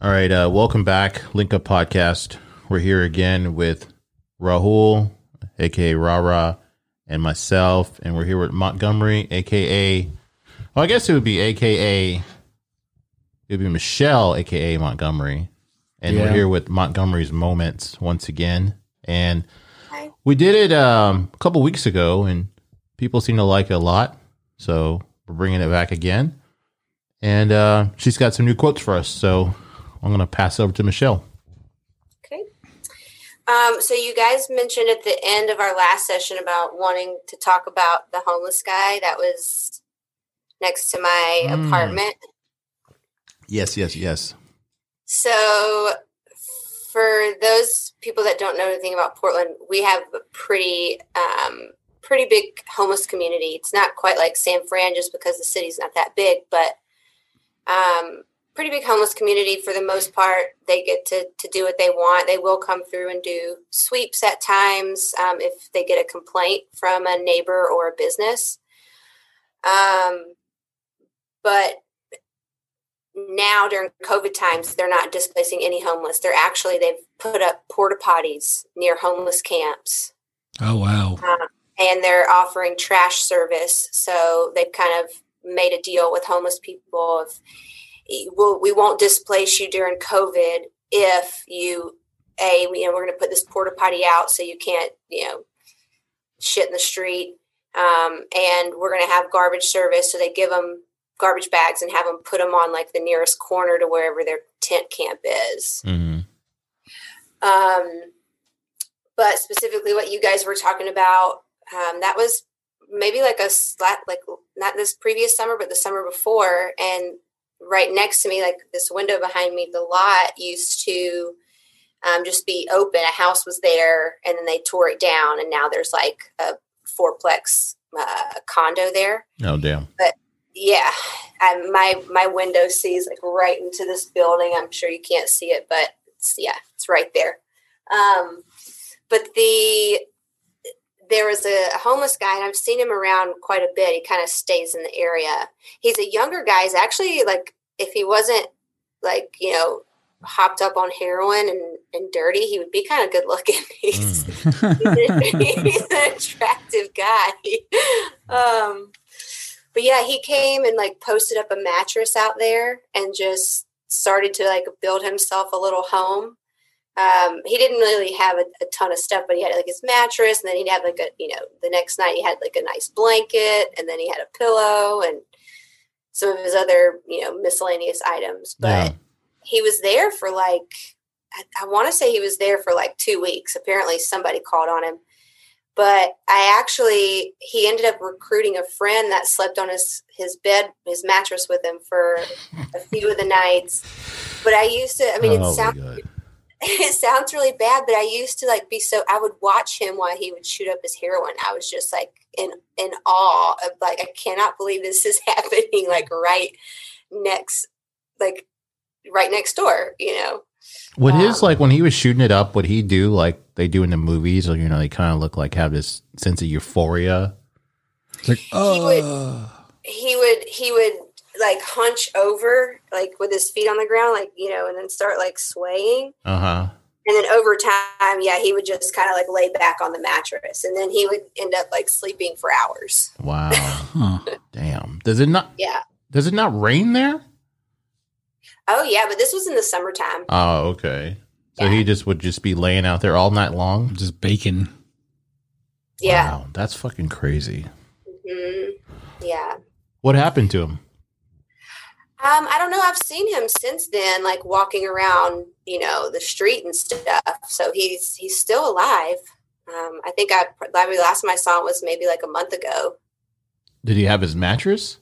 All right, uh, welcome back, Link Up Podcast. We're here again with Rahul, aka Rara, and myself, and we're here with Montgomery, aka, well, I guess it would be aka, it would be Michelle, aka Montgomery, and we're here with Montgomery's Moments once again, and Hi. we did it um, a couple weeks ago, and people seem to like it a lot, so we're bringing it back again, and uh, she's got some new quotes for us, so I'm going to pass over to Michelle. Okay. Um, so you guys mentioned at the end of our last session about wanting to talk about the homeless guy that was next to my Mm. apartment. Yes, yes, yes. So for those people that don't know anything about Portland, we have a pretty um, pretty big homeless community. It's not quite like San Fran just because the city's not that big, but um, pretty big homeless community for the most part. They get to, to do what they want. They will come through and do sweeps at times um, if they get a complaint from a neighbor or a business. Um, but now during COVID times, they're not displacing any homeless. They're actually they've put up porta potties near homeless camps, Oh wow. and they're offering trash service. So they've kind of made a deal with homeless people of we'll, we won't displace you during COVID if you a you know we're going to put this porta potty out so you can't you know shit in the street, um, and we're going to have garbage service. So they give them garbage bags and have them put them on like the nearest corner to wherever their tent camp is. hmm Um, but specifically, what you guys were talking about, um, that was maybe like a slat, like not this previous summer, but the summer before. And right next to me, like this window behind me, the lot used to um, just be open. A house was there, and then they tore it down, and now there's like a fourplex uh, condo there. Oh, damn. But yeah I, my my window sees like right into this building. I'm sure you can't see it but it's yeah it's right there. Um but the there was a, a homeless guy and i've seen him around quite a bit. He kind of stays in the area. He's a younger guy. He's actually like if he wasn't like you know hopped up on heroin and, and dirty he would be kind of good looking he's he's an attractive guy. Um, but yeah, he came and like posted up a mattress out there and just started to like build himself a little home. Um, he didn't really have a, a ton of stuff, but he had like his mattress, and then he'd have like a you know the next night he had like a nice blanket, and then he had a pillow and some of his other you know miscellaneous items. But Yeah. he was there for like I, I want to say he was there for like two weeks. Apparently, somebody called on him, but I actually he ended up recruiting a friend that slept on his his bed, his mattress with him for a few of the nights. But I used to. I mean, oh, it sounds. it sounds really bad, but I used to like be so. I would watch him while he would shoot up his heroin. I was just like in in awe of like I cannot believe this is happening like right next like right next door. You know. Would his Um, like when he was shooting it up? Would he do like they do in the movies, or you know, they kind of look like have this sense of euphoria? It's like, would- oh, he would he would like hunch over like with his feet on the ground like you know and then start like swaying Uh huh. and then over time yeah he would just kind of like lay back on the mattress and then he would end up like sleeping for hours Wow. huh. Damn. Does it not? yeah Does it not rain there? oh yeah but this was in the summertime Oh, okay. So Yeah. he just would just be laying out there all night long. just baking. yeah Wow, that's fucking crazy. hmm yeah What happened to him? Um i don't know i've seen him since then like walking around you know the street and stuff so he's he's still alive um i think i the last time i saw him was maybe like a month ago Did he have his mattress?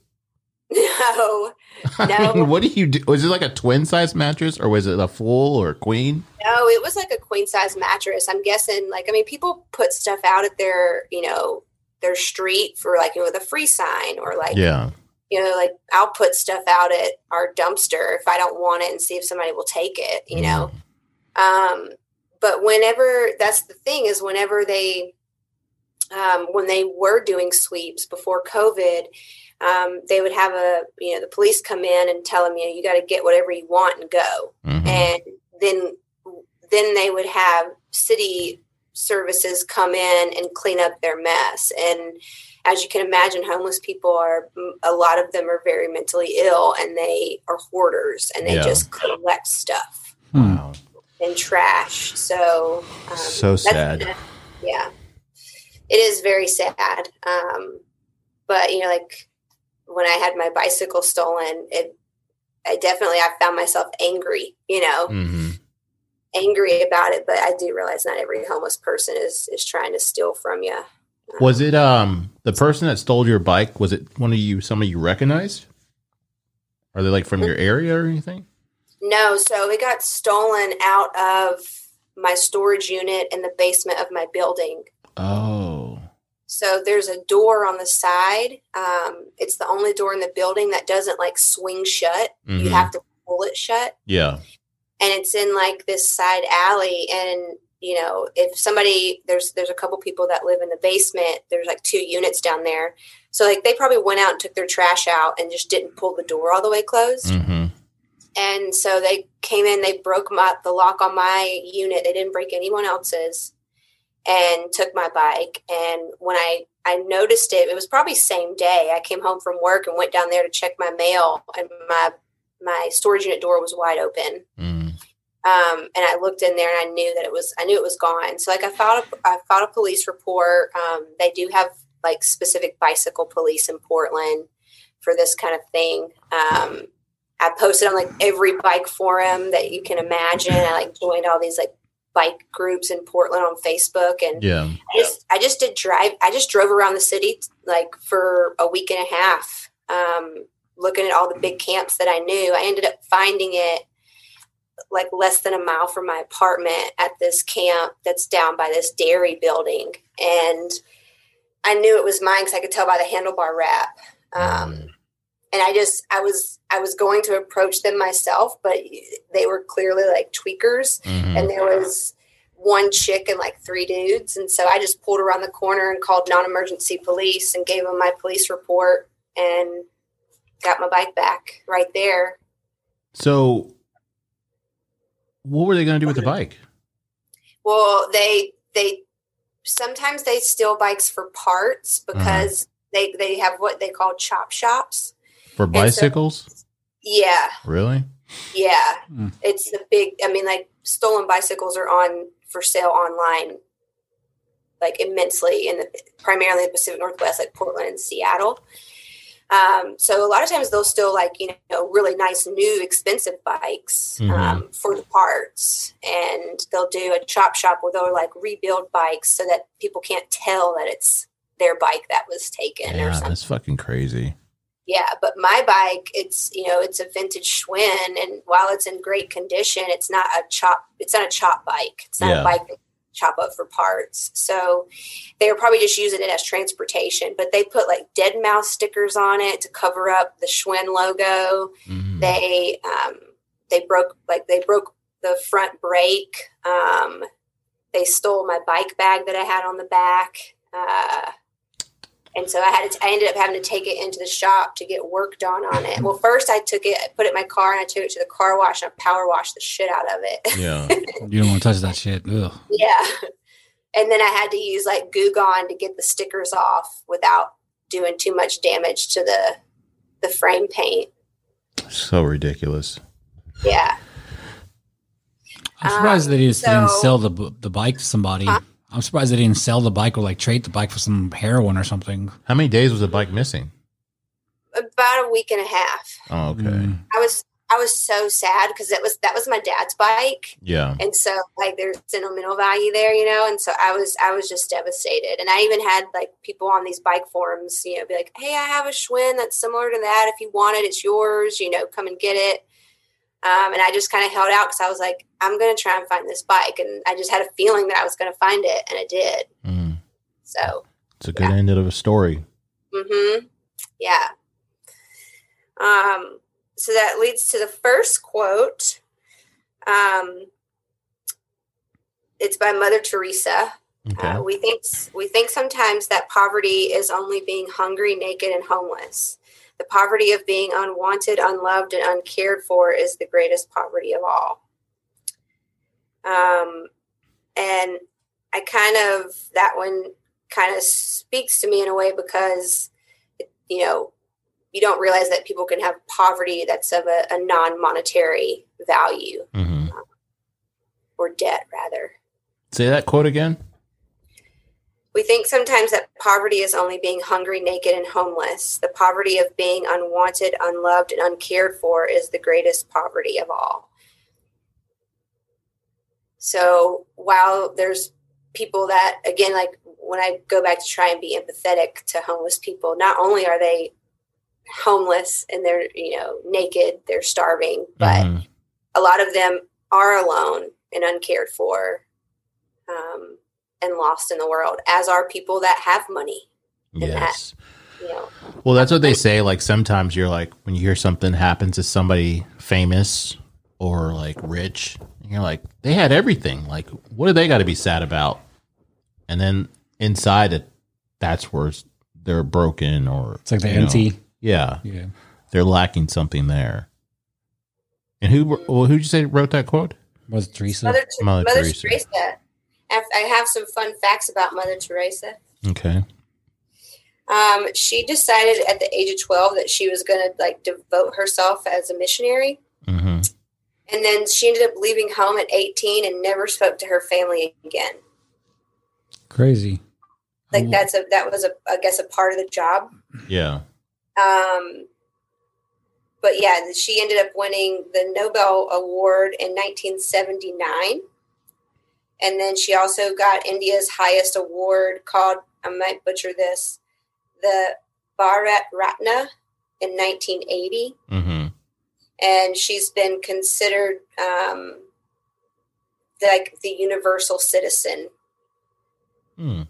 no No. mean, what do you do? Was it like a twin size mattress, or was it a full or a queen? No, it was like a queen size mattress. I'm guessing, like, I mean, people put stuff out at their, you know, their street for like, you know, with a free sign or like, Yeah. You know, like I'll put stuff out at our dumpster if I don't want it and see if somebody will take it, you know. Um, but whenever that's the thing is whenever they, um, when they were doing sweeps before COVID, um, they would have a you know the police come in and tell them you know you got to get whatever you want and go Mhm. and then then they would have city services come in and clean up their mess and as you can imagine homeless people are a lot of them are very mentally ill and they are hoarders and they Yeah. just collect stuff Hmm. Wow. and trash so um, So that's- sad. yeah it is very sad um, but you know like when i had my bicycle stolen it i definitely i found myself angry you know hmm angry about it, but I do realize not every homeless person is is trying to steal from you. Was it um the person that stole your bike? Was it one of you? Somebody you recognized? Are they like from your area or anything? No, so it got stolen out of my storage unit in the basement of my building. Oh, So there's a door on the side. Um, it's the only door in the building that doesn't like swing shut. You Mhm. have to pull it shut. yeah. And it's in like this side alley and you know if somebody there's there's a couple people that live in the basement there's like two units down there. So like they probably went out and took their trash out and just didn't pull the door all the way closed. Hmm and so they came in they broke my the lock on my unit. They didn't break anyone else's and took my bike. And when i i noticed it it was probably same day. I came home from work and went down there to check my mail and my my storage unit door was wide open. Mm um, and I looked in there and I knew that it was I knew it was gone. So like I filed a I filed a police report. Um, they do have like specific bicycle police in Portland for this kind of thing. Um, I posted on like every bike forum that you can imagine. I like joined all these like bike groups in Portland on Facebook and Yeah. I just I just did drive. I just drove around the city like for a week and a half, um, looking at all the big camps that I knew. I ended up finding it like less than a mile from my apartment at this camp that's down by this dairy building, and I knew it was mine because I could tell by the handlebar wrap. Um, Mm. and I just I was I was going to approach them myself, but they were clearly like tweakers Mhm. and there was one chick and like three dudes and so i just pulled around the corner and called non-emergency police and gave them my police report and got my bike back right there So, what were they going to do with the bike? well they they sometimes they steal bikes for parts Uh-huh. because they they have what they call chop shops For so- bicycles? yeah really? yeah Hmm. it's the big i mean like stolen bicycles are on for sale online like immensely in the primarily the pacific northwest like portland and seattle um, so a lot of times they'll still like you know really nice new expensive bikes Mhm. um, for the parts and they'll do a chop shop where they'll like rebuild bikes so that people can't tell that it's their bike that was taken or Yeah, that's fucking crazy. yeah, but my bike, it's you know, it's a vintage Schwinn, and while it's in great condition, it's not a chop. It's not a chop bike. It's not Yeah. a bike that chop up for parts. So they were probably just using it as transportation. But they put like dead mouse stickers on it to cover up the Schwinn logo. Mhm. They um, they broke like they broke the front brake. Um, they stole my bike bag that I had on the back. Uh, and so I had to, I ended up having to take it into the shop to get work done on it. Well, first I took it, I put it in my car, and I took it to the car wash and I power washed the shit out of it. Yeah. You don't want to touch that shit. Ugh. yeah, and then I had to use like Goo Gone to get the stickers off without doing too much damage to the the frame paint. so ridiculous. Yeah, I'm surprised Um, they didn't, didn't sell the the bike to somebody. Huh? I'm surprised they didn't sell the bike or like trade the bike for some heroin or something. How many days was the bike missing? about a week and a half. Oh, okay. Mm. I was I was so sad because it was that was my dad's bike. Yeah. and so like there's sentimental value there you know and so i was i was just devastated and i even had like people on these bike forums you know be like hey i have a schwinn that's similar to that if you want it it's yours you know come and get it um, and i just kind of held out because i was like i'm going to try and find this bike and i just had a feeling that i was going to find it and i did Mm. so It's a good end of a story. Mm-hmm. Yeah. Um, so that leads to the first quote. Um, it's by Mother Teresa. Okay. Uh, we think we think sometimes that poverty is only being hungry, naked, and homeless. The poverty of being unwanted, unloved, and uncared for is the greatest poverty of all. Um, and I kind of, that one kind of speaks to me in a way because, you know, you don't realize that people can have poverty that's of a, a non monetary value hmm or debt, rather. Say that quote again. We think sometimes that poverty is only being hungry, naked, and homeless. The poverty of being unwanted, unloved, and uncared for is the greatest poverty of all. So while there's people that, again, like when I go back to try and be empathetic to homeless people, not only are they homeless and they're, you know, naked, they're starving, but Mhm. a lot of them are alone and uncared for um, and lost in the world, as are people that have money. that- yes. You know, Well, that's what they say. Like sometimes you're like when you hear something happen to somebody famous or like rich, and you're like, they had everything. Like, what do they got to be sad about? And then inside it, that's where they're broken or It's like the you know, empty. yeah, Yeah. they're lacking something there. And who? Well, who'd you say wrote that quote? Was it Teresa? Mother, Mother Mother, Teresa. Teresa. I I have some fun facts about Mother Teresa. Okay. Um, she decided at the age of 12 that she was going to like devote herself as a missionary. hmm And then she ended up leaving home at 18 and never spoke to her family again. Crazy. Like that's a, that was a, I guess a part of the job. Yeah. Um, but yeah, she ended up winning the Nobel Award in 1979. And then she also got India's highest award called, I might butcher this, the Bharat Ratna in 1980. hmm And she's been considered um, like the universal citizen. Hmm.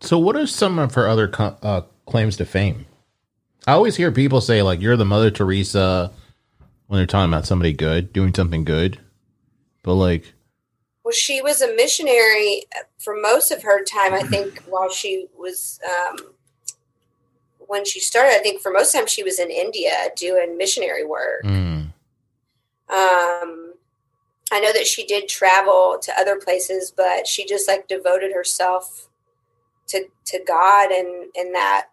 So, what are some of her other co- uh, claims to fame? I always hear people say like you're the Mother Teresa when they're talking about somebody good, doing something good. But like, Well, she was a missionary for most of her time. I think while she was um, when she started, I think for most of the time she was in India doing missionary work. mm, Um, I know that she did travel to other places, but she just like devoted herself to to God and and that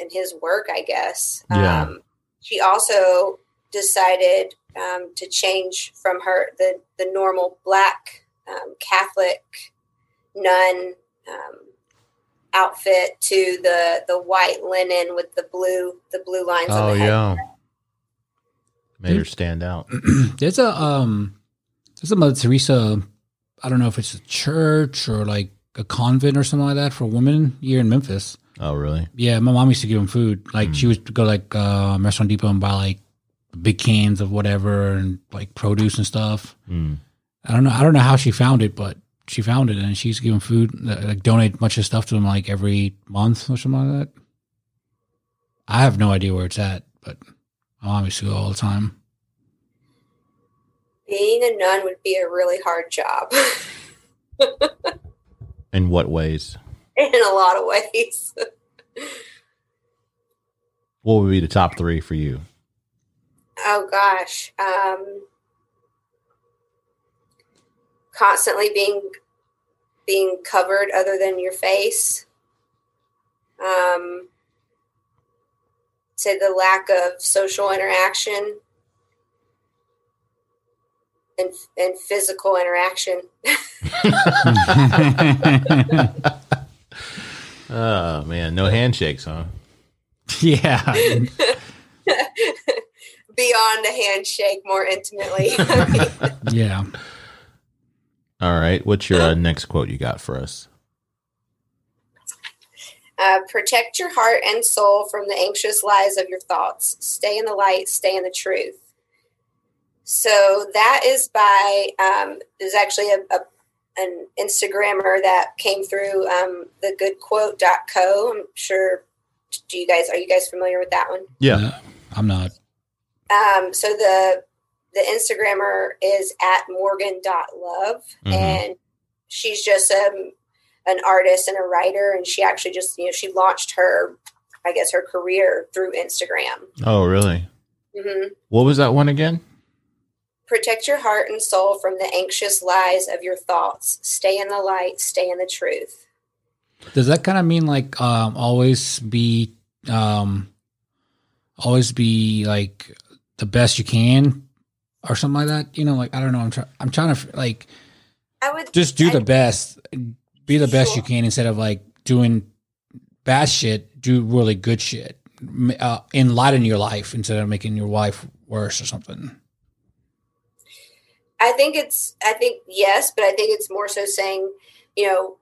and His work. I guess. Yeah. Um, she also decided um, to change from her the the normal black um, Catholic nun um, outfit to the the white linen with the blue the blue lines. oh on the yeah, made her stand out. there's a um there's a Mother Teresa I don't know if it's a church or like a convent or something like that for women here in Memphis. Oh really? Yeah, my mom used to give them food. Like Hmm. she would go like uh Restaurant Depot and buy like big cans of whatever and like produce and stuff. Mm. I don't know. I don't know how she found it, but she found it and she's used to give them food, like donate a bunch of stuff to them like every month or something like that. I have no idea where it's at, but my mom used to go all the time. being a nun would be a really hard job In what ways? in a lot of ways. What would be the top three for you? Oh gosh. Um, constantly being being covered other than your face. Um, say the lack of social interaction and and physical interaction. Oh man, no handshakes, huh? yeah. Beyond a handshake, more intimately. Yeah. All right. What's your uh, next quote you got for us? Uh, protect your heart and soul from the anxious lies of your thoughts. Stay in the light, stay in the truth. So that is by um, there's actually a, a an Instagrammer that came through um, the goodquote.co. I'm sure do you guys are you guys familiar with that one? No, I'm not. Um, so the the Instagrammer is at morgan.love Mhm. and she's just um, an artist and a writer and she actually just you know she launched her I guess, her career through Instagram. Oh, really? Mm-hmm. What was that one again? Protect your heart and soul from the anxious lies of your thoughts. Stay in the light, stay in the truth. Does that kind of mean like um, always be um, always be like the best you can or something like that? You know, like I don't know. I'm trying. I'm trying to like I would just do I- the best, be the best you can instead of like doing bad shit. Do really good shit. Uh, enlighten your life instead of making your life worse or something. I think it's, I think yes, but I think it's more so saying, you know,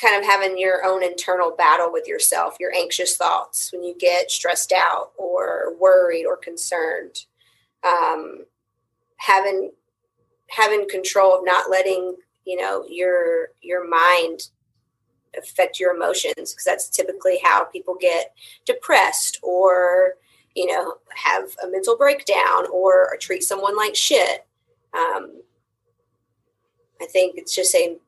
kind of having your own internal battle with yourself, your anxious thoughts when you get stressed out or worried or concerned. Um, having having control of not letting you know your your mind affect your emotions because that's typically how people get depressed or you know have a mental breakdown or treat someone like shit um, i think it's just saying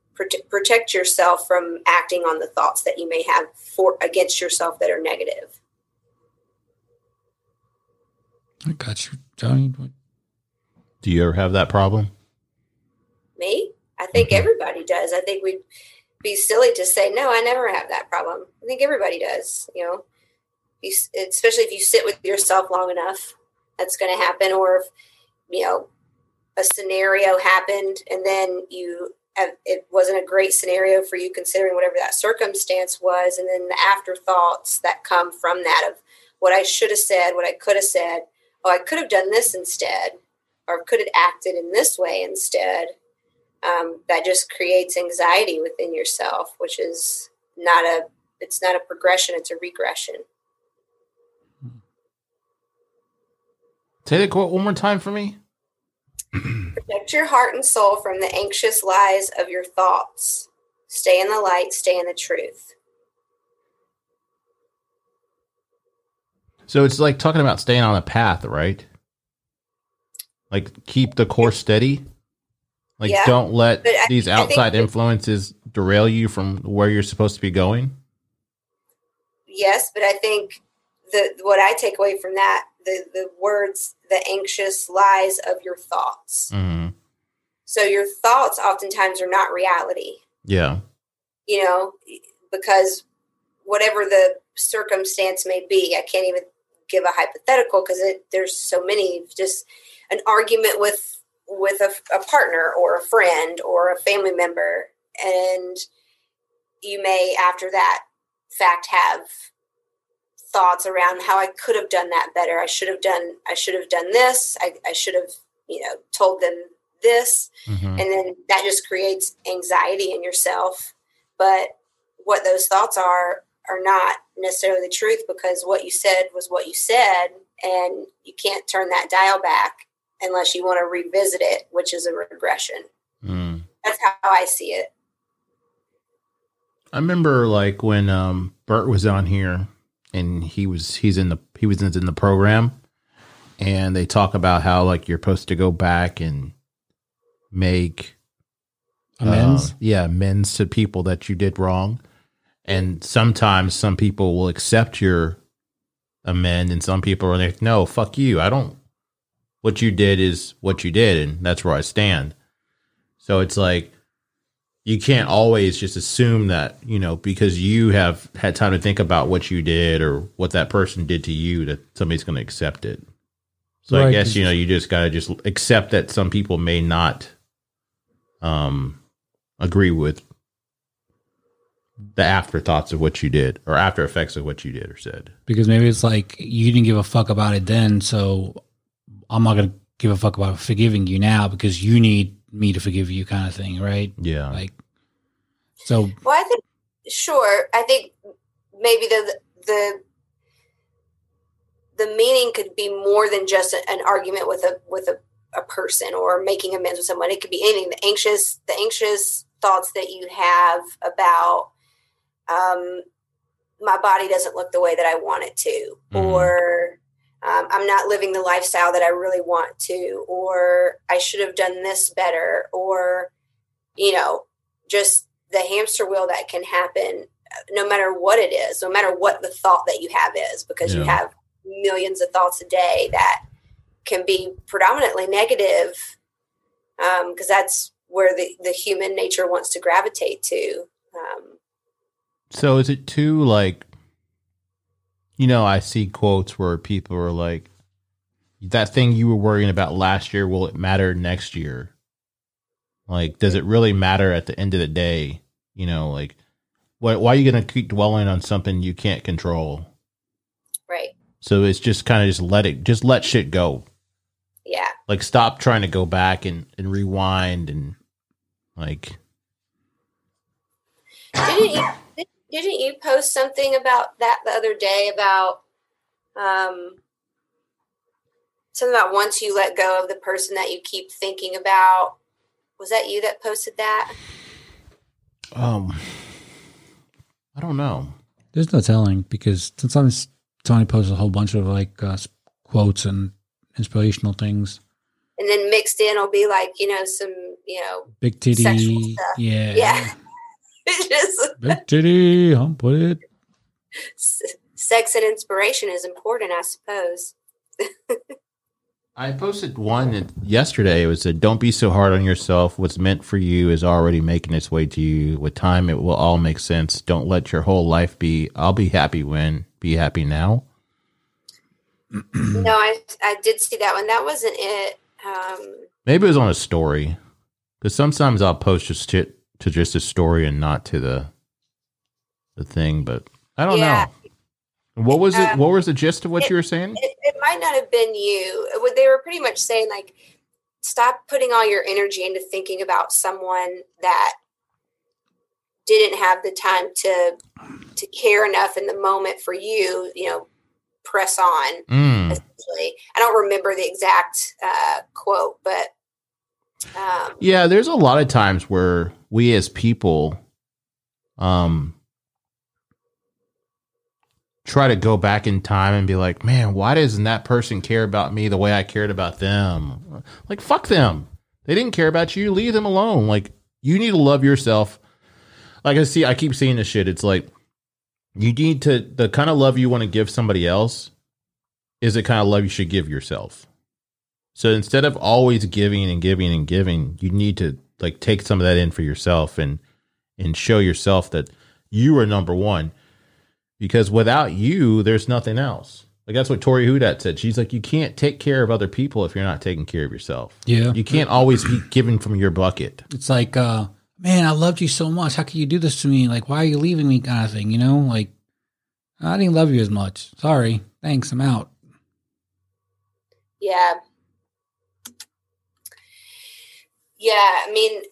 protect yourself from acting on the thoughts that you may have for against yourself that are negative I got you, Johnny. Do you ever have that problem? me i think Mhm. everybody does i think we'd be silly to say no i never have that problem i think everybody does you know you, especially if you sit with yourself long enough that's going to happen or if you know a scenario happened and then you have, it wasn't a great scenario for you considering whatever that circumstance was and then the afterthoughts that come from that of what i should have said what i could have said oh i could have done this instead or could have acted in this way instead um, that just creates anxiety within yourself which is not a it's not a progression it's a regression Say that quote one more time for me. Protect your heart and soul from the anxious lies of your thoughts stay in the light stay in the truth So it's like talking about staying on a path, right? Like keep the course steady. Like Yeah, don't let I- these outside influences derail you from where you're supposed to be going. yes but i think the what i take away from that the the words the anxious lies of your thoughts hmm so your thoughts oftentimes are not reality Yeah. you know, because whatever the circumstance may be, I can't even give a hypothetical because there's so many. Just an argument with with a, a partner or a friend or a family member, and you may after that fact have thoughts around how I could have done that better. I should have done. I should have done this. I, I should have, you know, told them this hmm and then that just creates anxiety in yourself. But what those thoughts are are not necessarily the truth because what you said was what you said and you can't turn that dial back unless you want to revisit it which is a regression. Mm. that's how i see it. I remember like when um Bert was on here and he was he's in the he was in the program and they talk about how like you're supposed to go back and make Amends. uh, yeah, amends to people that you did wrong. And sometimes some people will accept your amend, and some people are like, no, fuck you. I don't, what you did is what you did, and that's where I stand. So it's like, you can't always just assume that, you know, because you have had time to think about what you did or what that person did to you, that somebody's going to accept it. So I guess you know, you just got to just accept that some people may not um, agree with the afterthoughts of what you did or after effects of what you did or said. because maybe it's like you didn't give a fuck about it then, so I'm not gonna give a fuck about forgiving you now because you need me to forgive you, kind of thing, right? Yeah. Like, so well i think sure i think maybe the the the meaning could be more than just an argument with a with a, a person or making amends with someone. It could be anything. The anxious the anxious thoughts that you have about um my body doesn't look the way that i want it to Mhm. or um, i'm not living the lifestyle that i really want to or i should have done this better or you know just the hamster wheel that can happen no matter what it is, no matter what the thought that you have is, because you have millions of thoughts a day that can be predominantly negative, because that's where the, the human nature wants to gravitate to. Um, So is it too like you know, I see quotes where people are like that thing you were worrying about last year will it matter next year? Like does it really matter at the end of the day? You know, like why why are you going to keep dwelling on something you can't control? right. So it's just kind of just let it just let shit go. Yeah. Like stop trying to go back and and rewind and like didn't you did- didn't you post something about that the other day about um something about once you let go of the person that you keep thinking about was that you that posted that um I don't know. There's no telling because sometimes Tony posts a whole bunch of like uh, quotes and inspirational things. and then mixed in will be like you know some you know Big titty, stuff. yeah, Yeah. just big titty. Hump put it. sex and inspiration is important i suppose I posted one yesterday. It was a "Don't be so hard on yourself. What's meant for you is already making its way to you. With time, it will all make sense. Don't let your whole life be. I'll be happy when. Be happy now." No i i did see that one that wasn't it um Maybe it was on a story, because sometimes I'll post just to, to just a story and not to the the thing. But I don't Yeah. know. What was it? Um, What was the gist of what you were saying? it, it might not have been you. What They were pretty much saying like, stop putting all your energy into thinking about someone that didn't have the time to to care enough in the moment for you. You know, press on. Mm. Essentially, I don't remember the exact uh, quote, but um, Yeah, there's a lot of times where we as people um try to go back in time and be like, "Man, why doesn't that person care about me the way I cared about them?" Like fuck them. They didn't care about you. Leave them alone. Like you need to love yourself. Like I see I keep seeing this shit. It's like you need to the kind of love you want to give somebody else is the kind of love you should give yourself. So instead of always giving and giving and giving, you need to like take some of that in for yourself and and show yourself that you are number one. Because without you, there's nothing else. Like that's what Tori Hudat said. She's like, you can't take care of other people if you're not taking care of yourself. Yeah, You can't always be giving from your bucket. it's like, uh, man, I loved you so much. How could you do this to me? Like, why are you leaving me? Kind of thing, you know? Like, I didn't love you as much. Sorry. Thanks. I'm out. yeah. Yeah, I mean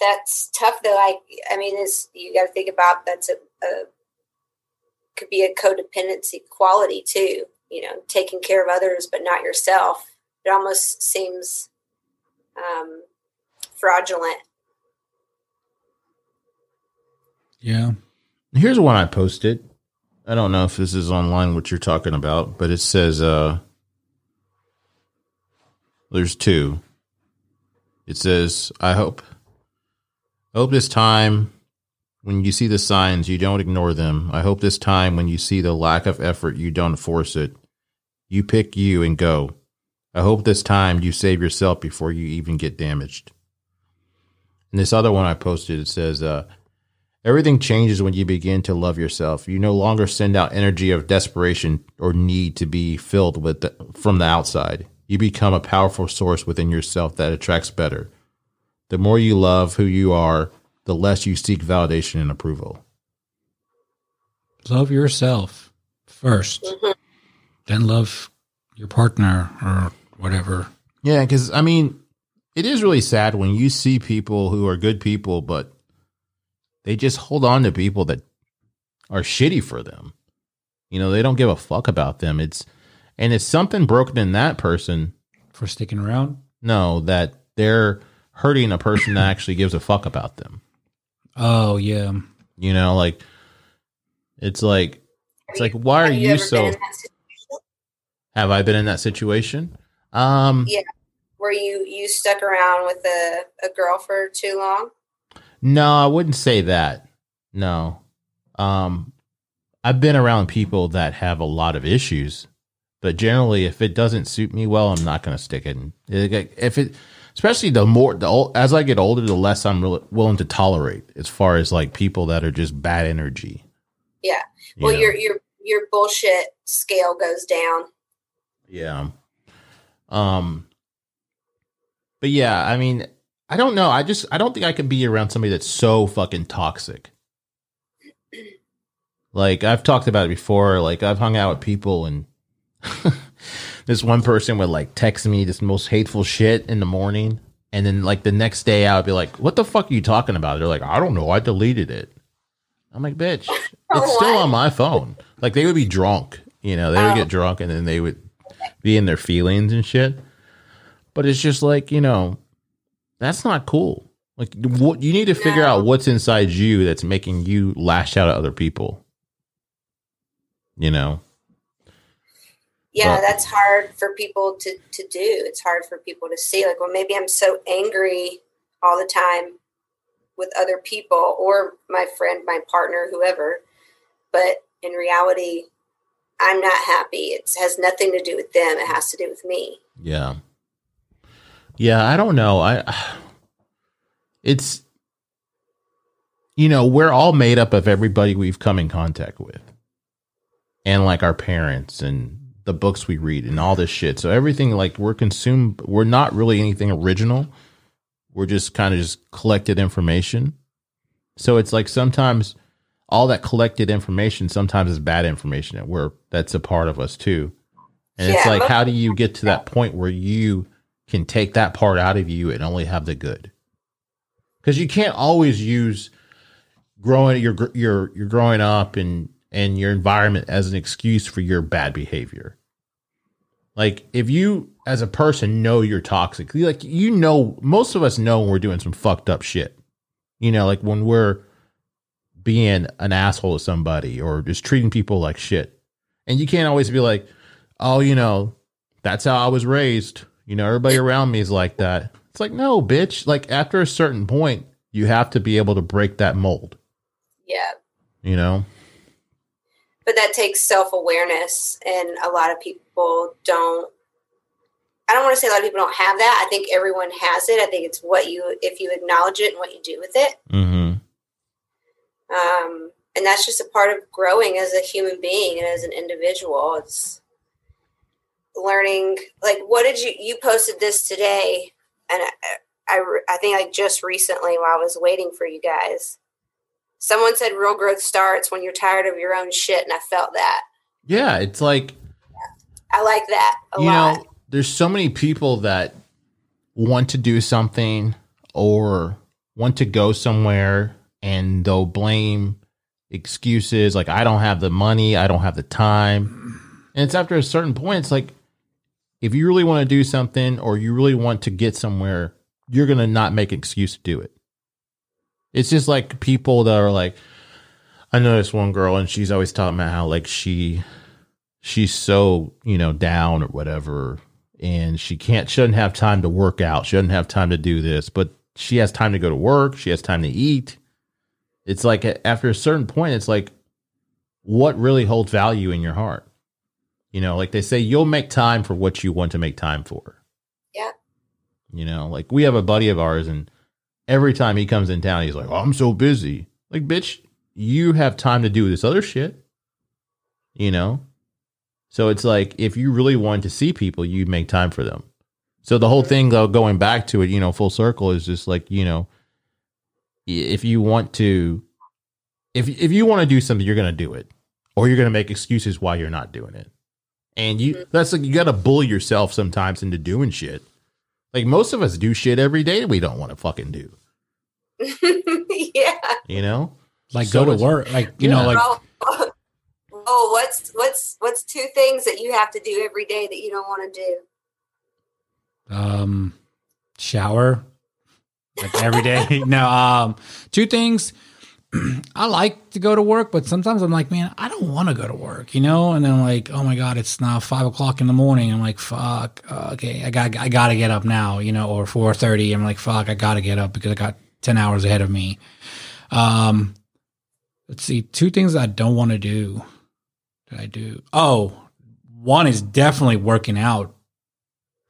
that's tough though. I, I mean, it's you got to think about that's a, a could be a codependency quality too. You know, taking care of others but not yourself. It almost seems um, fraudulent. Yeah. Here's one I posted. I don't know if this is online what you're talking about, but it says uh there's two. It says, I hope I hope this time when you see the signs you don't ignore them. I hope this time when you see the lack of effort you don't force it. You pick you and go. I hope this time you save yourself before you even get damaged. And this other one I posted it says uh Everything changes when you begin to love yourself. You no longer send out energy of desperation or need to be filled with the, from the outside. You become a powerful source within yourself that attracts better. The more you love who you are, the less you seek validation and approval. Love yourself 1st Mhm. then love your partner or whatever. Yeah, because I mean, it is really sad when you see people who are good people, but they just hold on to people that are shitty for them. You know, they don't give a fuck about them. It's and it's something broken in that person. For sticking around. No, that they're hurting a person that actually gives a fuck about them. Oh, yeah. You know, like it's like it's like why are Have you, so been in that situation have I been in that situation? Um Yeah. where you you stuck around with a, a girl for too long? No, I wouldn't say that. No. Um, I've been around people that have a lot of issues, but generally, if it doesn't suit me well, I'm not going to stick it. In. If it, especially the more the old, as I get older, the less I'm really willing to tolerate as far as like people that are just bad energy. Yeah. Well, you know? your your your bullshit scale goes down. Yeah. Um. But yeah, I mean, I don't know. I just I don't think I can be around somebody that's so fucking toxic. Like I've talked about it before. Like I've hung out with people and this one person would like text me this most hateful shit in the morning. And then like the next day I would be like, what the fuck are you talking about? They're like, I don't know. I deleted it. I'm like, bitch, oh, it's still on my phone. Like they would be drunk, you know, they would get oh. drunk and then they would be in their feelings and shit. But it's just like, you know, that's not cool. Like what you need to figure no. out what's inside you that's making you lash out at other people. You know. Yeah, but, that's hard for people to to do. It's hard for people to see like, well, maybe I'm so angry all the time with other people or my friend, my partner, whoever. But in reality, I'm not happy. It has nothing to do with them. It has to do with me. Yeah. Yeah, I don't know. I it's you know, we're all made up of everybody we've come in contact with. And like our parents and the books we read and all this shit. So everything like we're consumed we're not really anything original. We're just kind of just collected information. So it's like sometimes all that collected information sometimes is bad information that we're that's a part of us too. And yeah. it's like how do you get to that point where you can take that part out of you and only have the good. Because you can't always use growing your your you're growing up and and your environment as an excuse for your bad behavior. Like if you as a person know you're toxic, like you know most of us know when we're doing some fucked up shit. You know, like when we're being an asshole to somebody or just treating people like shit. And you can't always be like, "Oh, you know, that's how I was raised." You know, everybody around me is like that. It's like, no, bitch. Like after a certain point, you have to be able to break that mold. Yeah. You know? But that takes self awareness, and a lot of people don't. I don't want to say a lot of people don't have that. I think everyone has it. I think it's what you, if you acknowledge it and what you do with it. Mm-hmm. Um, and that's just a part of growing as a human being and as an individual. It's learning like what did you you posted this today and I, I, I think like just recently while I was waiting for you guys. Someone said real growth starts when you're tired of your own shit and I felt that. Yeah it's like I like that you lot. know there's so many people that want to do something or want to go somewhere and they'll blame excuses like I don't have the money I don't have the time. And it's after a certain point it's like if you really want to do something or you really want to get somewhere, you're going to not make an excuse to do it. It's just like people that are like, I know this one girl and she's always talking about how like she, she's so, you know, down or whatever. And she can't, doesn't have time to work out. She doesn't have time to do this, but she has time to go to work. She has time to eat. It's like after a certain point, it's like, what really holds value in your heart? You know, like they say, you'll make time for what you want to make time for. Yeah. You know, like we have a buddy of ours, and every time he comes in town, he's like, oh, I'm so busy. Like, bitch, you have time to do this other shit. You know? So it's like, if you really want to see people, you make time for them. So the whole thing, though, going back to it, you know, full circle is just like, you know, if you want to, if if you want to do something, you're going to do it, or you're going to make excuses why you're not doing it. And you mm-hmm. that's like you got to bully yourself sometimes into doing shit. Like most of us do shit every day we don't want to fucking do. yeah. You know? Like so go to work. Like, you yeah. know, like oh, oh, what's what's what's two things that you have to do every day that you don't want to do? Um shower. Like every day. no, um two things I like to go to work, but sometimes I'm like, man, I don't want to go to work, you know. And then I'm like, oh my god, it's now five o'clock in the morning. I'm like, fuck, uh, okay, I got I got to get up now, you know, or four thirty. I'm like, fuck, I got to get up because I got ten hours ahead of me. Um, Let's see. Two things I don't want to do. That I do. Oh, one is definitely working out.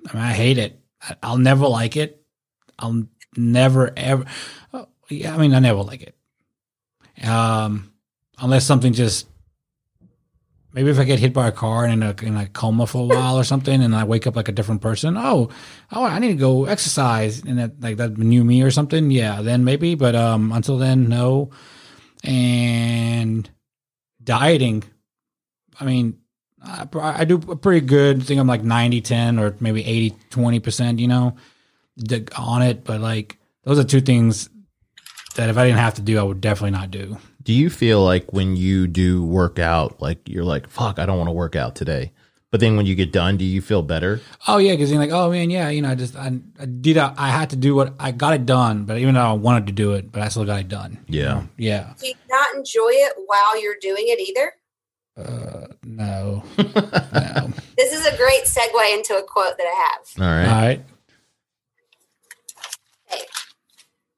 I mean, I hate it. I, I'll never like it. I'll never ever. oh, yeah, I mean, I never like it. Um, unless something just maybe if I get hit by a car and in a in a coma for a while or something, and I wake up like a different person. Oh, oh, I need to go exercise, and that like that new me or something. Yeah, then maybe. But um, until then, no. And dieting. I mean, I, I do a pretty good. I think I'm like 90, 10 or maybe 80, 20 percent. You know, on it. But like those are two things that if I didn't have to do, I would definitely not do. Do you feel like when you do work out, like you're like, fuck, I don't want to work out today? But then when you get done, do you feel better? Oh yeah, because you're like, oh man, yeah, you know, I just I, I did I had to do what I got it done, but even though I wanted to do it, but I still got it done. Yeah. Yeah. Do you not enjoy it while you're doing it either? Uh, no. no. This is a great segue into a quote that I have. All right. All right. Hey.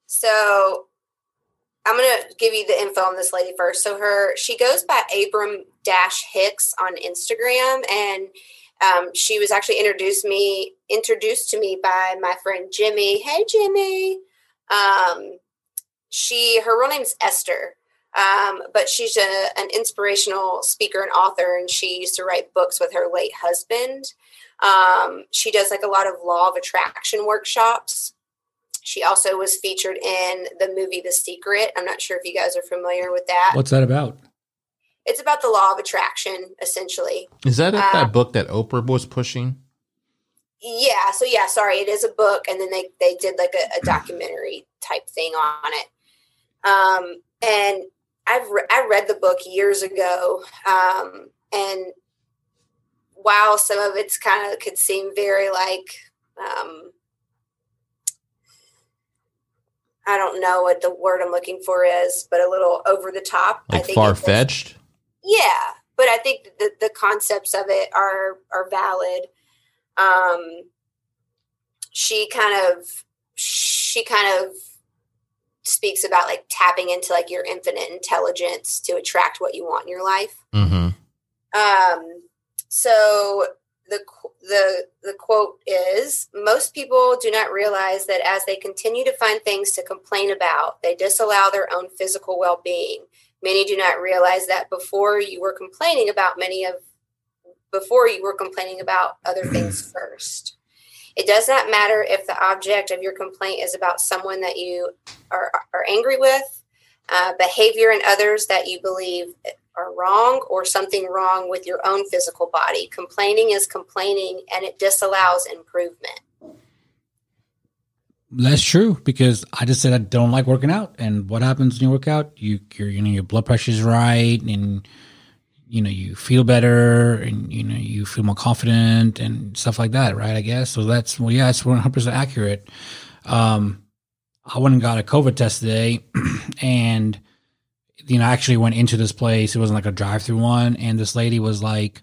So I'm gonna give you the info on this lady first. So her she goes by Abraham Dash Hicks on Instagram, and um, she was actually introduced me introduced to me by my friend Jimmy. Hey Jimmy. Um, she her real name's Esther. Um, but she's a, an inspirational speaker and author, and she used to write books with her late husband. Um, she does like a lot of law of attraction workshops. She also was featured in the movie The Secret. I'm not sure if you guys are familiar with that. What's that about? It's about the law of attraction, essentially. Is that Uh, that book that Oprah was pushing? Yeah. So yeah, sorry, it is a book, and then they they did like a, a documentary type thing on it. Um, and I've re- I read the book years ago, um, and while some of it's kind of could seem very like um, I don't know what the word I'm looking for is, but a little over the top. I Like far fetched? yeah, but I think the the concepts of it are are valid. Um, she kind of she kind of speaks about like tapping into like your infinite intelligence to attract what you want in your life. Mm-hmm. Um, so the the the quote is most people do not realize that as they continue to find things to complain about, they disallow their own physical well-being. Many do not realize that before you were complaining about many of before you were complaining about other things first. It does not matter if the object of your complaint is about someone that you are, are angry with, uh, behavior in others that you believe are wrong, or something wrong with your own physical body. Complaining is complaining and it disallows improvement. That's true because I just said I don't like working out, and what happens when you work out? You you know your blood pressure's right, and you know you feel better, and you know you feel more confident and stuff like that, right? I guess so. That's well, yeah, it's one hundred percent accurate. Um, I went and got a COVID test today, and you know I actually went into this place. It wasn't like a drive-through one, and this lady was like,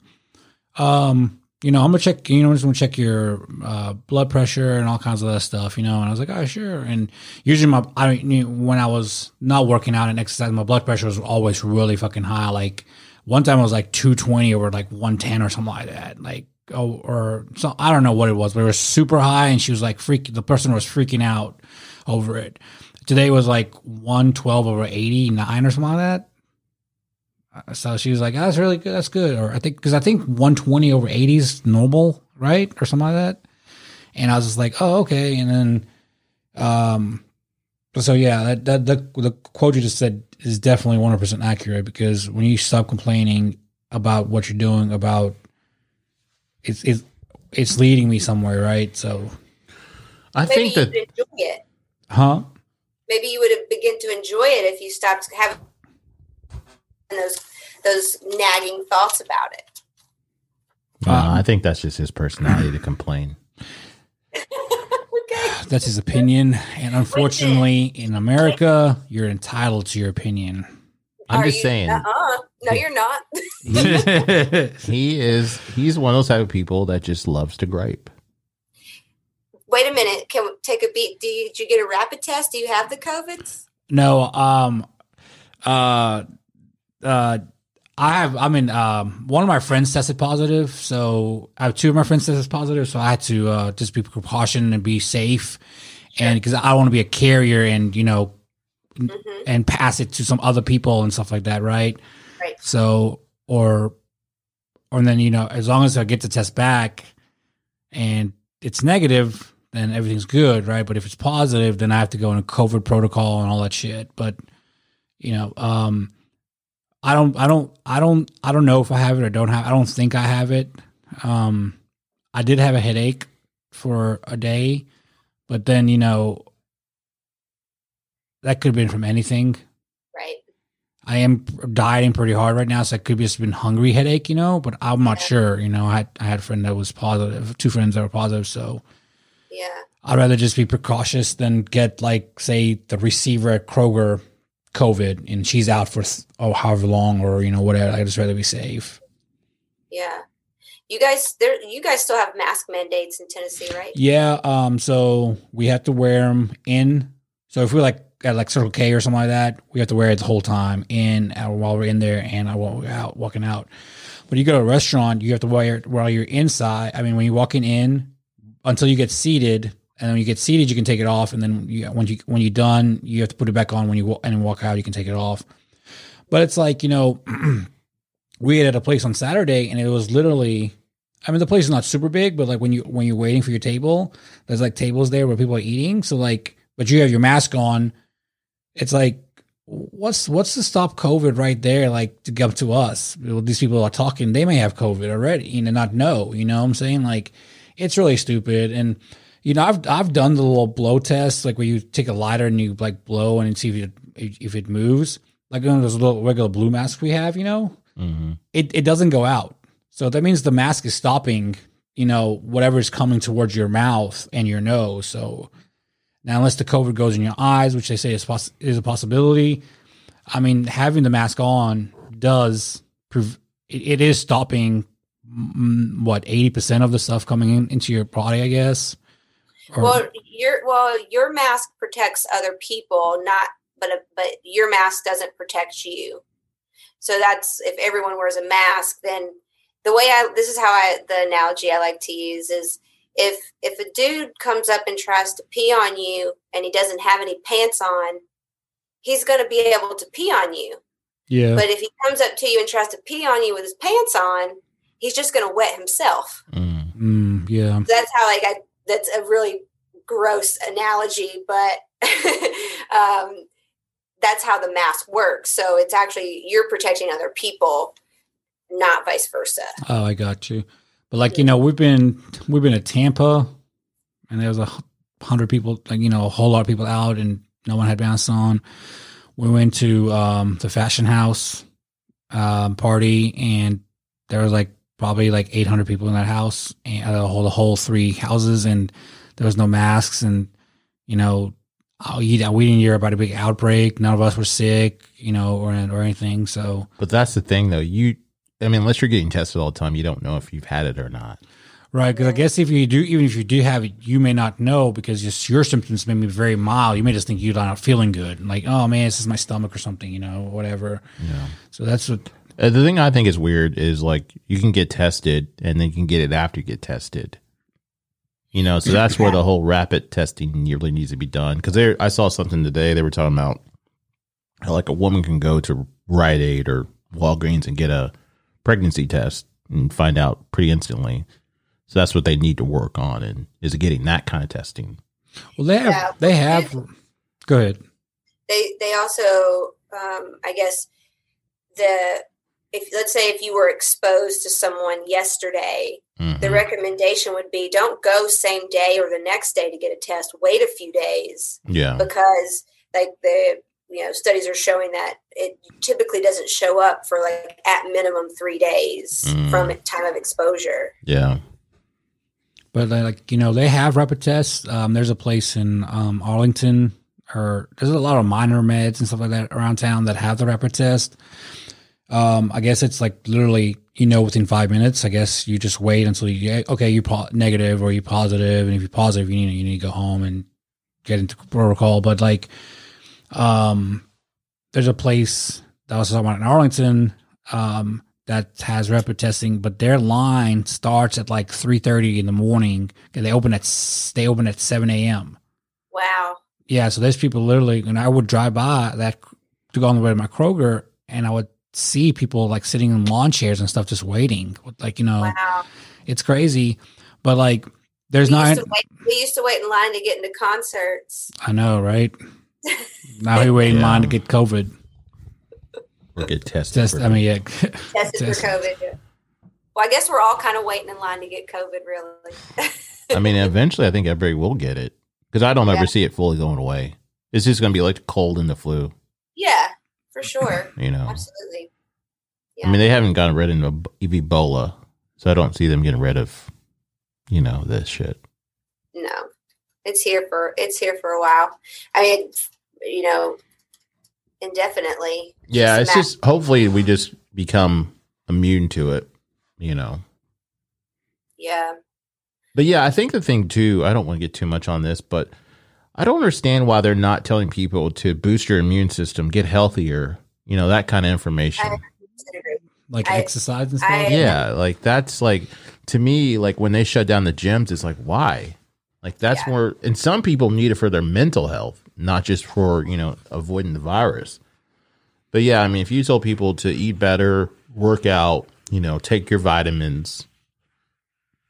um you know, I'm gonna check, you know, I'm just gonna check your uh, blood pressure and all kinds of that stuff, you know. And I was like, oh, sure. And usually, my, I know, when I was not working out and exercising, my blood pressure was always really fucking high. Like one time, I was like 220 or like 110 or something like that. Like, oh, or so I don't know what it was, but it was super high. And she was like, freak, the person was freaking out over it. Today was like 112 over 89 or something like that. Uh, So she was like, oh, "That's really good. That's good." Or I think because I think 120 over 80 is normal, right, or something like that. And I was just like, "Oh, okay." And then, um, so yeah, that, that the the quote you just said is definitely 100 percent accurate because when you stop complaining about what you're doing, about it's it's it's leading me somewhere, right? So, I Maybe think you that would enjoy it. huh? Maybe you would have begin to enjoy it if you stopped having those those nagging thoughts about it. uh, I think that's just his personality to complain. okay. That's his opinion, and unfortunately, in America, you're entitled to your opinion. I'm Are just you- saying. Uh-uh. No, you're not. he is he's one of those type of people that just loves to gripe. Wait a minute. Can we take a beat? Do you, did you get a rapid test? Do you have the COVID? No, um, uh, uh, I have. I mean, um, one of my friends tested positive, so I have two of my friends tested positive. So I had to uh, just be precaution and be safe, and because I don't want to be a carrier and you know hmm and pass it to some other people and stuff like that, right? Right. So or or then you know, as long as I get the test back and it's negative, then everything's good, right? But if it's positive, then I have to go in a COVID protocol and all that shit. But you know, um I don't I don't I don't I don't know if I have it or don't have I don't think I have it. Um I did have a headache for a day, but then, you know, that could have been from anything. Right. I am dieting pretty hard right now, so it could be just been hungry headache, you know. But I'm not Yeah. sure. You know, I had, I had a friend that was positive, two friends that were positive, so Yeah. I'd rather just be precautious than get like, say, the receiver at Kroger COVID and she's out for oh however long or you know whatever. I just rather be safe. Yeah. You guys, there. You guys still have mask mandates in Tennessee, right? Yeah. Um. So we have to wear them in. So if we're like at like Circle K or something like that, we have to wear it the whole time in uh, while we're in there and I while we're out walking out. But you go to a restaurant, you have to wear it while you're inside. I mean, when you're walking in until you get seated, and then when you get seated, you can take it off, and then you, when you when you're done, you have to put it back on. When you and walk out, you can take it off. But it's like you know, we ate at a place on Saturday, and it was literally. I mean, the place is not super big, but like when you when you're waiting for your table, there's like tables there where people are eating. So like, but you have your mask on. It's like, what's what's to stop COVID right there? Like to come to us, these people are talking. They may have COVID already, you know, not know. You know what I'm saying? Like, it's really stupid. And you know, I've I've done the little blow test, like where you take a lighter and you like blow and see if it if it moves, like one of those little regular blue masks we have. You know, hmm it, it doesn't go out. So that means the mask is stopping, you know, whatever is coming towards your mouth and your nose. So now, unless the COVID goes in your eyes, which they say is, poss- is a possibility, I mean, having the mask on does prove it, it is stopping Mm, what eighty percent of the stuff coming in, into your body, I guess. Or- Well, your well, your mask protects other people, not but but your mask doesn't protect you. So that's if everyone wears a mask, then the way I this is how I the analogy I like to use is if if a dude comes up and tries to pee on you and he doesn't have any pants on, he's going to be able to pee on you. yeah, But if he comes up to you and tries to pee on you with his pants on, he's just going to wet himself mm mm, yeah, that's how like I that's a really gross analogy, but um, that's how the mask works. So it's actually you're protecting other people, not vice versa. Oh, I got you. But like you know, we've been we've been at Tampa, and there was a hundred people, like you know, a whole lot of people out, and no one had masks on. We went to um, the Fashion House um, party, and there was like probably like eight hundred people in that house, and uh, the whole the whole three houses, and there was no masks, and you know. oh, We didn't hear about a big outbreak. None of us were sick, you know, or or anything. So But that's the thing, though. You, I mean, unless you're getting tested all the time, you don't know if you've had it or not. Right, because I guess if you do, even if you do have it, you may not know because just your symptoms may be very mild. You may just think you're not feeling good, like oh man, this is my stomach or something, you know, whatever. Yeah. So that's what. Uh, the thing I think is weird is like you can get tested and then you can get it after you get tested. You know, so that's where the whole rapid testing really needs to be done. Because there, I saw something today. They were talking about how, like a woman can go to Rite Aid or Walgreens and get a pregnancy test and find out pretty instantly. So that's what they need to work on, and is getting that kind of testing. Well, they have. Yeah. They have. Go ahead. They they also um, I guess the if let's say if you were exposed to someone yesterday, Mhm. the recommendation would be don't go same day or the next day to get a test. Wait a few days yeah, because like the you know studies are showing that it typically doesn't show up for like at minimum three days Mm. from time of exposure yeah, But like you know, they have rapid tests. Um, there's a place in um, Arlington, or there's a lot of minor meds and stuff like that around town that have the rapid test. Um, I guess it's like literally, you know, within five minutes. I guess you just wait until you get okay, you're po- negative or you're positive, and if you're positive, you need you need to go home and get into protocol. But like, um, there's a place that was talking about in Arlington, um, that has rapid testing, but their line starts at like three thirty in the morning, and they open at they open at seven a.m. Wow. Yeah, so there's people literally, and I would drive by that to go on the way to my Kroger, and I would see people like sitting in lawn chairs and stuff, just waiting. Like you know, Wow. it's crazy, but like there's We not. used, wait, we used to wait in line to get into concerts. I know, right? now we wait in Yeah. line to get COVID. Or get tested. Test. for- I mean, yeah. Tested Test. for COVID. Well, I guess we're all kind of waiting in line to get COVID, really. I mean, eventually, I think everybody will get it because I don't Yeah. ever see it fully going away. It's just going to be like cold and the flu, yeah, for sure. you know. Absolutely. I mean, they haven't gotten rid of Ebola, so I don't see them getting rid of, you know, this shit. No, it's here for it's here for a while. I mean, you know, indefinitely. Yeah, it's just hopefully we just become immune to it, you know. Yeah. But yeah, I think the thing too, I don't want to get too much on this, but I don't understand why they're not telling people to boost your immune system, get healthier, you know, that kind of information. Like I- exercise and stuff. I- yeah, like that's like to me, like when they shut down the gyms, it's like why? Like that's Yeah. more and some people need it for their mental health, not just for, you know, avoiding the virus. But yeah, I mean if you told people to eat better, work out, you know, take your vitamins,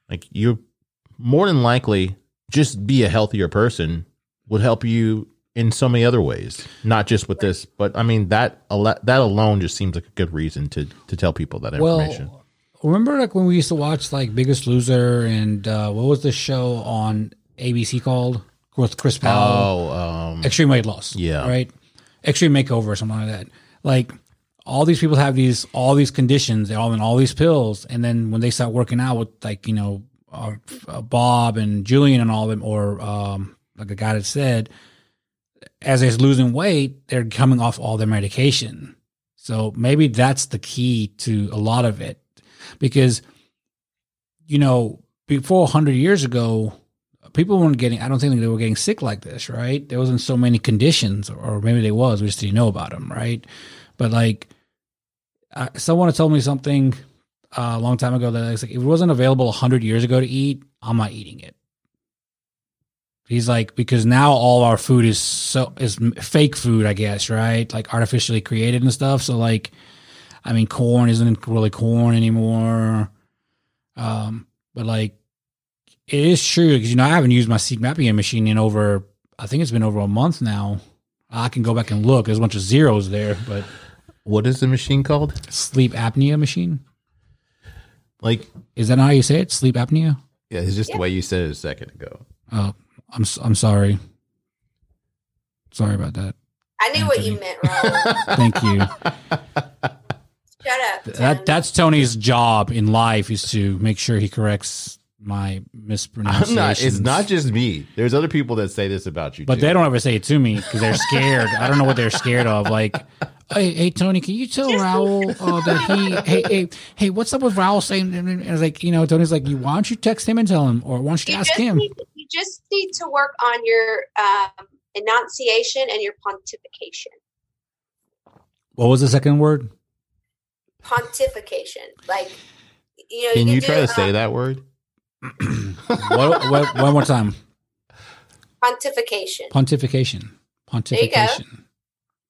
like you're more than likely just be a healthier person would help you in so many other ways, not just with this. But I mean that that alone just seems like a good reason to to tell people that information. Well, remember like when we used to watch like Biggest Loser and uh, what was the show on ABC called with Chris Powell? Oh, um, Extreme Weight Loss. Yeah. Right. Extreme Makeover or something like that. Like all these people have these all these conditions. They're all in all these pills, and then when they start working out with like you know uh, uh, Bob and Jillian and all of them, or um, like the guy that said, as they're losing weight, they're coming off all their medication. So maybe that's the key to a lot of it, because you know before hundred years ago, people weren't getting. I don't think they were getting sick like this, right? There wasn't so many conditions, or maybe they was. We just didn't know about them, right? But like, uh, someone had told me something uh, a long time ago that like if it wasn't available hundred years ago to eat, I'm not eating it. He's like because now all our food is so is fake food, I guess, right? Like artificially created and stuff. So like, I mean, corn isn't really corn anymore. Um, but like, it is true because you know I haven't used my sleep apnea machine in over. I think it's been over a month now. I can go back and look. There's a bunch of zeros there, but what is the machine called? sleep apnea machine Like, is that how you say it? Sleep apnea. yeah, it's just the way you said it a second ago. Oh, I'm s- I'm sorry. Sorry about that. I knew what you meant, Rob. Thank you. Shut up. that that's Tony's job in life is to make sure he corrects my I'm not. It's not just me. There's other people that say this about you, but too. they don't ever say it to me because they're scared. I don't know what they're scared of. Like, hey, hey, Tony, can you tell Raul uh, that he, hey, hey, hey, what's up with Raul saying? And I was like, you know, Tony's like, you why don't you text him and tell him, or why don't you you ask him? Need, you just need to work on your um, enunciation and your pontification. What was the second word? Pontification, like you know. Can you do, try to say um, that word? what, what, one more time. Pontification. Pontification. Pontification.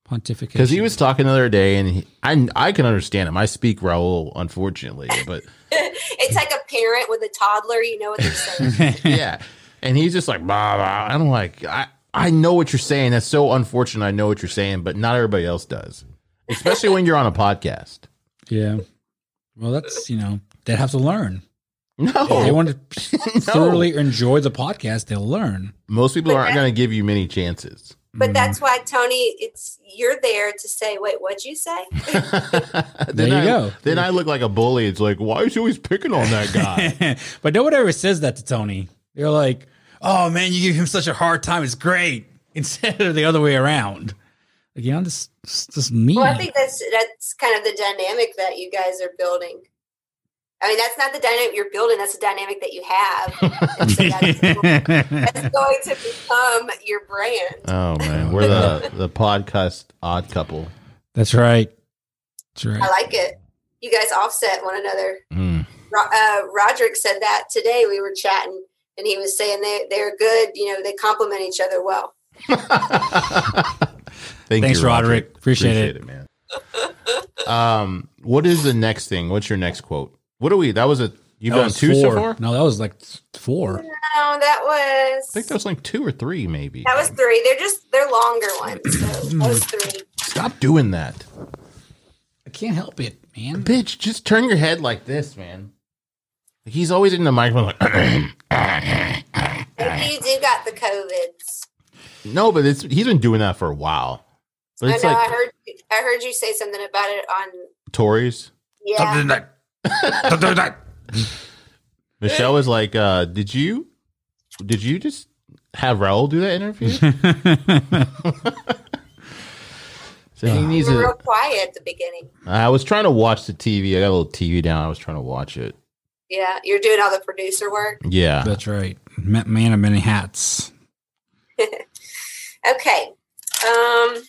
Pontification. Because he was talking the other day, and he, I I can understand him. I speak Raul, unfortunately, but it's like a parent with a toddler. You know what they're saying. yeah, and he's just like blah blah. I'm like I I know what you're saying. That's so unfortunate. I know what you're saying, but not everybody else does, especially when you're on a podcast. yeah. Well, that's you know they have to learn. No, If they want to No. thoroughly enjoy the podcast, they'll learn. most people But aren't going to give you many chances. But Mm. that's why Tony, it's you're there to say, "Wait, what'd you say?" then There you I, go. Then I look like a bully. It's like, why is he always picking on that guy? but no one ever says that to Tony. They're like, "Oh man, you give him such a hard time. It's great." Instead of the other way around. Like, you know, this this me. Well, I think that's that's kind of the dynamic that you guys are building. I mean, that's not the dynamic you're building. That's the dynamic that you have. And so that's, that's going to become your brand. oh man, we're the the podcast odd couple. That's right. That's right. I like it. You guys offset one another. Mm. Ro- uh, Roderick said that today. We were chatting, and he was saying they they're good. You know, they complement each other well. Thank Thanks, you, Roderick. Appreciate it. man. um, what is the next thing? What's your next quote? What are we? That was a you've That done was two so far. No, that was like four. No, that was I think that was like two or three, maybe. that was three. They're just they're longer ones. So that was three. Stop doing that, I can't help it, man. bitch. Just turn your head like this, man. He's always in the microphone like. Maybe you do got the covids. no, but it's he's been doing that for a while. But I it's know. I heard. I heard you say something about it on. Tories. Yeah. that. Michelle was like, uh, "Did you, did you just have Raul do that interview?" so he needs You were to. real quiet at the beginning. I was trying to watch the TV. I got a little TV down. I was trying to watch it. Yeah, you're doing all the producer work. Yeah. That's right. Man of many hats. Okay. Um,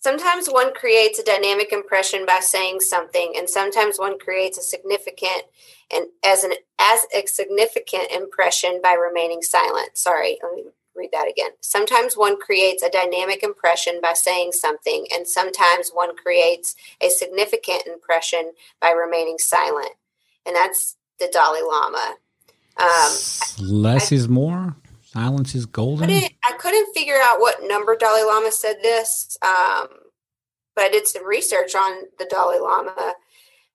sometimes one creates a dynamic impression by saying something, and sometimes one creates a significant and as an as a significant impression by remaining silent. Sorry, let me read that again. Sometimes one creates a dynamic impression by saying something, and sometimes one creates a significant impression by remaining silent. And that's the Dalai Lama. Um, Less is more. Silence is golden. couldn't, I couldn't figure out what number Dalai Lama said this, um, but I did some research on the Dalai Lama.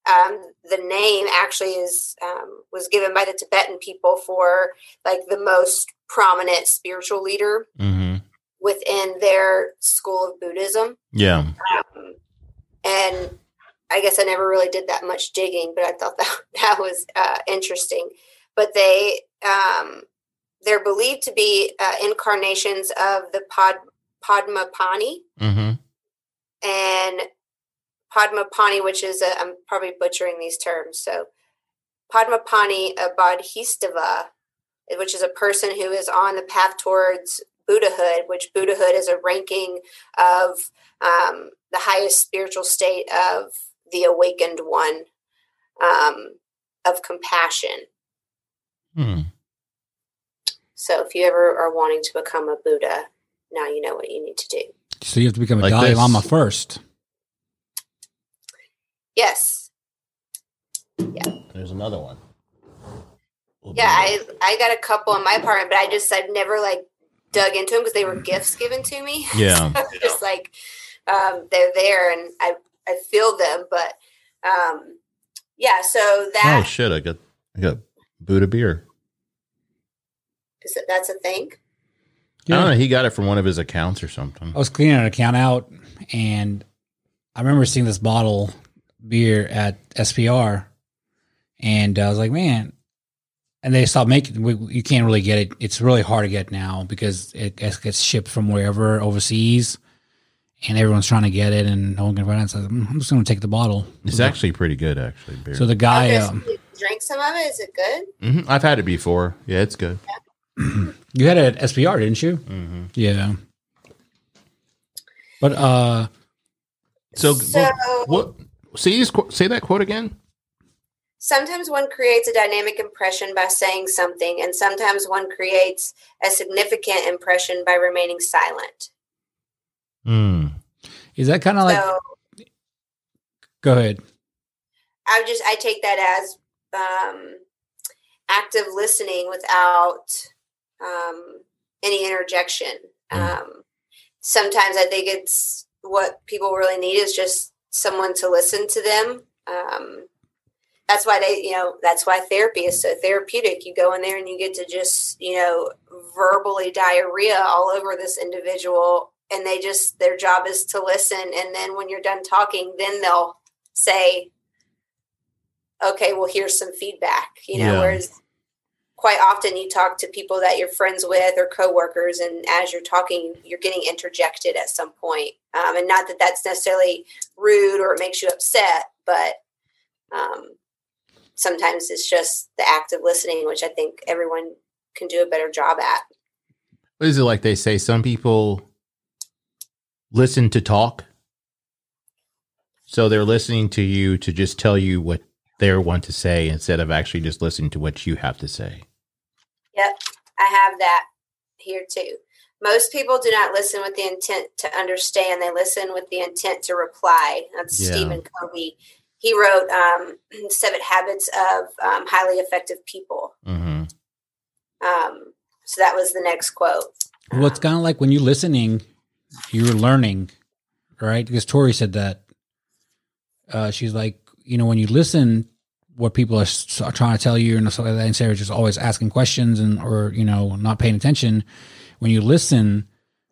Um, the name actually is um, was given by the Tibetan people for like the most prominent spiritual leader hmm within their school of Buddhism. Yeah. Um, and I guess I never really did that much digging, but I thought that that was uh, interesting. But they um, they're believed to be uh, incarnations of the Pod Padmapani hmm and Padmapani, which is a I'm probably butchering these terms. So Padmapani a Bodhisattva, which is a person who is on the path towards Buddhahood, which Buddhahood is a ranking of um, the highest spiritual state of the awakened one um, of compassion. Hmm. So if you ever are wanting to become a Buddha, now you know what you need to do. So you have to become a Like Dalai this. Lama first. Yes. Yeah. There's another one. Yeah, I I got a couple in my apartment, but I just I've never like dug into them because they were gifts given to me. Yeah. So just like um, they're there and I I feel them, but um, yeah. So that Oh shit! I got I got Buddha beer. is that that's a thing. I don't know. He got it from one of his accounts or something. I was cleaning an account out, and I remember seeing this bottle beer at SPR, and I was like, man. And they stopped making. We, you can't really get it. It's really hard to get now because it gets, gets shipped from wherever overseas, and everyone's trying to get it, and no one can find it. So "Mm, I'm just going to take the bottle. It's actually pretty good, actually. Beer. So the guy, okay, um, so you drink some of it. Is it good? hmm I've had it before. Yeah, it's good. you had it at SPR, didn't you? hmm Yeah. But uh, So, So what? Say say that quote again. Sometimes one creates a dynamic impression by saying something, and sometimes one creates a significant impression by remaining silent. Hmm. is that kind of like? Go ahead. I just I take that as um, active listening without um, any interjection. Mm. Um, sometimes I think it's what people really need is just someone to listen to them. Um, that's why they, you know, that's why therapy is so therapeutic. You go in there and you get to just, you know, verbally diarrhea all over this individual, and they just their job is to listen. And then when you're done talking, then they'll say, okay, well, here's some feedback, you know, Yeah. whereas quite often you talk to people that you're friends with or coworkers, and as you're talking, you're getting interjected at some point. Um, and not that that's necessarily rude or it makes you upset, but um, sometimes it's just the act of listening, which I think everyone can do a better job at. What is it like? They say some people listen to talk. So they're listening to you to just tell you what they want to say instead of actually just listening to what you have to say. Yep, I have that here too. Most people do not listen with the intent to understand; they listen with the intent to reply. That's Yeah. Stephen Covey. He wrote um, Seven Habits of um, Highly Effective People. hmm Um, so that was the next quote. Well, it's kind of like when you're listening, you're learning, right? Because Tori said that. Uh, she's like, you know, when you listen, what people are, are trying to tell you and stuff like that, and Sarah's just always asking questions and or you know not paying attention. When you listen,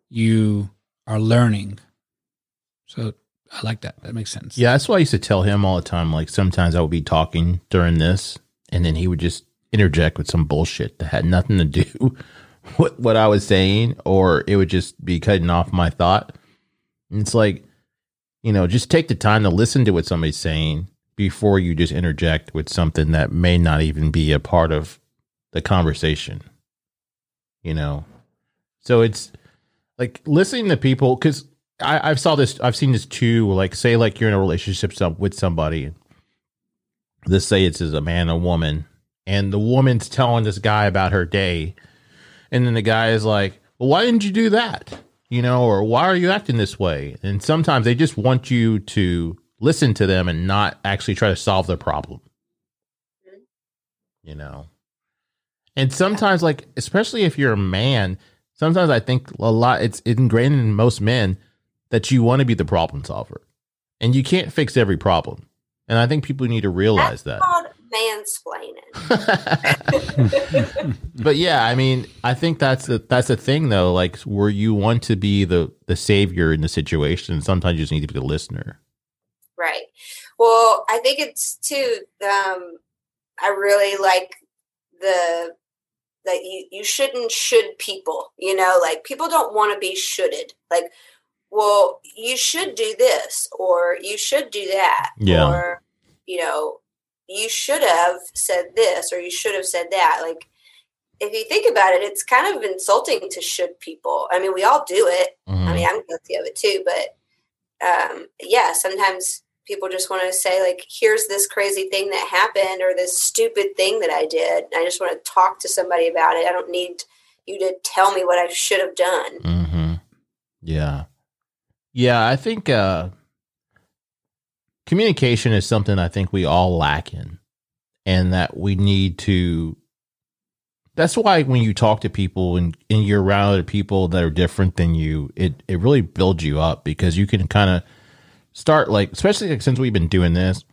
you are learning. So I like that. That makes sense. Yeah, that's why I used to tell him all the time. Like sometimes I would be talking during this, and then he would just interject with some bullshit that had nothing to do with what I was saying, or it would just be cutting off my thought. And it's like, you know, just take the time to listen to what somebody's saying before you just interject with something that may not even be a part of the conversation. You know, so it's like listening to people because I, I've saw this. I've seen this too. Like, say, like you're in a relationship with somebody. Let's say it's as a man, a woman, and the woman's telling this guy about her day, and then the guy is like, "Well, why didn't you do that?" You know, or why are you acting this way? And sometimes they just want you to listen to them and not actually try to solve their problem. You know, and sometimes, like, especially if you're a man, sometimes I think a lot. It's ingrained in most men that you want to be the problem solver, and you can't fix every problem. And I think people need to realize that. Called mansplaining. but yeah, I mean, I think that's the that's the thing though. Like, where you want to be the the savior in the situation, sometimes you just need to be the listener. Right. Well, I think it's too. Um, I really like the that you you shouldn't should people. You know, like people don't want to be shoulded. Like, well, you should do this or you should do that. Yeah. Or you know, you should have said this or you should have said that. Like, if you think about it, it's kind of insulting to should people. I mean, we all do it. I Mhm. mean, I'm guilty of it too, but um, yeah, sometimes people just want to say, like, here's this crazy thing that happened or this stupid thing that I did. I just want to talk to somebody about it. I don't need you to tell me what I should have done. Mm-hmm. Yeah. Yeah, I think uh communication is something I think we all lack in and that we need to that's why when you talk to people and, and you're around other people that are different than you, it, it really builds you up because you can kind of start like, especially like since we've been doing this,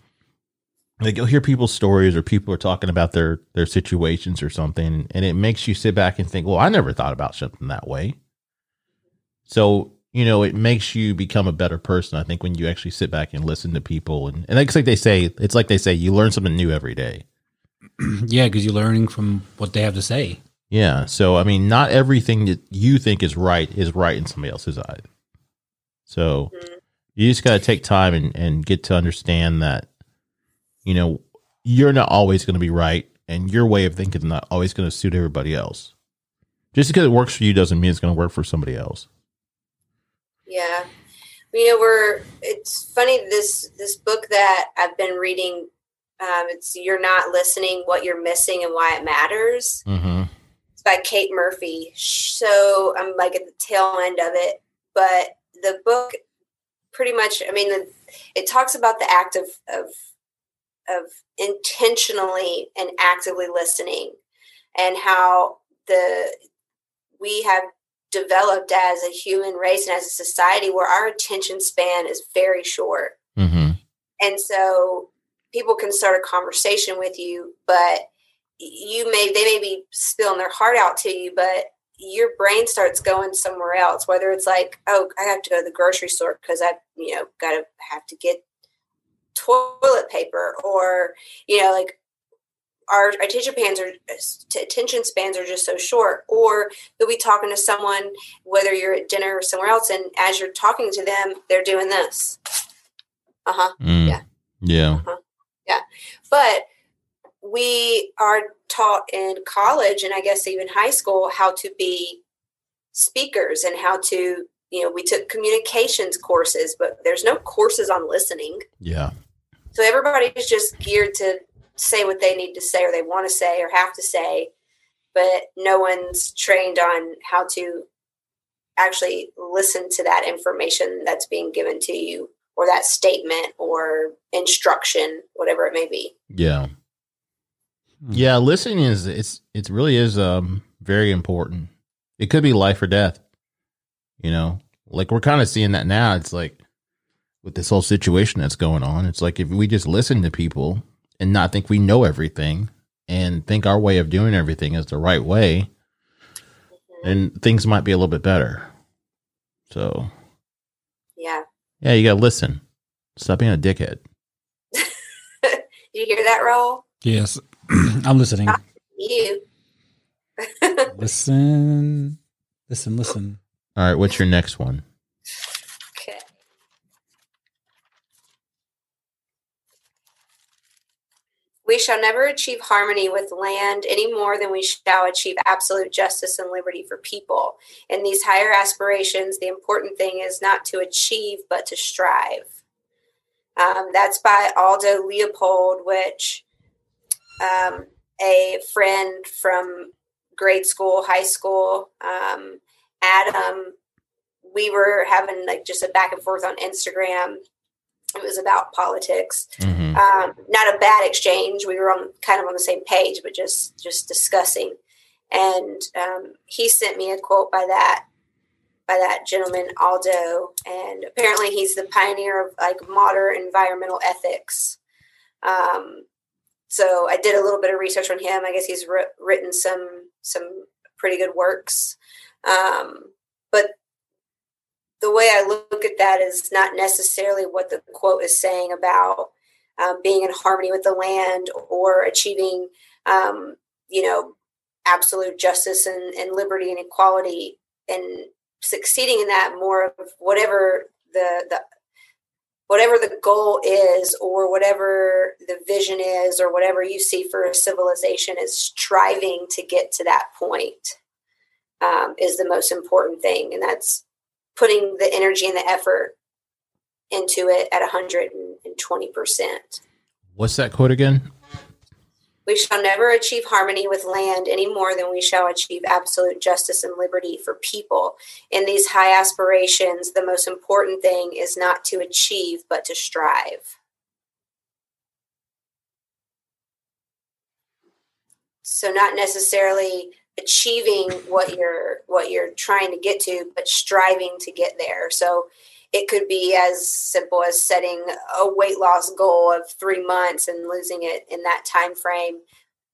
like you'll hear people's stories or people are talking about their, their situations or something. And it makes you sit back and think, well, I never thought about something that way. So, you know, it makes you become a better person. I think when you actually sit back and listen to people and, and it's like they say, it's like they say, you learn something new every day. yeah, because you're learning from what they have to say. Yeah. So I mean, not everything that you think is right is right in somebody else's eyes. So Mhm. you just got to take time and, and get to understand that, you know, you're not always going to be right, and your way of thinking is not always going to suit everybody else. Just because it works for you doesn't mean it's going to work for somebody else. Yeah. You know, we're, it's funny, this, this book that I've been reading, um, it's You're Not Listening, What You're Missing and Why It Matters. Mm-hmm. It's by Kate Murphy. So I'm like at the tail end of it, but the book pretty much. I mean, the, it talks about the act of of of intentionally and actively listening, and how the we have developed as a human race and as a society where our attention span is very short. Mm-hmm. And so people can start a conversation with you, but you may they may be spilling their heart out to you, but your brain starts going somewhere else. Whether it's like, oh, I have to go to the grocery store because I, you know, got to have to get toilet paper, or you know, like our attention spans are attention spans are just so short. Or you'll be talking to someone, whether you're at dinner or somewhere else, and as you're talking to them, they're doing this. Uh huh. Mm. Yeah. Yeah. But we are taught in college and I guess even high school how to be speakers and how to you know, we took communications courses, but there's no courses on listening. Yeah. So everybody's just geared to say what they need to say or they want to say or have to say, but no one's trained on how to actually listen to that information that's being given to you or that statement or instruction, whatever it may be. Yeah. Hmm. Yeah, listening is it's it really is um very important. It could be life or death. You know, like we're kind of seeing that now. It's like with this whole situation that's going on. It's like if we just listen to people and not think we know everything and think our way of doing everything is the right way, and things might be a little bit better. So Yeah. yeah, you gotta listen. Stop being a dickhead. Did you hear that, Raul? Yes, I'm listening. You. Listen, listen, listen. All right, what's your next one? Okay. We shall never achieve harmony with land any more than we shall achieve absolute justice and liberty for people. In these higher aspirations, the important thing is not to achieve, but to strive. Um, that's by Aldo Leopold, which um, a friend from grade school, high school, um, Adam, we were having like just a back and forth on Instagram. It was about politics. hmm Um, not a bad exchange. We were on kind of on the same page, but just just discussing. And um, he sent me a quote by that by that gentleman Aldo, and apparently he's the pioneer of like modern environmental ethics. Um, so I did a little bit of research on him. I guess he's wr- written some some pretty good works. Um, but the way I look at that is not necessarily what the quote is saying about um, being in harmony with the land or achieving, um, you know, absolute justice and, and liberty and equality and succeeding in that more of whatever the the whatever the goal is or whatever the vision is or whatever you see for a civilization is striving to get to that point um, is the most important thing. And that's putting the energy and the effort into it at 120%. What's that quote again? We shall never achieve harmony with land any more than we shall achieve absolute justice and liberty for people. In these high aspirations, the most important thing is not to achieve, but to strive. So, not necessarily achieving what you're what you're trying to get to, but striving to get there. So, it could be as simple as setting a weight loss goal of three months and losing it in that time frame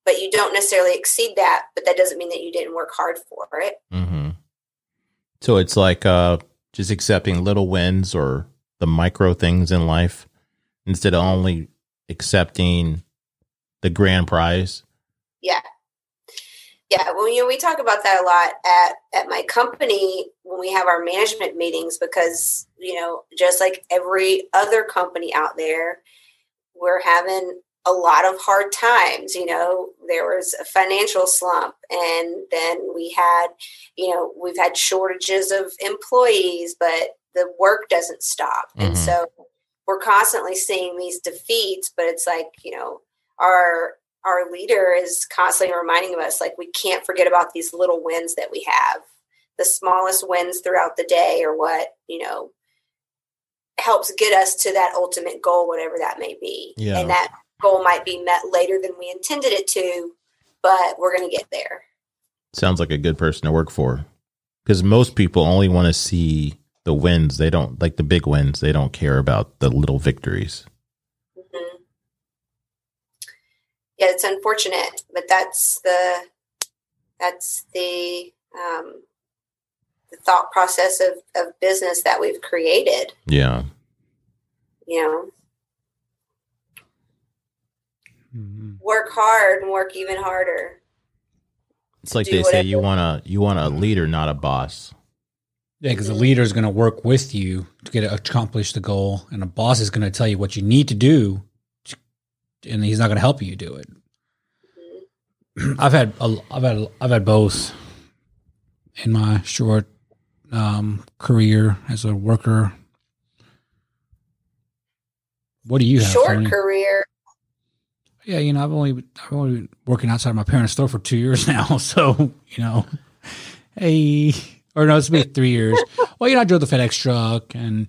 but you don't necessarily exceed that but that doesn't mean that you didn't work hard for it mm-hmm. So it's like uh, just accepting little wins or the micro things in life instead of only accepting the grand prize. yeah yeah well you know we talk about that a lot at at my company when we have our management meetings because you know just like every other company out there we're having a lot of hard times you know there was a financial slump and then we had you know we've had shortages of employees but the work doesn't stop and Mhm. so we're constantly seeing these defeats but it's like you know our our leader is constantly reminding us like we can't forget about these little wins that we have the smallest wins throughout the day or what you know helps get us to that ultimate goal whatever that may be Yeah. and that goal might be met later than we intended it to but we're going to get there Sounds like a good person to work for because most people only want to see the wins. They don't like the big wins. They don't care about the little victories. Mhm. yeah it's unfortunate but that's the that's the um the thought process of, of business that we've created Yeah. you know Mhm. work hard and work even harder It's like Do they say you want a you want a leader, not a boss. Yeah, because the leader is going to work with you to get accomplish the goal, and a boss is going to tell you what you need to do, and he's not going to help you do it. I've had a, I've had I've had both in my short um, career as a worker. What do you have? Short career. Yeah, you know, I've only I've only been working outside of my parents' store for two years now, so you know, hey, or no, it's been three years. Well, you know, I drove the FedEx truck, and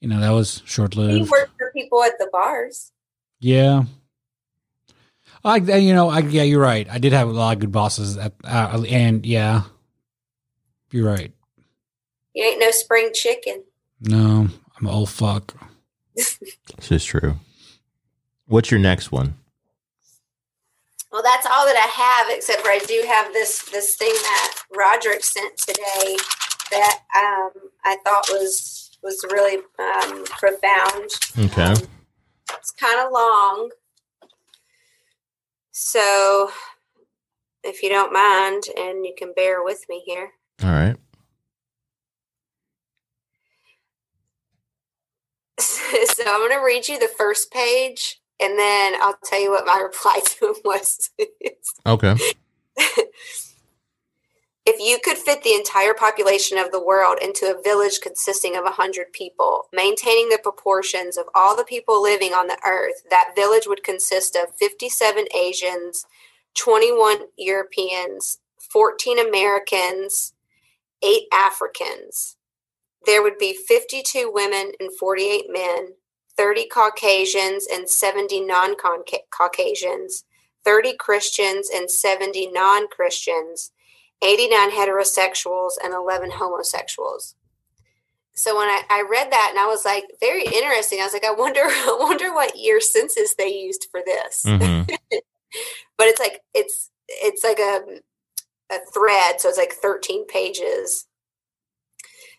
you know that was short lived. You lived. work for people at the bars. Yeah, I you know, I yeah, you're right. I did have a lot of good bosses, at, uh, and yeah, you're right. You ain't no spring chicken. No, I'm an old fuck. This is true. What's your next one? Well, that's all that I have, except for I do have this this thing that Roderick sent today that um, I thought was was really um, profound. Okay. Um, it's kind of long, so if you don't mind, and you can bear with me here. All right. so I'm going to read you the first page, and then I'll tell you what my reply to him was. Okay. If you could fit the entire population of the world into a village consisting of 100 people, maintaining the proportions of all the people living on the earth, that village would consist of 57 Asians, 21 Europeans, 14 Americans, 8 Africans. There would be 52 women and 48 men, 30 Caucasians and 70 non Caucasians, 30 Christians and 70 non Christians, 89 heterosexuals and 11 homosexuals. So when I, I read that and I was like, very interesting. I was like, I wonder, I wonder what year census they used for this. hmm But it's like it's it's like a a thread, so it's like 13 pages.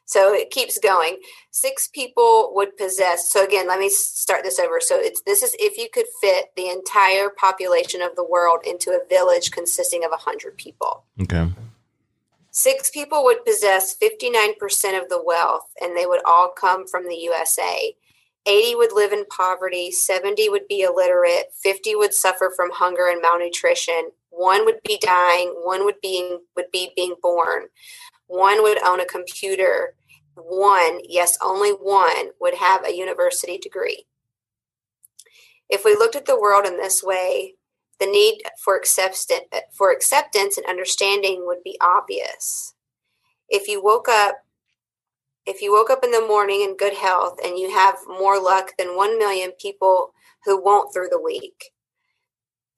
So it keeps going. Six people would possess. So again, let me start this over. So it's this is if you could fit the entire population of the world into a village consisting of 100 people. Okay. Six people would possess 59% of the wealth, and they would all come from the USA. 80 would live in poverty, 70 would be illiterate, 50 would suffer from hunger and malnutrition, one would be dying, one would be would be being born. One would own a computer, one, yes, only one would have a university degree. If we looked at the world in this way, the need for acceptance for acceptance and understanding would be obvious. If you woke up if you woke up in the morning in good health and you have more luck than 1 million people who won't through the week.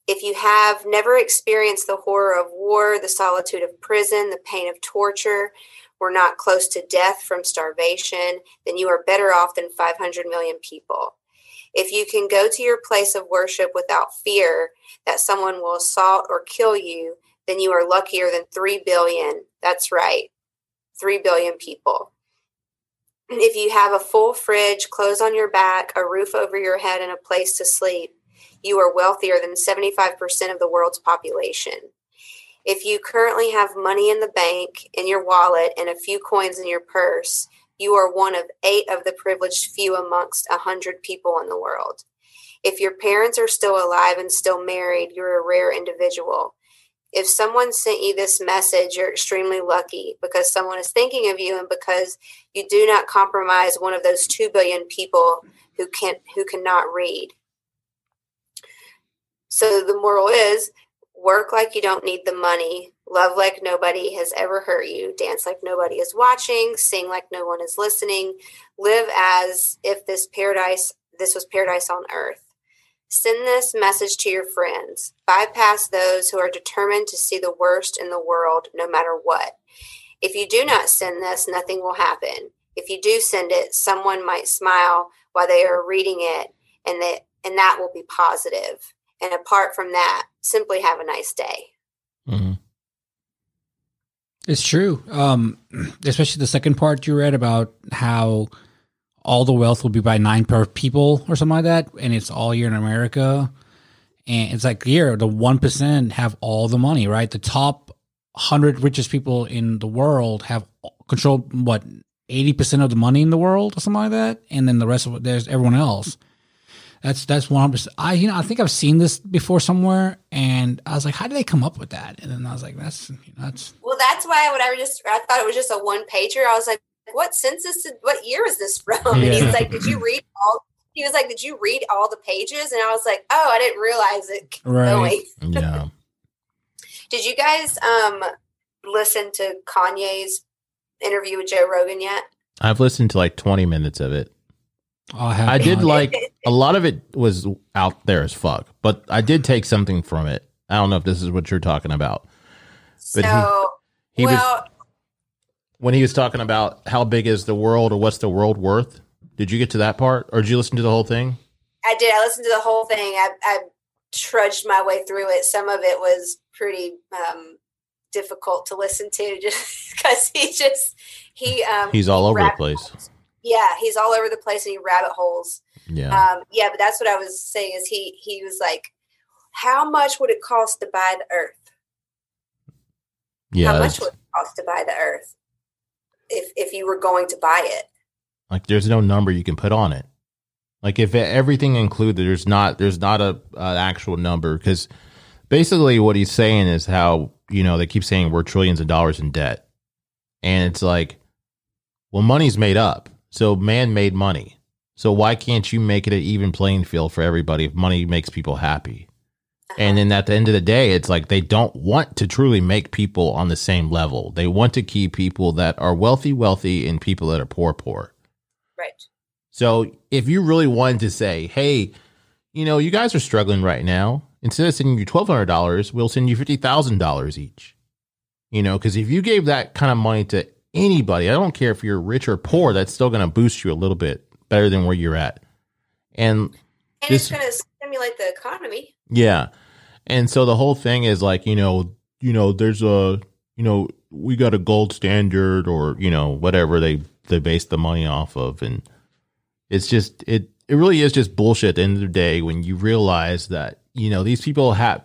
If you have never experienced the horror of war, the solitude of prison, the pain of torture, were not close to death from starvation, then you are better off than 500 million people. If you can go to your place of worship without fear that someone will assault or kill you, then you are luckier than 3 billion. That's right, 3 billion people. If you have a full fridge, clothes on your back, a roof over your head, and a place to sleep, you are wealthier than 75% of the world's population. If you currently have money in the bank, in your wallet, and a few coins in your purse, you are one of eight of the privileged few amongst a hundred people in the world. If your parents are still alive and still married, you're a rare individual. If someone sent you this message, you're extremely lucky because someone is thinking of you and because you do not compromise one of those 2 billion people who can who cannot read. So the moral is work like you don't need the money, love like nobody has ever hurt you, dance like nobody is watching, sing like no one is listening, live as if this paradise this was paradise on earth. Send this message to your friends. Bypass those who are determined to see the worst in the world no matter what. If you do not send this, nothing will happen. If you do send it, someone might smile while they are reading it and that and that will be positive. And apart from that, simply have a nice day. It's true. Um, especially the second part you read about how all the wealth will be by nine per people or something like that, and it's all year in America. And it's like here, the one percent have all the money, right? The top hundred richest people in the world have control what eighty percent of the money in the world or something like that, and then the rest of it, there's everyone else. That's that's one. I you know I think I've seen this before somewhere, and I was like, how did they come up with that? And then I was like, that's you know, that's Well, that's why when I was just I thought it was just a one pager. I was like, what census? Did, what year is this from? And he's like, did you read all? He was like, did you read all the pages? And I was like, oh, I didn't realize it. kept Right. going. Yeah. Did you guys um listen to Kanye's interview with Joe Rogan yet? I've listened to like 20 minutes of it. I, have I did like a lot of it was out there as fuck, but I did take something from it. I don't know if this is what you're talking about. But he- so He was well, when he was talking about how big is the world or what's the world worth. Did you get to that part or did you listen to the whole thing? I did. I listened to the whole thing. I, I trudged my way through it. Some of it was pretty um, difficult to listen to, just because he just he um, He's all over the place. Yeah, he's all over the place, and he rabbit holes. Yeah. Um, yeah, but that's what I was saying. Is he he was like, how much would it cost to buy the Earth? yeah. how much would it cost to buy the Earth if if you were going to buy it? Like there's no number you can put on it. Like if everything included, there's not there's not a an actual number because basically what he's saying is how you know they keep saying we're trillions of dollars in debt, and it's like, well, money's made up, so man made money. So why can't you make it an even playing field for everybody if money makes people happy? Uh-huh. And then at the end of the day, it's like they don't want to truly make people on the same level. They want to keep people that are wealthy, wealthy, and people that are poor, poor. Right. So if you really wanted to say, hey, you know, you guys are struggling right now, instead of sending you twelve hundred dollars, we'll send you fifty thousand dollars each. You know, because if you gave that kind of money to anybody, I don't care if you're rich or poor, that's still going to boost you a little bit better than where you're at. And And This- it's going to stimulate the economy. yeah. And so the whole thing is like, you know, you know, there's a, you know, we got a gold standard or, you know, whatever they they base the money off of and it's just it it really is just bullshit at the end of the day when you realize that, you know, these people have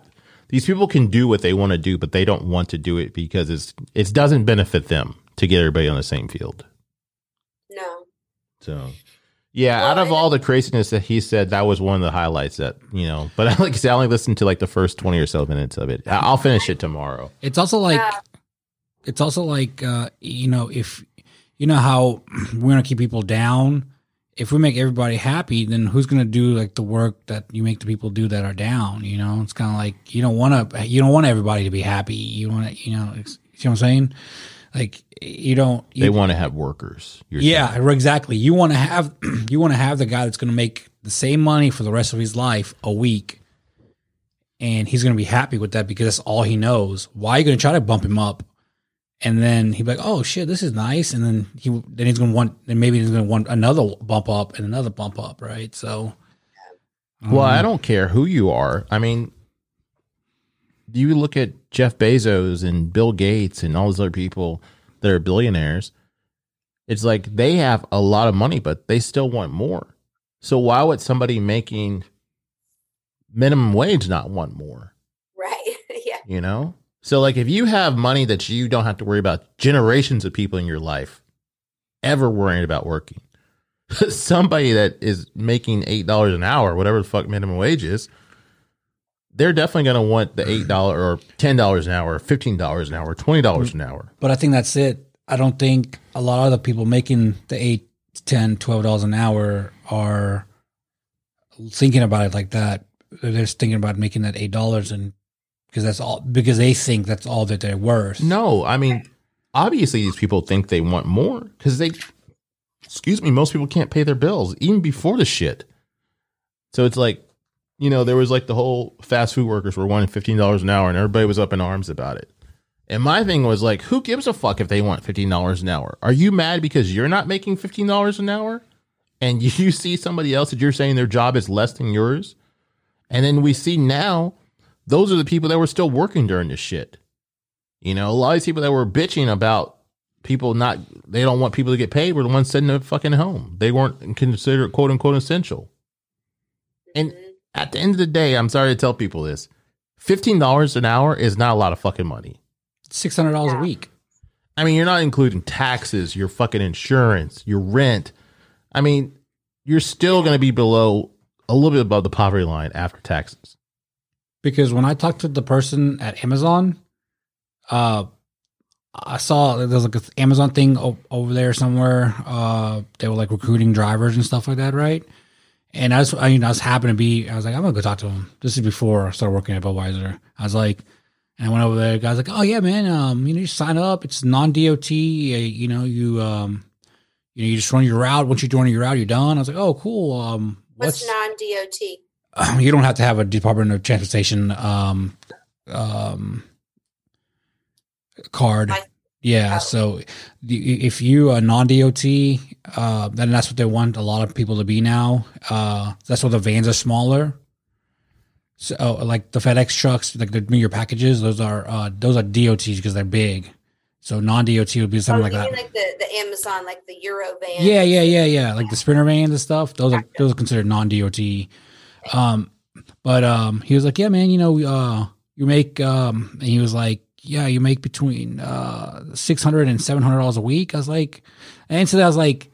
these people can do what they want to do, but they don't want to do it because it's it doesn't benefit them to get everybody on the same field. No. So, yeah, Well, out of all the craziness that he said, that was one of the highlights that, you know, but I like I only listened to like the first 20 or so minutes of it. I- I'll finish it tomorrow. It's also like Yeah. it's also like uh, you know if you know how we're gonna keep people down. If we make everybody happy, then who's gonna do like the work that you make the people do that are down? You know, it's kind of like you don't want to you don't want everybody to be happy. You want to you know, it's- you know what I'm saying? Like you don't. You, They want to have workers. yeah, saying. exactly. You want to have you want to have the guy that's going to make the same money for the rest of his life a week, and he's going to be happy with that because that's all he knows. Why are you going to try to bump him up? And then he'd be like, "Oh shit, this is nice." And then he then he's going to want then maybe he's going to want another bump up and another bump up, right? So, Well, um, I don't care who you are. I mean, do you look at Jeff Bezos and Bill Gates and all those other people that are billionaires. It's like they have a lot of money, but they still want more. So why would somebody making minimum wage not want more? Right. yeah. You know? So like if you have money that you don't have to worry about generations of people in your life ever worrying about working. Somebody that is making eight dollars an hour, whatever the fuck minimum wage is, they're definitely gonna want the eight dollar or ten dollars an hour, or fifteen dollars an hour, or twenty dollars an hour. But I think that's it. I don't think a lot of the people making the eight, ten, twelve dollars an hour are thinking about it like that. They're just thinking about making that eight dollars and because that's all because they think that's all that they're worth. No, I mean, obviously these people think they want more because they, excuse me, most people can't pay their bills even before the shit. So it's like, you know, there was like the whole fast food workers were wanting fifteen dollars an hour, and everybody was up in arms about it. And my thing was like, who gives a fuck if they want fifteen dollars an hour? Are you mad because you're not making fifteen dollars an hour, and you see somebody else that you're saying their job is less than yours? And then we see now, those are the people that were still working during this shit. You know, a lot of these people that were bitching about people not, they don't want people to get paid were the ones sitting at fucking home. They weren't considered quote unquote essential. And. At the end of the day, I'm sorry to tell people this $15 an hour is not a lot of fucking money. Six hundred dollars a week. I mean, you're not including taxes, your fucking insurance, your rent. I mean, you're still going to be below a little bit above the poverty line after taxes. because when I talked to the person at Amazon, uh, I saw there's like an Amazon thing over there somewhere. Uh, they were like recruiting drivers and stuff like that, right? And I was, I mean, I was happen to be, I was like, I'm gonna go talk to him. This is before I started working at Budweiser. I was like, and I went over there. The guy's like, oh yeah, man, um, you know, you sign up. It's non DOT. You know, you um, you know, you just run your route. Once you run your route, you're done. I was like, oh, cool. Um, What's, non DOT? you don't have to have a Department of Transportation um, um, card. Like- yeah, Oh. so if you are non DOT, uh, then that's what they want a lot of people to be now. Uh, that's why the vans are smaller. So, uh, like the FedEx trucks, like the your packages, those are uh, those are DOTs because they're big. So non DOT would be Oh, something you like that. like the, the Amazon, like the Euro van? Yeah, yeah, yeah, yeah. Like the sprinter vans and stuff. Those are those are considered non DOT. Um, but um, he was like, yeah, man, you know, uh, you make um, and he was like, yeah, you make between uh six hundred and seven hundred dollars a week. I was like, and so I was like,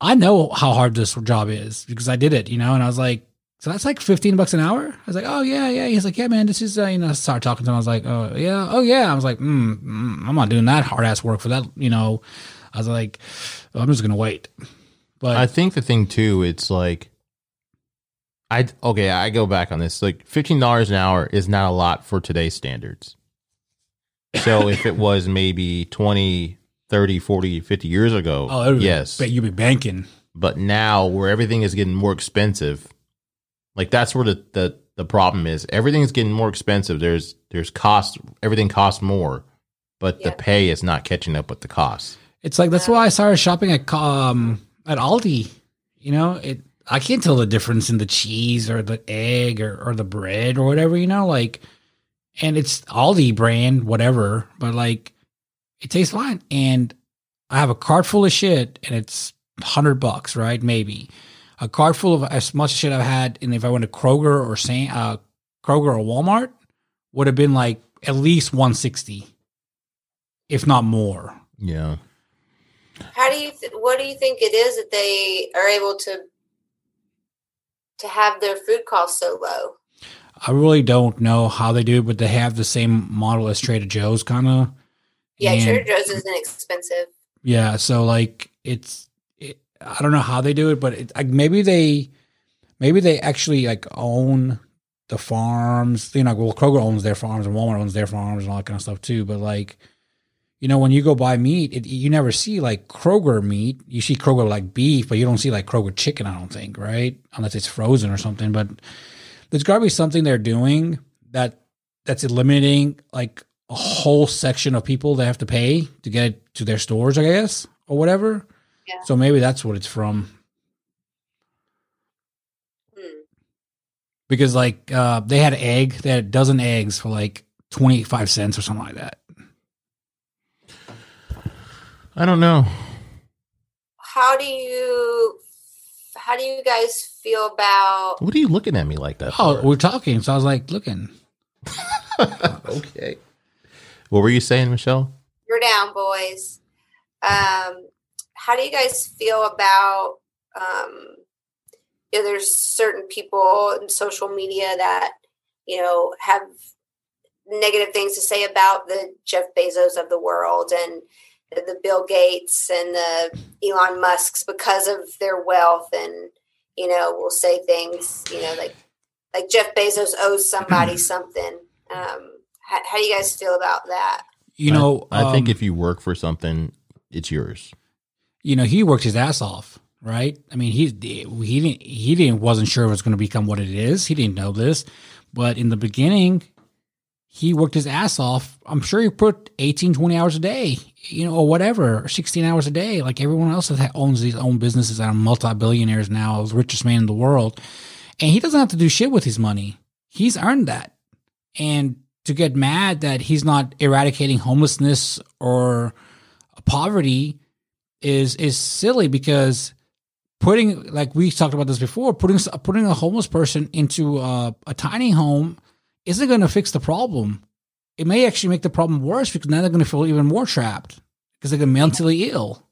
I know how hard this job is because I did it, you know, and I was like. So that's like fifteen bucks an hour. I was like, oh yeah, yeah. He's like, yeah, man, this is uh, you know. I started talking to him. I was like, oh yeah, oh yeah. I was like, mm, mm, I'm not doing that hard ass work for that. You know, I was like, I'm just gonna wait. But I think the thing too, it's like, I okay, I go back on this. Like fifteen dollars an hour is not a lot for today's standards. So if it was maybe 20, 30, 40, 50 years ago, oh, it be- yes. but you'd be banking. But now where everything is getting more expensive, like that's where the, the, the problem is. Everything's getting more expensive. There's there's cost everything costs more, but the pay is not catching up with the costs. It's like that's why I started shopping at um at Aldi. You know, it I can't tell the difference in the cheese or the egg or, or the bread or whatever. You know, like, and it's Aldi brand, whatever. But like, it tastes fine. And I have a cart full of shit, and it's hundred bucks, right? Maybe a cart full of as much shit I've had. And if I went to Kroger or Saint uh, Kroger or Walmart, would have been like at least one sixty, if not more. Yeah. How do you? Th- what do you think it is that they are able to to have their food costs so low? I really don't know how they do it, but they have the same model as Trader Joe's, kind of. Yeah, Trader Joe's isn't expensive. Yeah, so like it's, it, I don't know how they do it, but it, like maybe they, maybe they actually like own the farms. You know, well, Kroger owns their farms and Walmart owns their farms and all that kind of stuff too. But like, you know, when you go buy meat, it, you never see like Kroger meat. You see Kroger like beef, but you don't see like Kroger chicken. I don't think, right? Unless it's frozen or something. But there's got to be something they're doing that that's eliminating like a whole section of people that have to pay to get to their stores, I guess, or whatever. Yeah. So maybe that's what it's from. Hmm. Because like uh, they had egg, they had a dozen eggs for like twenty five cents or something like that. I don't know. How do you? How do you guys feel about? What are you looking at me like that? Oh, for? we're talking, so I was like looking. okay. What were you saying, Michelle? You're down, boys. Um, how do you guys feel about? Um, you know, there's certain people in social media that you know have negative things to say about the Jeff Bezos of the world and the Bill Gates and the Elon Musk's because of their wealth and you know will say things you know like like Jeff Bezos owes somebody something. Um, how, how do you guys feel about that? You know, I, I think um, if you work for something, it's yours. you know, he worked his ass off, right? I mean, he he didn't he didn't wasn't sure it was going to become what it is. He didn't know this, but in the beginning, he worked his ass off. I'm sure he put 18, 20 hours a day, you know, or whatever, 16 hours a day, like everyone else that owns these own businesses that are multi-billionaires now, the richest man in the world. And he doesn't have to do shit with his money. He's earned that. And to get mad that he's not eradicating homelessness or poverty is is silly because putting like we talked about this before putting putting a homeless person into a, a tiny home isn't going to fix the problem it may actually make the problem worse because now they're going to feel even more trapped because they're mentally ill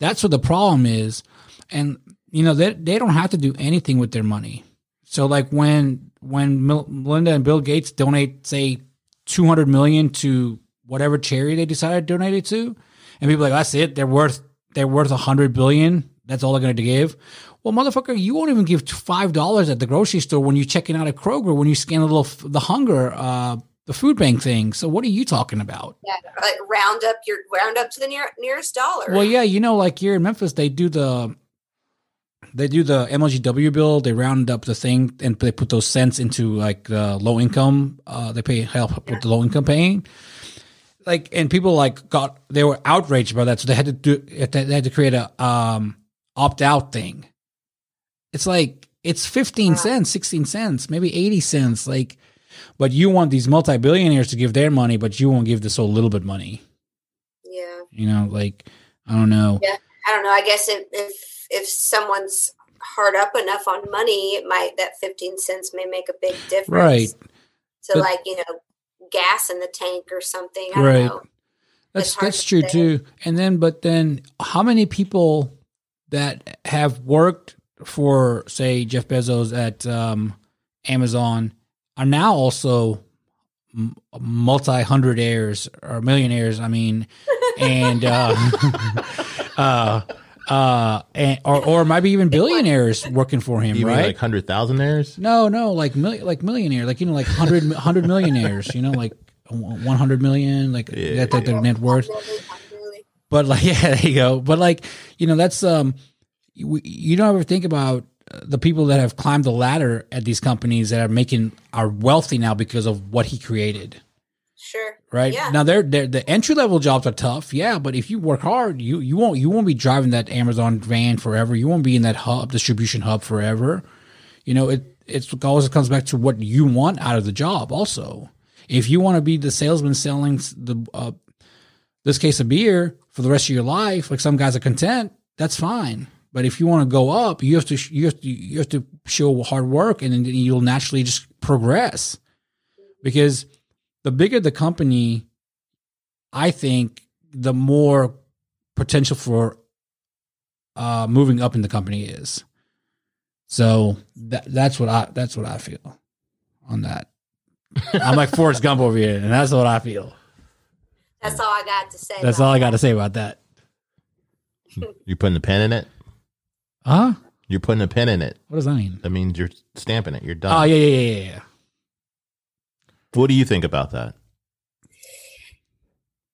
that's what the problem is and you know they, they don't have to do anything with their money So like when when Melinda and Bill Gates donate say 200 million to whatever charity they decided to donate it to, and people like that's it, they're worth they're worth a 100 billion. That's all they're going to give. Well, motherfucker, you won't even give five dollars at the grocery store when you're checking out at Kroger when you scan a little the hunger uh, the food bank thing. So what are you talking about? Yeah, like round up your round up to the near, nearest dollar. Well, yeah, you know, like here in Memphis, they do the they do the MLGW bill. They round up the thing and they put those cents into like the low income. Uh, they pay help with the low income paying. Like and people like got they were outraged by that, so they had to do they had to create a um opt out thing. It's like it's fifteen cents, sixteen cents, maybe eighty cents. Like, but you want these multi billionaires to give their money, but you won't give this so little bit money. yeah, You know, like I don't know. yeah. I don't know. I guess if if, if someone's hard up enough on money, it might that fifteen cents may make a big difference. Right. To But- like you know, gas in the tank or something. I Right. don't know. That's that's to true say. too. And then, but then, how many people that have worked for, say, Jeff Bezos at um, Amazon are now also multi hundred heirs or millionaires? I mean, and uh, uh, uh, and or or maybe even billionaires working for him, You mean right? like hundred thousandaires? no, no, like mil- like millionaire, like you know, like hundred hundred millionaires, you know, like one hundred million, like Yeah. that, that their net worth Really, really. but like yeah there you go but like you know that's um you, you don't ever think about the people that have climbed the ladder at these companies that are making are wealthy now because of what he created Sure. right Yeah. now they're, they're the entry level jobs are tough yeah but if you work hard you you won't you won't be driving that amazon van forever you won't be in that hub distribution hub forever you know it it's always comes back to what you want out of the job also if you want to be the salesman selling the uh, this case of beer for the rest of your life, like some guys are content, that's fine. But if you want to go up, you have to you have to you have to show hard work, and then you'll naturally just progress. Because the bigger the company, I think the more potential for uh, moving up in the company is. So that that's what I that's what I feel on that. I'm like Forrest Gump over here, and that's what I feel. That's all I got to say. That's about all I got to say about that. You putting the pen in it? Huh? You're putting a pin in it. What does that mean? That means you're stamping it. You're done. Oh yeah, yeah, yeah, yeah, yeah. What do you think about that?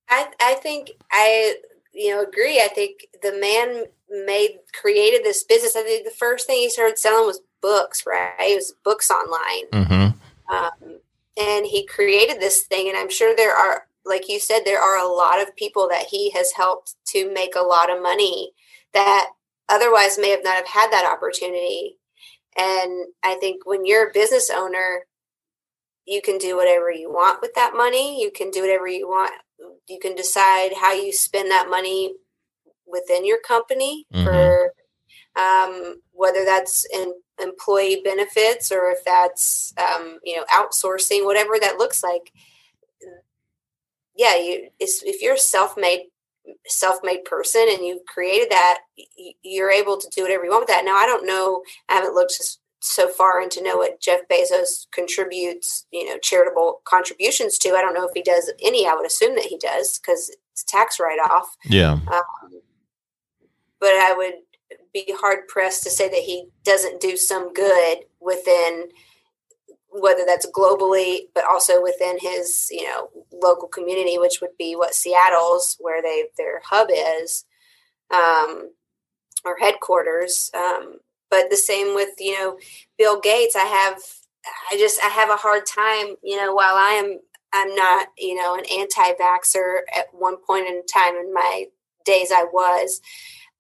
I I think I you know agree. I think the man made created this business. I think the first thing he started selling was books. Right? It was books online. Mm-hmm. um, and he created this thing and i'm sure there are like you said there are a lot of people that he has helped to make a lot of money that otherwise may have not have had that opportunity. And i think when you're a business owner you can do whatever you want with that money. You can do whatever you want. You can decide how you spend that money within your company Mhm. for um, whether that's in employee benefits or if that's um, you know outsourcing whatever that looks like. Yeah you if you're a self-made self-made person and you've created that you're able to do whatever you want with that. Now i don't know i haven't looked so far into know what jeff bezos contributes you know charitable contributions to. I don't know if he does any. I would assume that he does because it's tax write-off. Yeah. um, but I would be hard pressed to say that he doesn't do some good within whether that's globally, but also within his you know local community, which would be what Seattle's where they their hub is, um, or headquarters. Um, but the same with you know Bill Gates. I have I just I have a hard time you know while I am I'm not you know an anti-vaxer at one point in time in my days I was.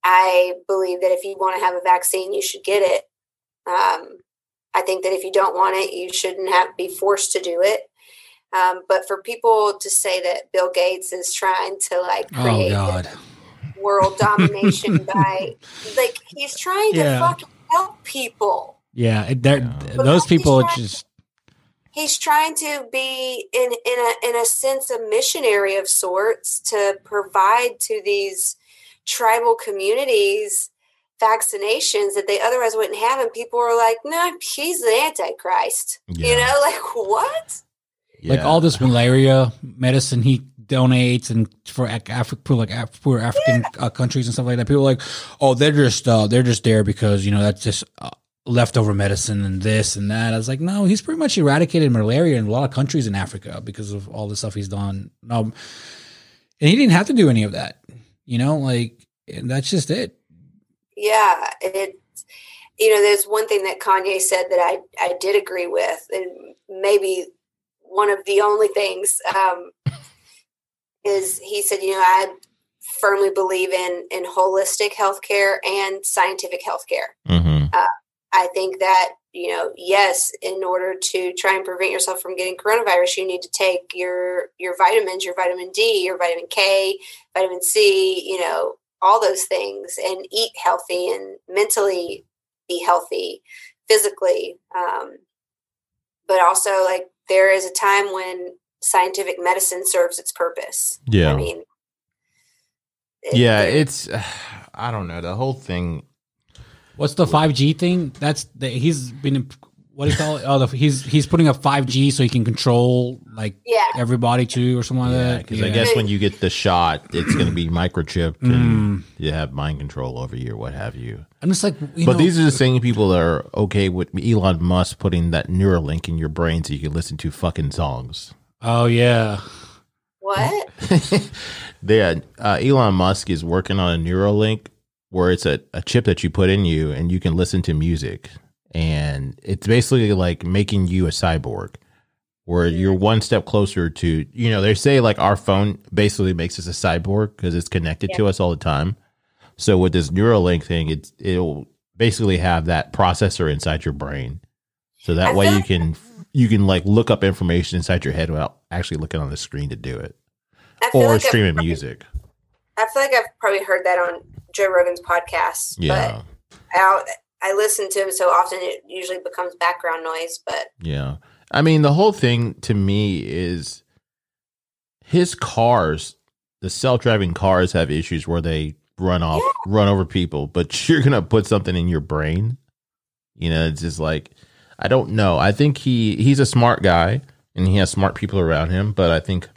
I believe that if you want to have a vaccine, you should get it. Um, I think that if you don't want it, you shouldn't have be forced to do it. Um, but for people to say that Bill Gates is trying to like Oh create God. world domination by like he's trying to Yeah. fucking help people. Yeah, they're- Yeah. But those people trying- just he's trying to be in in a in a sense a missionary of sorts to provide to these tribal communities vaccinations that they otherwise wouldn't have, and people were like, "No, he's the Antichrist." You know, like what? Like all this malaria medicine he donates and for Af- Afri- poor like Af- poor African uh, countries and stuff like that. People are like, oh, they're just uh, they're just there because you know that's just uh, leftover medicine and this and that. I was like, no, he's pretty much eradicated malaria in a lot of countries in Africa because of all the stuff he's done. Um, and he didn't have to do any of that, you know, like and that's just it. Yeah, it. You know, there's one thing that Kanye said that I I did agree with, and maybe one of the only things um, is he said, you know, I firmly believe in in holistic healthcare and scientific healthcare. Mhm. I think that you know, yes, in order to try and prevent yourself from getting coronavirus, you need to take your your vitamins, your vitamin D, your vitamin K, vitamin C, you know, all those things, and eat healthy and mentally be healthy, physically. Um, but also, like there is a time when scientific medicine serves its purpose. Yeah. I mean, it- yeah, there- it's I don't know the whole thing. What's the five G thing? That's the, he's been what do you call it? Oh, the, he's he's putting up five G so he can control like yeah. everybody too or something like Yeah, that. because I guess when you get the shot, it's going to be microchipped Mm. and you have mind control over you or what have you. I'm just like, you but know, these are the same people that are okay with Elon Musk putting that Neuralink in your brain so you can listen to fucking songs. oh yeah, What? yeah, uh, Elon Musk is working on a Neuralink where it's a, a chip that you put in you and you can listen to music. And it's basically like making you a cyborg where you're one step closer to, you know, they say like our phone basically makes us a cyborg because it's connected to us all the time. So with this Neuralink thing, it's, it'll basically have that processor inside your brain. So that I way you can, you can like look up information inside your head without actually looking on the screen to do it or like streaming probably- music. I feel like I've probably heard that on Joe Rogan's podcast. Yeah. But I, I listen to him so often it usually becomes background noise. But Yeah. I mean, the whole thing to me is his cars, the self driving cars have issues where they run off, run over people, but you're going to put something in your brain. You know, it's just like, I don't know. I think he, he's a smart guy and he has smart people around him, but I think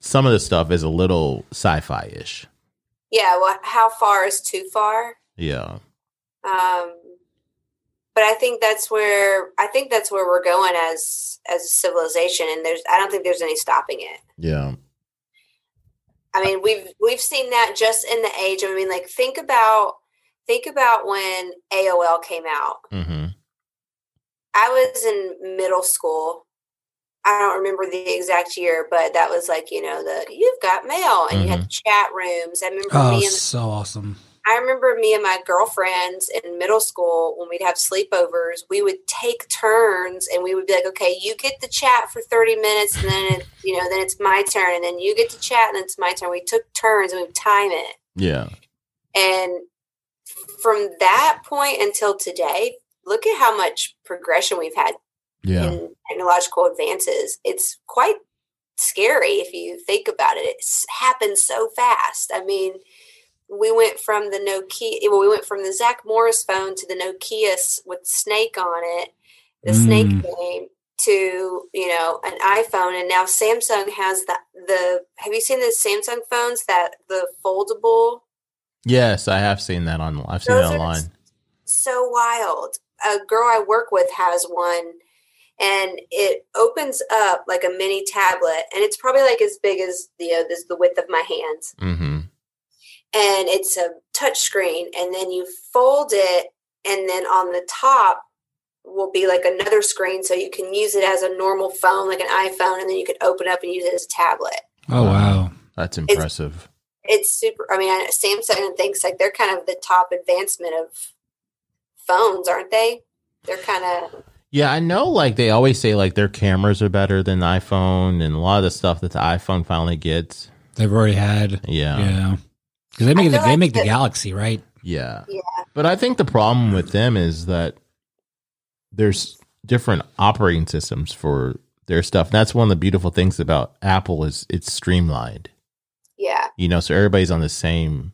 some of the stuff is a little sci fi ish. yeah, well, how far is too far? Yeah. Um, but I think that's where I think that's where we're going as as a civilization, and there's I don't think there's any stopping it. Yeah. I mean, we've we've seen that just in the age. I mean, like think about think about when AOL came out. hmm I was in middle school. I don't remember the exact year, but that was like you know the you've got mail, and you had the chat rooms. I remember oh, me and so awesome. I remember me and my girlfriends in middle school when we'd have sleepovers, we would take turns and we would be like, okay, you get the chat for 30 minutes and then, it, you know, then it's my turn and then you get to chat and then it's my turn. We took turns and we would time it. Yeah. And from that point until today, look at how much progression we've had Yeah. in technological advances. It's quite scary if you think about it. It's happened so fast. I mean, we went from the Nokia, well, we went from the Zach Morris phone to the Nokia with Snake on it, the Snake Mm. game, to you know an iPhone, and now Samsung has the the. Have you seen the Samsung phones that the foldable? Yes, I have seen that on. I've seen Those it online. so wild. A girl I work with has one and it opens up like a mini tablet and it's probably like as big as you know this the width of my hands hmm and it's a touch screen and then you fold it and then on the top will be like another screen so you can use it as a normal phone like an iphone and then you can open up and use it as a tablet Oh wow. That's impressive. it's super i mean I- samsung thinks like they're kind of the top advancement of phones aren't they they're kind of Yeah, I know. Like they always say, like their cameras are better than the iPhone, and a lot of the stuff that the iPhone finally gets. They've already had. Yeah, Yeah. Because they make I the, they like make the the- Galaxy, right? yeah, Yeah. But I think the problem with them is that there's different operating systems for their stuff. That's one of the beautiful things about Apple is it's streamlined. yeah You know, so everybody's on the same.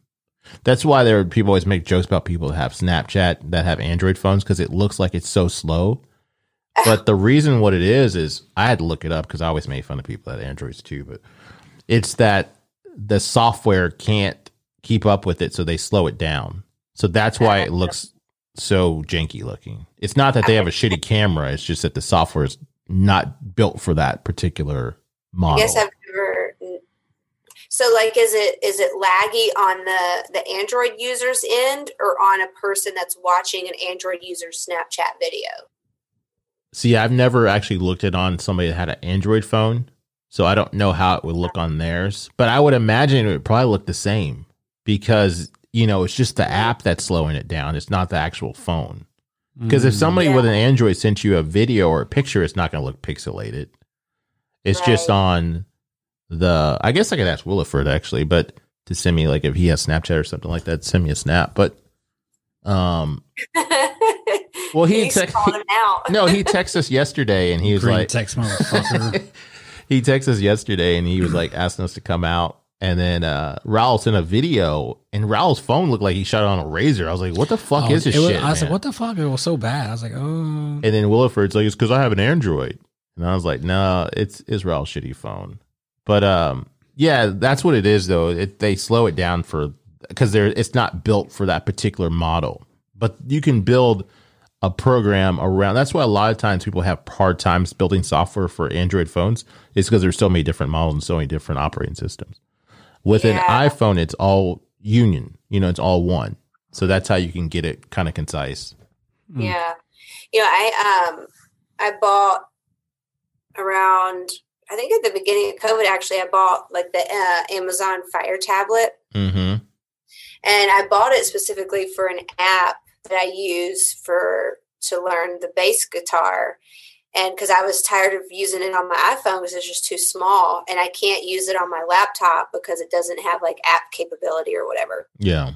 That's why there people always make jokes about people that have Snapchat that have Android phones because it looks like it's so slow. But the reason what it is is I had to look it up because I always made fun of people that Androids too. But it's that the software can't keep up with it, so they slow it down. So that's why it looks so janky looking. It's not that they have a shitty camera; it's just that the software is not built for that particular model. I guess I've never. Mm. So, like, is it is it laggy on the the Android user's end or on a person that's watching an Android user's Snapchat video? See, I've never actually looked it on somebody that had an Android phone, so I don't know how it would look on theirs. But I would imagine it would probably look the same because you know it's just the app that's slowing it down. It's not the actual phone. Because if somebody Yeah. with an Android sent you a video or a picture, it's not going to look pixelated. It's just on the. I guess I could ask Williford actually, but to send me like if he has Snapchat or something like that, send me a snap. But um, Well, he He's text- out. no, he texted us yesterday and he was Green like, text motherfucker. he texted us yesterday and he was like asking us to come out. And then uh Raul sent a video and Raul's phone looked like he shot it on a Razr. I was like, what the fuck Oh, is this was- shit? I was like, what the fuck? It was so bad. I was like, oh. And then Williford's like, it's because I have an Android. And I was like, no, it's it's Raul's shitty phone. But um, yeah, that's what it is though. It, they slow it down for because they're it's not built for that particular model. But you can build a program around. That's why a lot of times people have hard times building software for Android phones. It's because there's so many different models and so many different operating systems. With an iPhone, it's all union. You know, it's all one. So that's how you can get it kind of concise. Mm. Yeah. You know, I um I bought around I think at the beginning of COVID actually I bought like the uh, Amazon Fire tablet Mm-hmm. and I bought it specifically for an app that I use for to learn the bass guitar and because I was tired of using it on my iPhone because it's just too small and I can't use it on my laptop because it doesn't have like app capability or whatever. Yeah.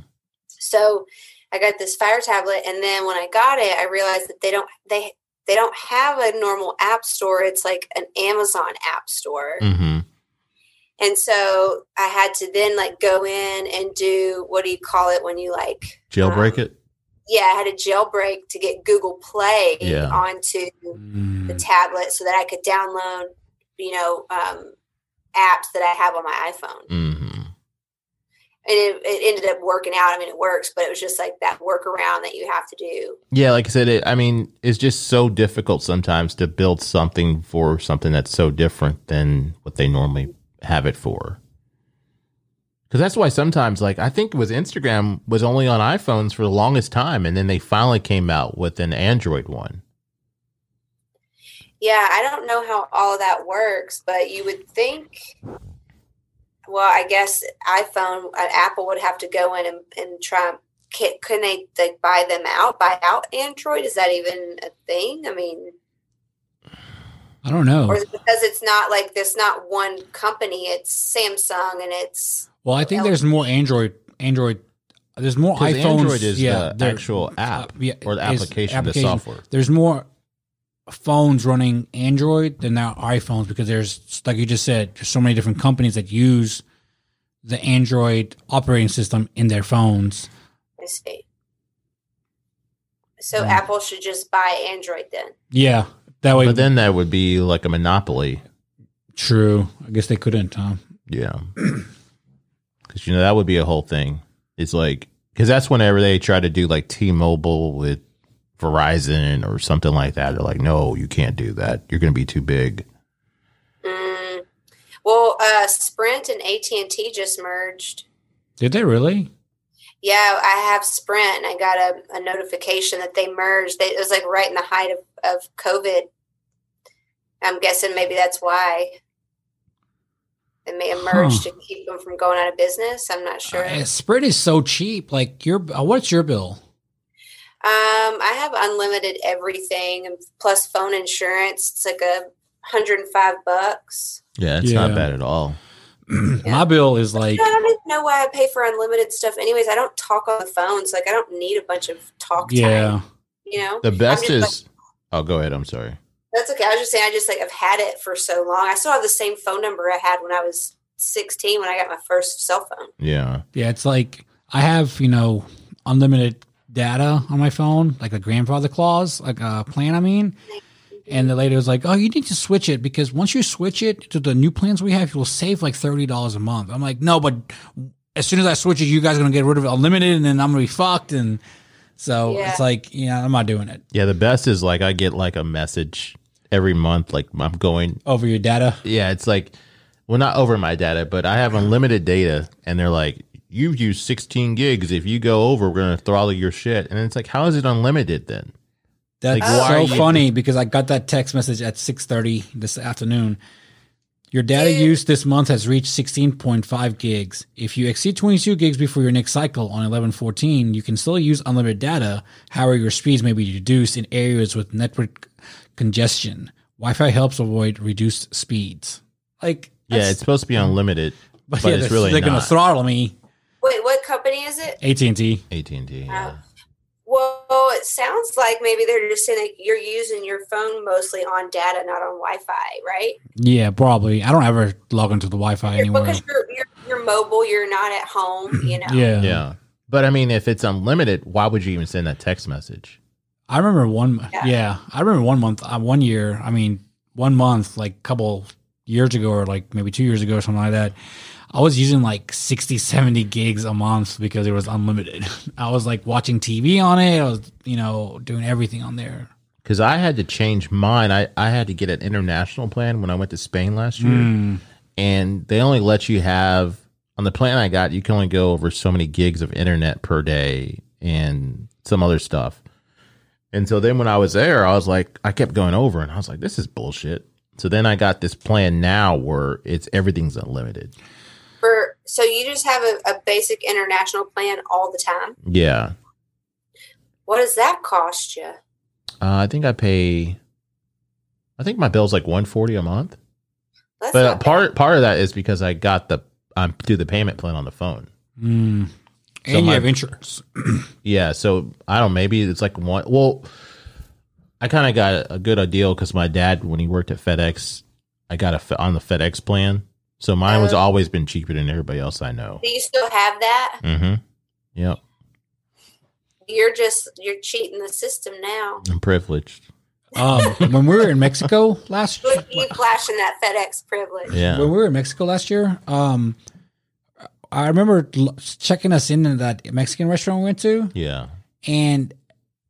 So I got this fire tablet, and then when I got it, I realized that they don't they they don't have a normal app store. It's like an Amazon app store, Mm-hmm. and so I had to then like go in and do what do you call it when you like Jailbreak um, it. Yeah, I had a jailbreak to get Google Play Yeah. onto Mm. the tablet so that I could download, you know, um, apps that I have on my iPhone. Mm-hmm. And it, it ended up working out. I mean, it works, but it was just like that workaround that you have to do. Yeah, like I said, it, I mean, it's just so difficult sometimes to build something for something that's so different than what they normally have it for. Because that's why sometimes, like I think it was Instagram was only on iPhones for the longest time, and then they finally came out with an Android one. Yeah, I don't know how all of that works, but you would think. Well, I guess iPhone, uh, Apple would have to go in and, and try. Can, can they like buy them out? Buy out Android? Is that even a thing? I mean, I don't know. or is it because it's not like there's not one company? It's Samsung and it's Well, I think there's more Android. Android. There's more iPhones. Android is yeah, the actual app uh, yeah, or the is application, the software. There's more phones running Android than there are iPhones because there's, like you just said, there's so many different companies that use the Android operating system in their phones. I see. So Mm. Apple should just buy Android then. Yeah, that way. But then that would be like a monopoly. true. I guess they couldn't. Huh? Yeah. Because, you know, that would be a whole thing. It's like, because that's whenever they try to do like T Mobile with Verizon or something like that. They're like, no, you can't do that. You're going to be too big. Mm. Well, uh, Sprint and AT and T just merged. Did they really? Yeah, I have Sprint, and I got a, a notification that they merged. They, it was like right in the height of, of COVID. I'm guessing maybe that's why they may emerge merged to keep them from going out of business. I'm not sure. Uh, Sprint is so cheap. Like your, uh, what's your bill? Um, I have unlimited everything plus phone insurance. It's like a hundred and five bucks. Yeah, it's Yeah. not bad at all. My bill is like I don't even know why I pay for unlimited stuff. Anyways, I don't talk on the phone, so like I don't need a bunch of talk time. yeah. You know, The best just is, oh, go ahead. I'm sorry. That's okay. I was just saying, I just like I've had it for so long. I still have the same phone number I had when I was 16 when I got my first cell phone. Yeah. Yeah, it's like I have you know unlimited data on my phone, like a grandfather clause, like a plan. I mean. And the lady was like, "Oh, you need to switch it because once you switch it to the new plans we have, you will save like thirty dollars a month." I'm like, "No, but as soon as I switch it, you guys are gonna get rid of it unlimited, and then I'm gonna be fucked." And so Yeah. it's like, yeah, I'm not doing it Yeah, the best is like I get like a message every month, like I'm going. over your data. Yeah, it's like, well, not over my data, but I have unlimited data, and they're like, you've used 16 gigs. If you go over, we're gonna throttle your shit. And it's like, how is it unlimited then? That's Like, so are you- funny because I got that text message at 6:30 this afternoon. Your data Dude. use this month has reached 16.5 gigs. If you exceed 22 gigs before your next cycle on 1114, you can still use unlimited data. However, your speeds may be reduced in areas with network congestion. Wi-Fi helps avoid reduced speeds. Like, Yeah, it's supposed to be unlimited, but, yeah, it's really they're gonna throttle me. Wait, what company is it? AT&T. AT and T. Yeah. Well, it sounds like maybe they're just saying that you're using your phone mostly on data, not on Wi-Fi, right? Yeah, probably. I don't ever log into the Wi-Fi anymore. Because you're, you're you're mobile, you're not at home. You know. Yeah, Yeah. But I mean, if it's unlimited, why would you even send that text message? I remember one. Yeah, Yeah. I remember one month, uh, one year. I mean, one month, like a couple years ago, or like maybe two years ago, or something like that. I was using like 60, 70 gigs a month because it was unlimited. I was like watching TV on it. I was, you know, doing everything on there. Because I had to change mine. I, I had to get an international plan when I went to Spain last year. Mm. And they only let you have, on the plan I got, you can only go over so many gigs of internet per day and some other stuff. And so then when I was there, I was like, I kept going over and I was like, this is bullshit. So then I got this plan now where it's everything's unlimited. For so you just have a, a basic international plan all the time. Yeah. What does that cost you? Uh, I think I pay, I think my bill's like 140 a month. That's But not part part of that is because I got the I do the payment plan on the phone. Mm. So And you my- have insurance. Yeah, so I don't. Maybe it's like one. Well, I kind of got a, a good deal because my dad, when he worked at FedEx, I got a on the FedEx plan. So mine was Oh. always been cheaper than everybody else I know. Do you still have that? Mm-hmm. Yep, You're just you're cheating the system now. I'm privileged. um, when we were in Mexico last Look at you flashing that FedEx privilege. Yeah, when we were in Mexico last year, um, I remember l- checking us in at that Mexican restaurant we went to. yeah. and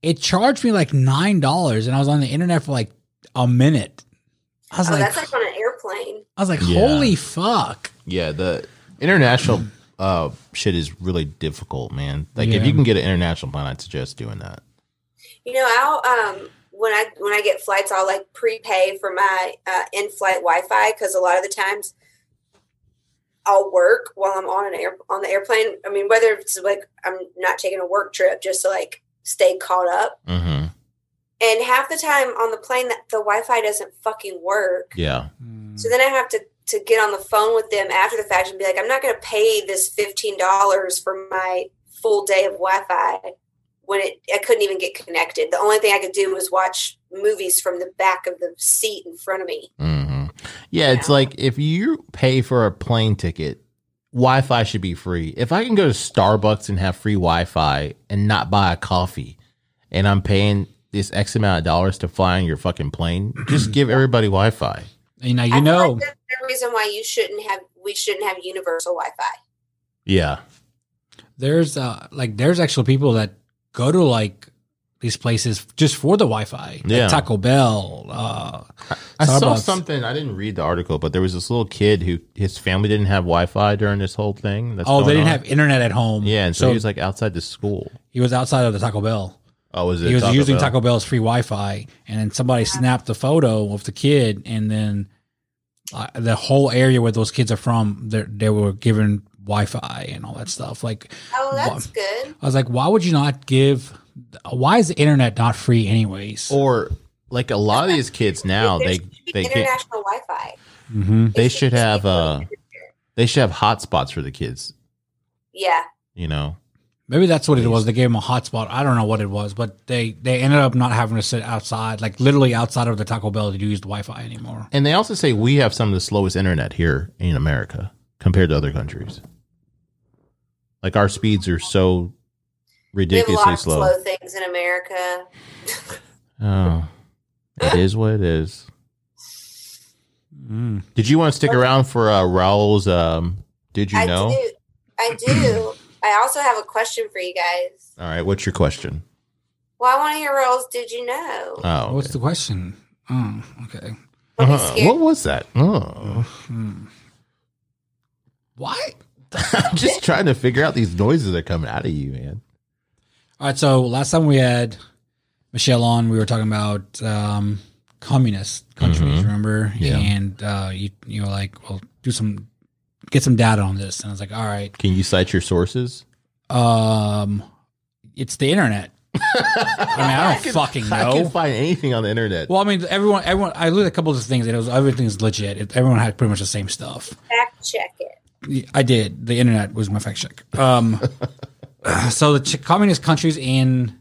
it charged me like nine dollars, and I was on the internet for like a minute. I was Oh, like, that's like on an airplane. I was like, Yeah. holy fuck! Yeah, the international uh shit is really difficult, man. Like if you can get an international plan, I'd suggest doing that. You know, I'll um when I when I get flights, I'll like prepay for my uh, in-flight Wi-Fi because a lot of the times I'll work while I'm on an air on the airplane. I mean, whether it's like I'm not taking a work trip just to like stay caught up, Mm-hmm. and half the time on the plane that the Wi-Fi doesn't fucking work. Yeah, So then I have to to get on the phone with them after the fact and be like, I'm not going to pay this fifteen dollars for my full day of Wi-Fi when it I couldn't even get connected. The only thing I could do was watch movies from the back of the seat in front of me. hmm Yeah, it's Yeah. like if you pay for a plane ticket, Wi Fi should be free. If I can go to Starbucks and have free Wi Fi and not buy a coffee, and I'm paying this X amount of dollars to fly on your fucking plane, just give everybody Wi Fi. And now you feel know, like that's the reason why you shouldn't have we shouldn't have universal Wi-Fi. Yeah. there's uh like there's actually people that go to like these places just for the Wi-Fi. Like Yeah. Taco Bell. Uh, I saw something. I didn't read the article, but there was this little kid who his family didn't have Wi Fi during this whole thing. That's oh, they didn't on. have internet at home. Yeah, and so, he was like outside the school. he was outside of the Taco Bell. Oh, was it? he was Taco using Bell? Taco Bell's free Wi-Fi, and then somebody snapped the photo of the kid, and then uh, the whole area where those kids are from, they they were given Wi-Fi and all that stuff. Like, Oh, that's good. I was like, why would you not give? Why is the internet not free, anyways? Or like a lot of these kids now, they they international Wi-Fi. hmm they should have be uh they should have hotspots for the kids. Yeah. You know. Maybe that's what it was. They gave them a hotspot. I don't know what it was, but they they ended up not having to sit outside, like literally outside of the Taco Bell to use the Wi-Fi anymore. And they also say we have some of the slowest internet here in America compared to other countries. Like our speeds are so We have a lot ridiculously of slow. slow things in America. Oh, it is what it is. Mm. Did you want to stick around for uh, Raul's? Um, did you I know? do. I do. I also have a question for you guys. All right, what's your question? Well, I want to hear Raul's. Did you know? Oh, What's the question? Oh, okay. Uh, scared. what was that? Oh. Hmm. Why? I'm just trying to figure out these noises that are coming out of you, man. All right. So last time we had Michelle on, we were talking about um, communist countries. Mhm. Remember? Yeah. And uh, you you were like, well, do some, get some data on this, and I was like, all right. Can you cite your sources? Um, it's the internet. I mean, I don't can- fucking I know. can find anything on the internet. Well, I mean, everyone, everyone. I looked at a couple of things, and it was everything's legit. It, everyone had pretty much the same stuff. Fact check it. I did. The internet was my fact check. Um, so the ch- communist countries in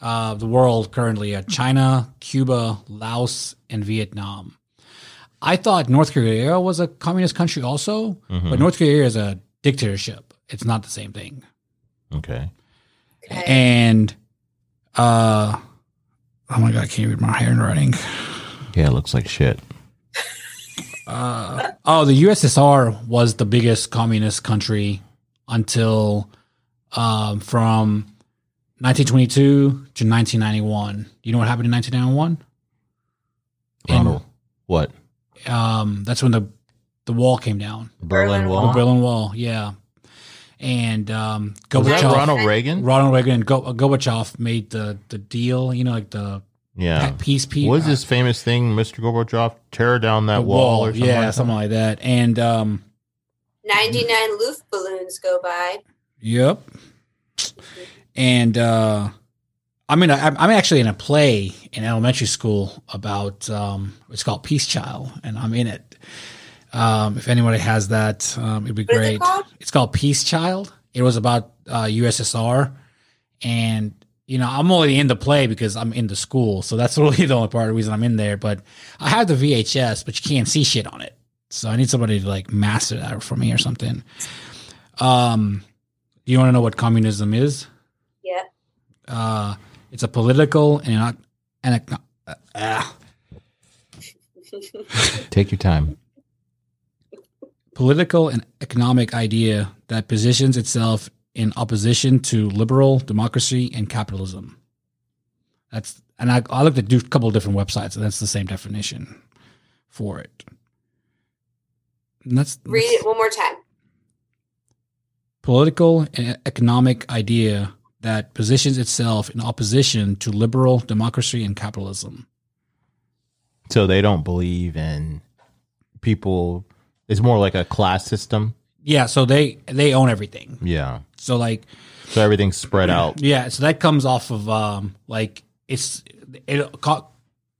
uh, the world currently are China, Cuba, Laos, and Vietnam. I thought North Korea was a communist country also, Mhm. but North Korea is a dictatorship. It's not the same thing. okay. Okay. And uh, oh my god, I can't read my handwriting. Yeah, it looks like shit. Uh, oh, the USSR was the biggest communist country until um, from 1922 to 1991. You know what happened in 1991? Ronald. What? Um, that's when the the wall came down. Berlin Berlin Wall? The Berlin Wall, yeah. And um, Was that Gorbachev, Ronald Reagan? Ronald Reagan and Go- Gorbachev made the the deal. You know, like the Yeah. peace, peace. What is this famous thing, Mr. Gorbachev? Tear down that the wall, or something yeah, like that? something like that. And um, 99 Luft balloons go by. Yep. And uh, I'm in. A, I'm actually in a play in elementary school about. Um, it's called Peace Child, and I'm in it. Um, if anybody has that, um, it'd be What is it great. called? It's called Peace Child. It was about uh, USSR, and you know I'm only in the play because I'm in the school, so that's really the only part of the reason I'm in there. But I have the VHS, but you can't see shit on it, so I need somebody to like master that for me or something. Um, do you want to know what communism is? Yeah. Uh, it's a political and and uh, uh, Take your time. political and economic idea that positions itself in opposition to liberal democracy and capitalism. That's and I, I looked at a couple of different websites, and that's the same definition for it. And that's, Read it one more time. Political and economic idea that positions itself in opposition to liberal democracy and capitalism. So they don't believe in people. It's more like a class system. Yeah, so they they own everything. Yeah. So like So everything's spread out. Yeah, so that comes off of um like it's it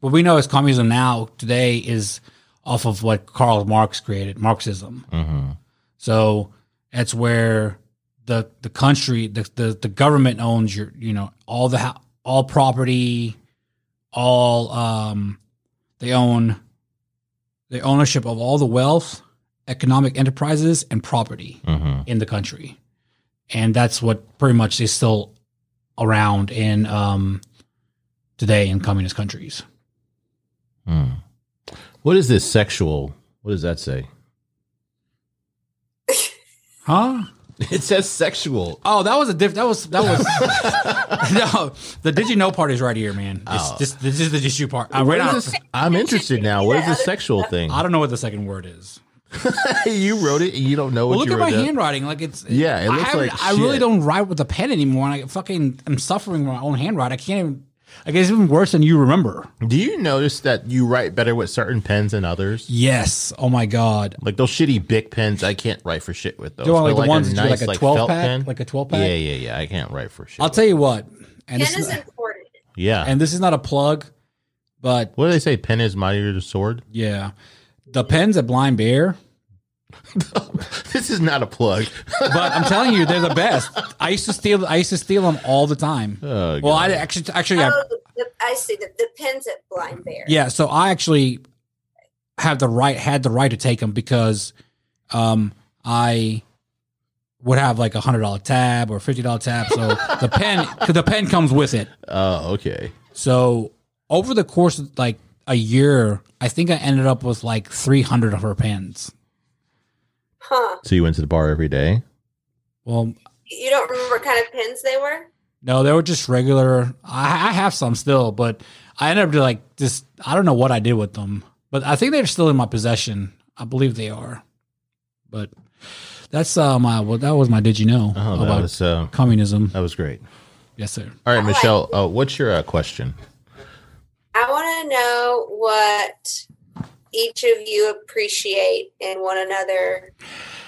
what we know as communism now today is off of what Karl Marx created, Marxism. hmm So that's where the the country the the, the government owns your you know all the all property, all um they own the ownership of all the wealth, economic enterprises and property hmm in the country, and that's what pretty much is still around in um, today in communist countries. Hmm. What is this sexual? What does that say? Huh? It says sexual. Oh, that was a diff. That was that was no. The did you know part is right here, man. It's Oh. just this is the did you part. Uh, I, right this, I'm interested now. What is the sexual thing? I don't know what the second word is. you wrote it and you don't know what look you at my wrote down? handwriting. Like it's Yeah, it I looks haven't- like I really don't write with a pen anymore, and I fucking I'm suffering from my own handwriting. I can't even. I guess it's even worse than you remember. Do you notice that you write better with certain pens than others? Yes. Oh my god. Like those shitty Bic pens, I can't write for shit with those. Do you want like the ones a that do like a 12 felt pack? pen? Like a 12 pack? Yeah, yeah, yeah. I can't write for shit. I'll with- tell you what. And Pen is is, important. Yeah. and this is not a plug, but what do they say? Pen is mightier than sword. yeah. The pens at Blind Bear, this is not a plug. but I'm telling you, they're the best. I used to steal. I used to steal them all the time. Oh, well, I actually, actually, I, Oh, the, the, I see. The, the pins at Blind Bear. yeah. So I actually have the right, had the right to take them because, um, I would have like a hundred dollar tab or fifty dollar tab. So the pen, cause the pen comes with it. Oh, okay. So over the course of like a year, I think I ended up with like three hundred of her pens. Huh. So you went to the bar every day? Well, You don't remember what kind of pins they were? no, they were just regular. I, I have some still, but I ended up to like just I don't know what I did with them, but I think they're still in my possession. I believe they are. But that's uh my well that was my did you know Oh, that about was uh, communism. that was great. Yes, sir. All right, All right. Michelle. Uh, what's your uh, question? I want to know what each of you appreciate in one another.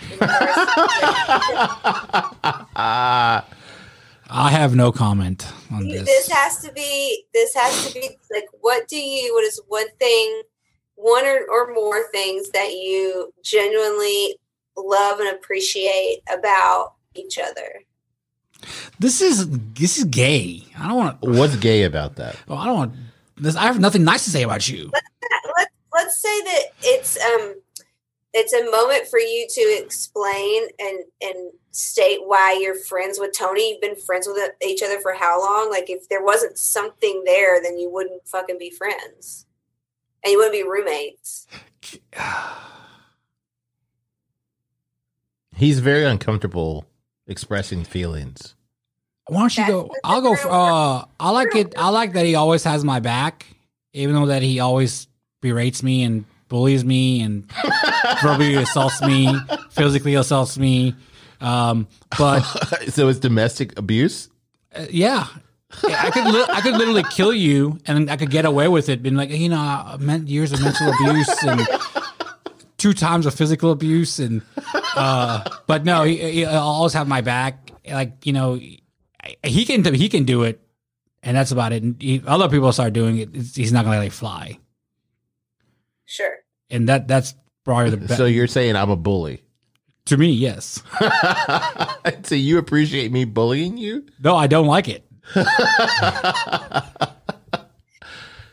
in regards I have no comment on this this. has to be this has to be like what do you what is one thing one or, or more things that you genuinely love and appreciate about each other This is this is gay. I don't want. What's gay about that? Oh, I don't want. This. I have nothing nice to say about you. let, let's say that it's um it's a moment for you to explain and and state why you're friends with Tony. You've been friends with each other for how long? Like if there wasn't something there, then you wouldn't fucking be friends, and you wouldn't be roommates. He's very uncomfortable expressing feelings. Why don't you That's go? I'll go. For, uh, I like it. I like that he always has my back, even though that he always berates me and bullies me and verbally assaults me, physically assaults me. Um, but so it's domestic abuse. uh, yeah, I could li- I could literally kill you and I could get away with it. Being like, you know, I meant years of mental abuse and two times of physical abuse and uh, but no, he, he will always have my back. Like you know, he can he can do it, and that's about it. And he, other people start doing it, it's, he's not gonna let it fly. Sure. And that that's probably the best So you're saying I'm a bully? to me. Yes. so you appreciate me bullying you? No, I don't like it.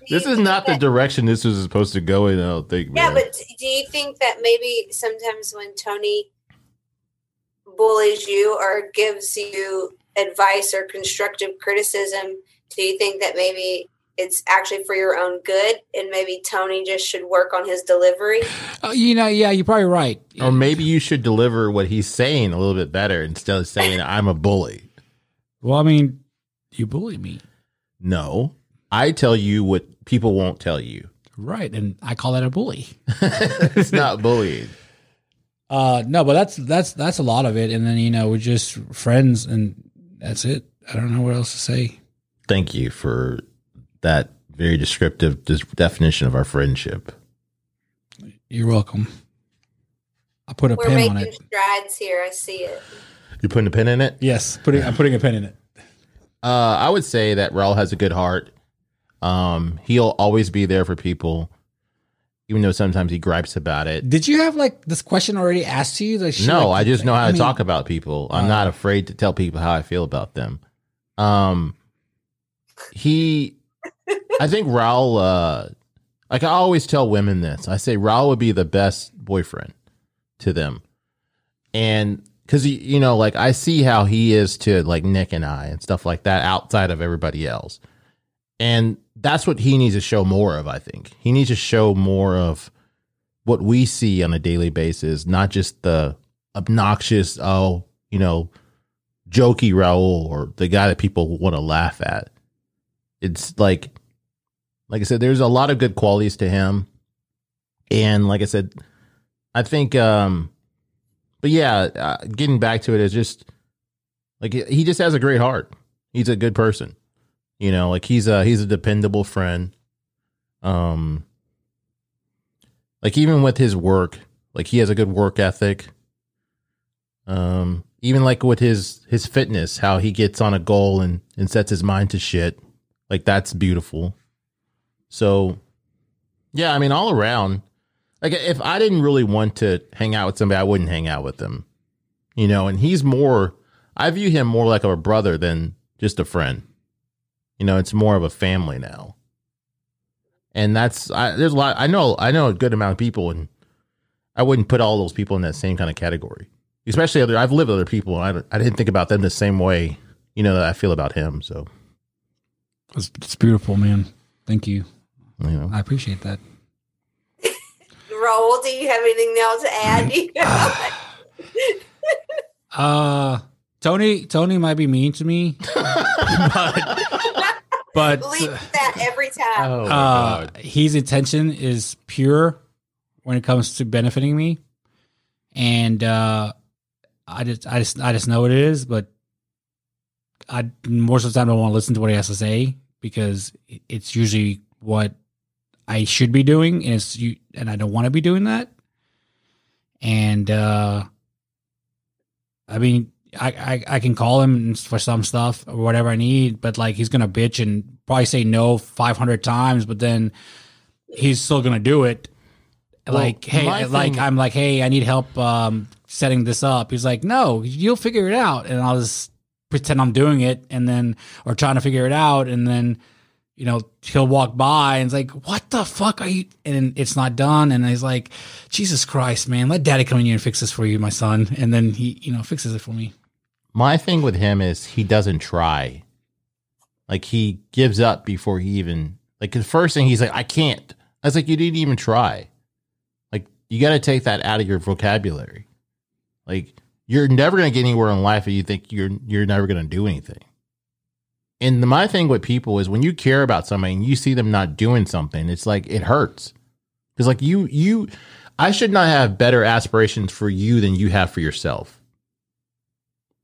This is not the direction this was supposed to go in. I don't think. Yeah, man. but do you think that maybe sometimes when Tony bullies you or gives you advice or constructive criticism, do you think that maybe it's actually for your own good and maybe Tony just should work on his delivery? Uh, you know, yeah, you're probably right. or maybe you should deliver what he's saying a little bit better instead of saying I'm a bully. Well, I mean, you bully me, No, I tell you what people won't tell you. right? And I call that a bully. it's not bullying. Uh, no, but that's that's that's a lot of it. And then you know we're just friends, and that's it. I don't know what else to say. Thank you for that very descriptive dis- definition of our friendship. You're welcome. I put a We're pin making on it. strides here. I see it. You putting a pin in it? Yes, putting I'm putting a pin in it. Uh, I would say that Raul has a good heart. Um, he'll always be there for people, even though sometimes he gripes about it. Did you have like this question already asked to you? Like, No, like- I just know how to mean, talk about people. I'm Uh, not afraid to tell people how I feel about them. Um, he, I think Raul. Uh, like I always tell women this. I say Raul would be the best boyfriend to them, and because you know, like I see how he is to like Nick and I and stuff like that outside of everybody else, and that's what he needs to show more of. I think he needs to show more of what we see on a daily basis, not just the obnoxious, oh, you know, jokey Raul or the guy that people want to laugh at. It's like, like I said, there's a lot of good qualities to him. And like I said, I think, um, but yeah, uh, getting back to it is just like he just has a great heart. He's a good person. You know, like he's a he's a dependable friend. Um, like even with his work, like he has a good work ethic. Um, even like with his his fitness, how he gets on a goal and and sets his mind to shit, like that's beautiful. So, yeah, I mean, all around, like if I didn't really want to hang out with somebody, I wouldn't hang out with them, you know. And he's more, I view him more like a brother than just a friend. You know, it's more of a family now and that's I, there's a lot. I know I know a good amount of people, and I wouldn't put all those people in that same kind of category. especially other. I've lived with other people. And I I didn't think about them the same way, you know, that I feel about him. So It's, it's beautiful, man. Thank you. You know, I appreciate that. Raul, do you have anything else to add? You know? Uh, Tony, Tony might be mean to me, but, but Leave that every time. oh my uh, his intention is pure when it comes to benefiting me, and uh, I just, I just, I just know what it is. But I most of the time don't want to listen to what he has to say because it's usually what I should be doing, and it's you, and I don't want to be doing that. And uh, I mean, I, I I can call him for some stuff or whatever I need, but like he's gonna bitch and probably say no five hundred times, but then he's still gonna do it. Well, like hey, like thing- I'm like hey, I need help um, setting this up. He's like, no, you'll figure it out, and I'll just pretend I'm doing it, and then or trying to figure it out, and then you know he'll walk by and it's like, what the fuck are you? And it's not done, and he's like, Jesus Christ, man, let Daddy come in here and fix this for you, my son, and then he you know fixes it for me. my thing with him is he doesn't try. Like he gives up before he even like the first thing he's like, I can't. I was like, you didn't even try. Like you got to take that out of your vocabulary. Like you're never going to get anywhere in life if you think you're you're never going to do anything. And the, my thing with people is when you care about somebody and you see them not doing something, it's like it hurts. Because like you you, I should not have better aspirations for you than you have for yourself.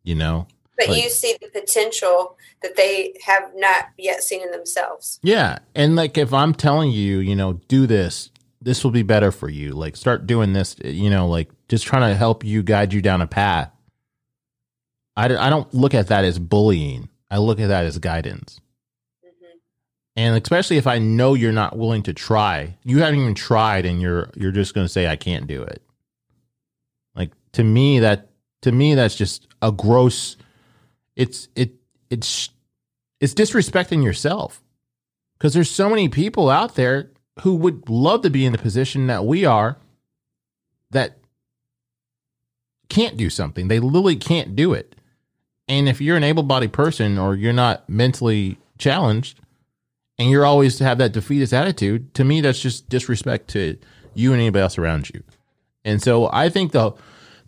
You know. But Like- you see the potential that they have not yet seen in themselves. Yeah. And like if I'm telling you, you know, do this, this will be better for you. Like start doing this, you know, like just trying to help you guide you down a path. I, I don't look at that as bullying. I look at that as guidance. Mhm. And especially if I know you're not willing to try, you haven't even tried and you're you're just going to say I can't do it. Like to me that to me that's just a gross it's it it's it's disrespecting yourself. Cuz there's so many people out there who would love to be in the position that we are that can't do something. They literally can't do it. And if you're an able-bodied person or you're not mentally challenged, and you're always to have that defeatist attitude, to me, that's just disrespect to you and anybody else around you. And so I think the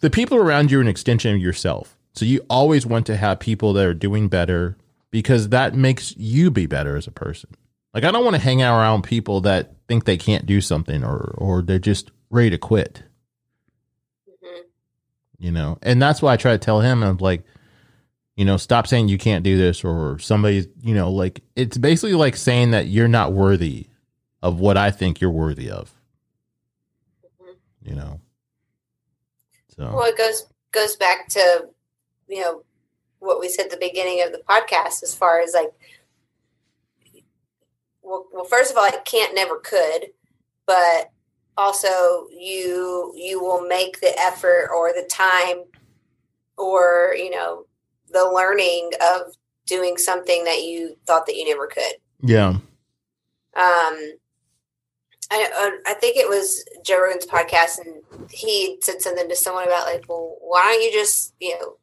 the people around you are an extension of yourself. So you always want to have people that are doing better because that makes you be better as a person. Like I don't want to hang out around people that think they can't do something or or they're just ready to quit. Mhm. You know, and that's why I try to tell him I'm like, you know, stop saying you can't do this or somebody's, you know, like it's basically like saying that you're not worthy of what I think you're worthy of. Mhm. You know. So Well, it goes goes back to you know what we said at the beginning of the podcast, as far as like, well, well, first of all, I can't, never could, but also you you will make the effort or the time or you know the learning of doing something that you thought that you never could. yeah. um I, I think it was Joe Rogan's podcast, and he said something to someone about like, well, why don't you just you know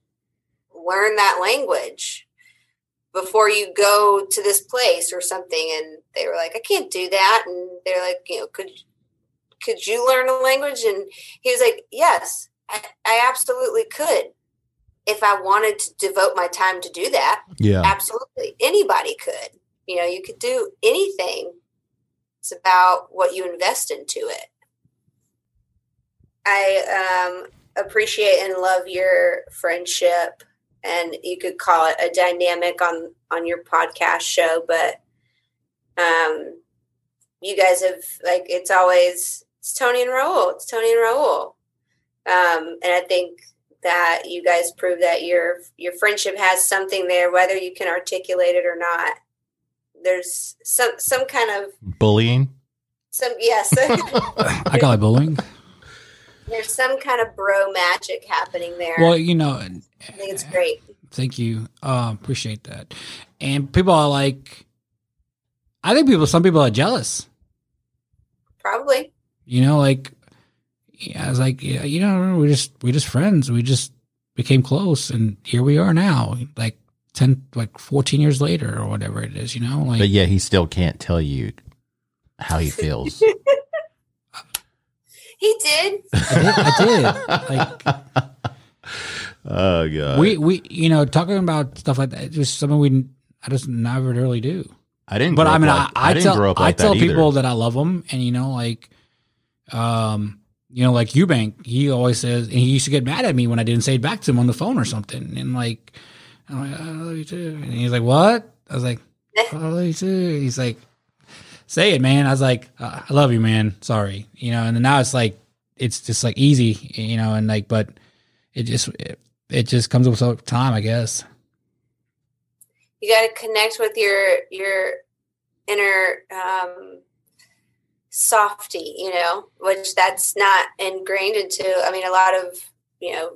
learn that language before you go to this place or something? And they were like, I can't do that, and they're like, you know, could could you learn a language? And he was like, yes, I, I absolutely could if I wanted to devote my time to do that Yeah. absolutely anybody could. You know you could do anything. It's about what you invest into it. I um, appreciate and love your friendship and you could call it a dynamic on on your podcast show but um you guys have like it's always it's tony and raul it's tony and raul. Um and i think that you guys prove that your your friendship has something there whether you can articulate it or not there's some some kind of Bullying. some yes I call it bullying. there's some kind of bro magic happening there Well, you know, i think it's great thank you. Uh, appreciate that. And people are like, I think people, some people are jealous. probably You know, like, yeah, I was like, yeah, you know, we're just we're just friends. We just became close, and here we are now, like ten, like fourteen years later or whatever it is. You know, like But yeah, he still can't tell you how he feels. He did. I did. I did. Like oh god. we we you know talking about stuff like that. It's just something we I just never really do. I didn't But grow I up mean, like, I, I, didn't tell grow up I tell that people that I love them, and you know, like, um, you know, like Eubank, he always says, and he used to get mad at me when I didn't say it back to him on the phone or something, and like, I'm like, I love you too, and he's like, what? I was like, I love you too. He's like, say it, man. I was like, uh, I love you, man. Sorry, you know, and now it's like, it's just like easy, you know, and like, but it just, it, it just comes with time, I guess. You got to connect with your your inner um, softy, you know, which that's not ingrained into. I mean, a lot of you know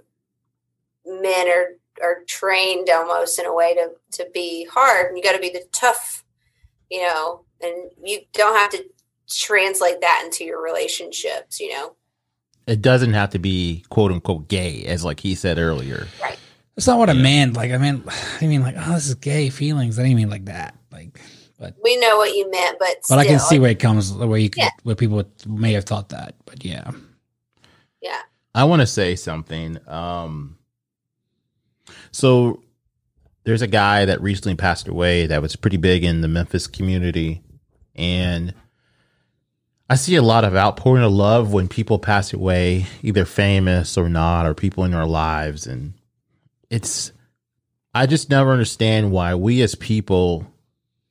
men are are trained almost in a way to to be hard, and you got to be the tough, you know, and you don't have to translate that into your relationships, you know. it doesn't have to be quote unquote gay, as like he said earlier. Right. That's not what I meant. Like I mean, I mean, like, oh, this is gay feelings. I didn't mean like that. Like, but We know what you meant, but but I can see where it comes, where you could, Yeah. where people may have thought that. But yeah, yeah. I want to say something. Um, so there's a guy that recently passed away that was pretty big in the Memphis community, and I see a lot of outpouring of love when people pass away, either famous or not, or people in our lives, and it's. I just never understand why we as people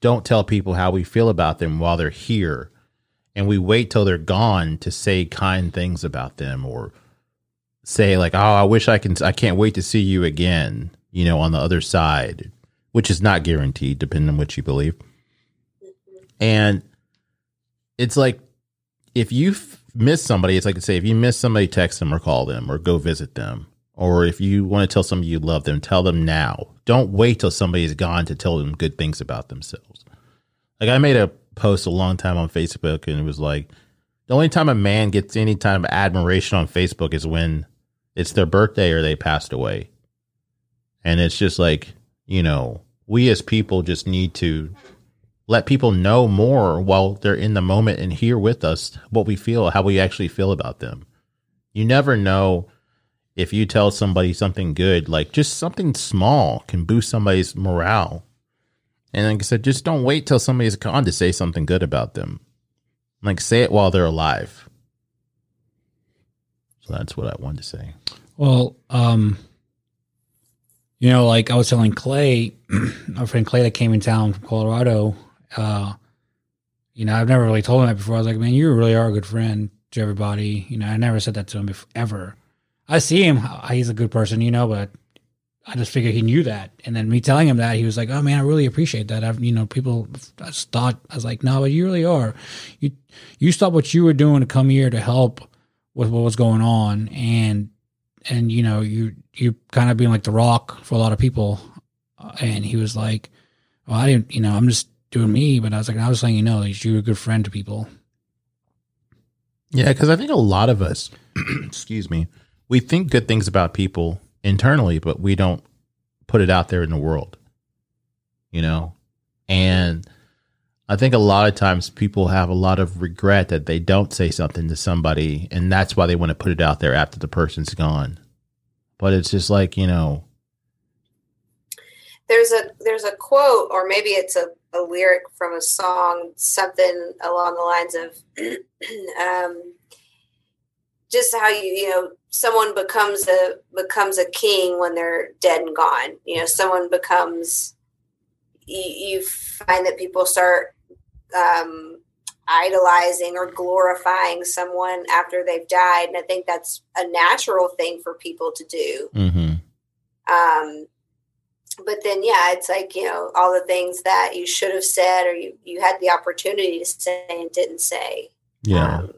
don't tell people how we feel about them while they're here, and we wait till they're gone to say kind things about them or say like, "Oh, I wish I can. I can't wait to see you again." You know, on the other side, which is not guaranteed, depending on what you believe. And it's like if you miss somebody, it's like to say if you miss somebody, text them or call them or go visit them. Or if you want to tell somebody you love them, tell them now. Don't wait till somebody's gone to tell them good things about themselves. Like I made a post a long time on Facebook and it was like the only time a man gets any kind of admiration on Facebook is when it's their birthday or they passed away. And it's just like, you know, we as people just need to let people know more while they're in the moment and here with us what we feel, how we actually feel about them. You never know if you tell somebody something good, like just something small can boost somebody's morale. And like I said, just don't wait till somebody's gone to say something good about them. Like say it while they're alive. So that's what I wanted to say. well, um, you know, like I was telling Clay, our friend Clay that came in town from Colorado. Uh, you know, I've never really told him that before. I was like, man, you really are a good friend to everybody. You know, I never said that to him before, ever. I see him; he's a good person, you know, but I just figured he knew that. And then me telling him that, he was like, "Oh man, I really appreciate that." I've, you know, people. I just thought I was like, "No, but you really are. You you stopped what you were doing to come here to help with what was going on, and and you know, you you kind of being like the rock for a lot of people." Uh, And he was like, "Well, I didn't, you know, I'm just doing me." But I was like, "I was saying, you know, you're a good friend to people." Yeah, because I think a lot of us, excuse me, we think good things about people internally, but we don't put it out there in the world, you know? And I think a lot of times people have a lot of regret that they don't say something to somebody, and that's why they want to put it out there after the person's gone. But it's just like, you know, there's a there's a quote or maybe it's a, a lyric from a song something along the lines of um, just how you you know someone becomes a becomes a king when they're dead and gone you know someone becomes you, you find that people start um, idolizing or glorifying someone after they've died and i think that's a natural thing for people to do hmm um, but then, yeah, it's like, you know, all the things that you should have said or you, you had the opportunity to say and didn't say. yeah. Um,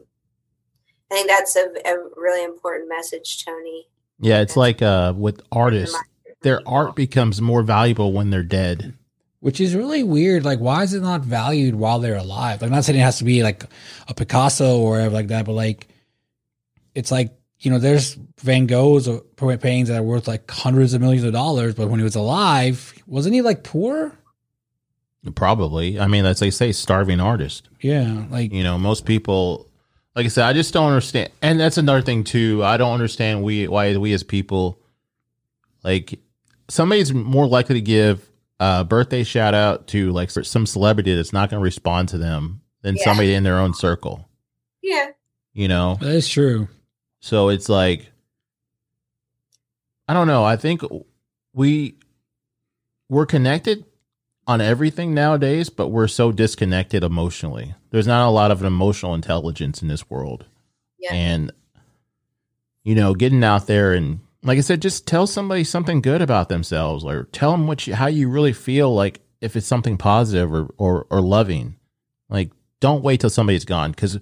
I think that's a, a really important message, Tony. Yeah, it's like uh with artists, their art becomes more valuable when they're dead. Which is really weird. Like, why is it not valued while they're alive? Like, I'm not saying it has to be like a Picasso or whatever like that, but like, it's like you know, there's Van Gogh's or paintings that are worth like hundreds of millions of dollars, but when he was alive, wasn't he like poor? Probably. I mean, as they say, starving artist. Yeah, like You know, most people, like I said, I just don't understand. And that's another thing too. I don't understand we why we as people, like somebody's more likely to give a birthday shout out to like some celebrity that's not going to respond to them than Yeah. somebody in their own circle. Yeah. You know, that is true. so it's like, I don't know. I think we we're connected on everything nowadays, but we're so disconnected emotionally. There's not a lot of emotional intelligence in this world. Yeah. And you know, getting out there and like I said, just tell somebody something good about themselves or tell them what you, how you really feel like if it's something positive or or, or loving. Like don't wait till somebody's gone cuz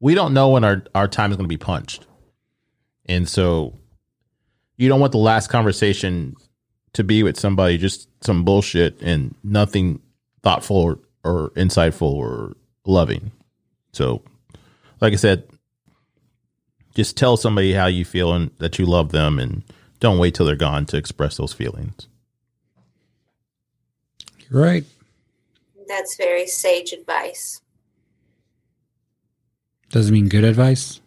we don't know when our our time is going to be punched. And so you don't want the last conversation to be with somebody just some bullshit and nothing thoughtful or, or insightful or loving. So, like I said, just tell somebody how you feel and that you love them and don't wait till they're gone to express those feelings. You're right. That's very sage advice. Doesn't mean good advice.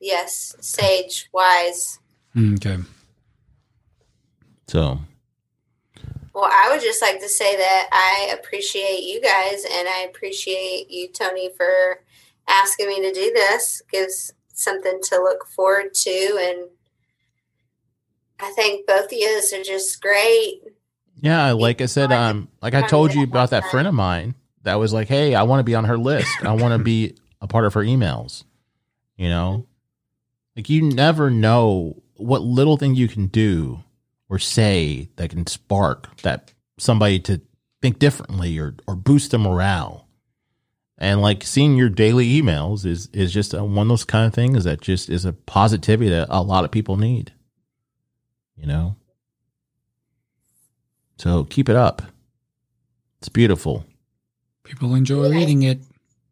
Yes. Sage, wise. Mm, Okay. So, Well, I would just like to say that I appreciate you guys and I appreciate you, Tony, for asking me to do this. Gives something to look forward to. And I think both of you are just great. yeah, like I said, um, like I told you about that friend of mine that was like, "Hey, I want to be on her list. I want to be a part of her emails." You know, like you never know what little thing you can do or say that can spark that somebody to think differently or or boost their morale. And like seeing your daily emails is is just a, one of those kind of things that just is a positivity that a lot of people need. You know. So keep it up. It's beautiful. People enjoy Yeah. reading it.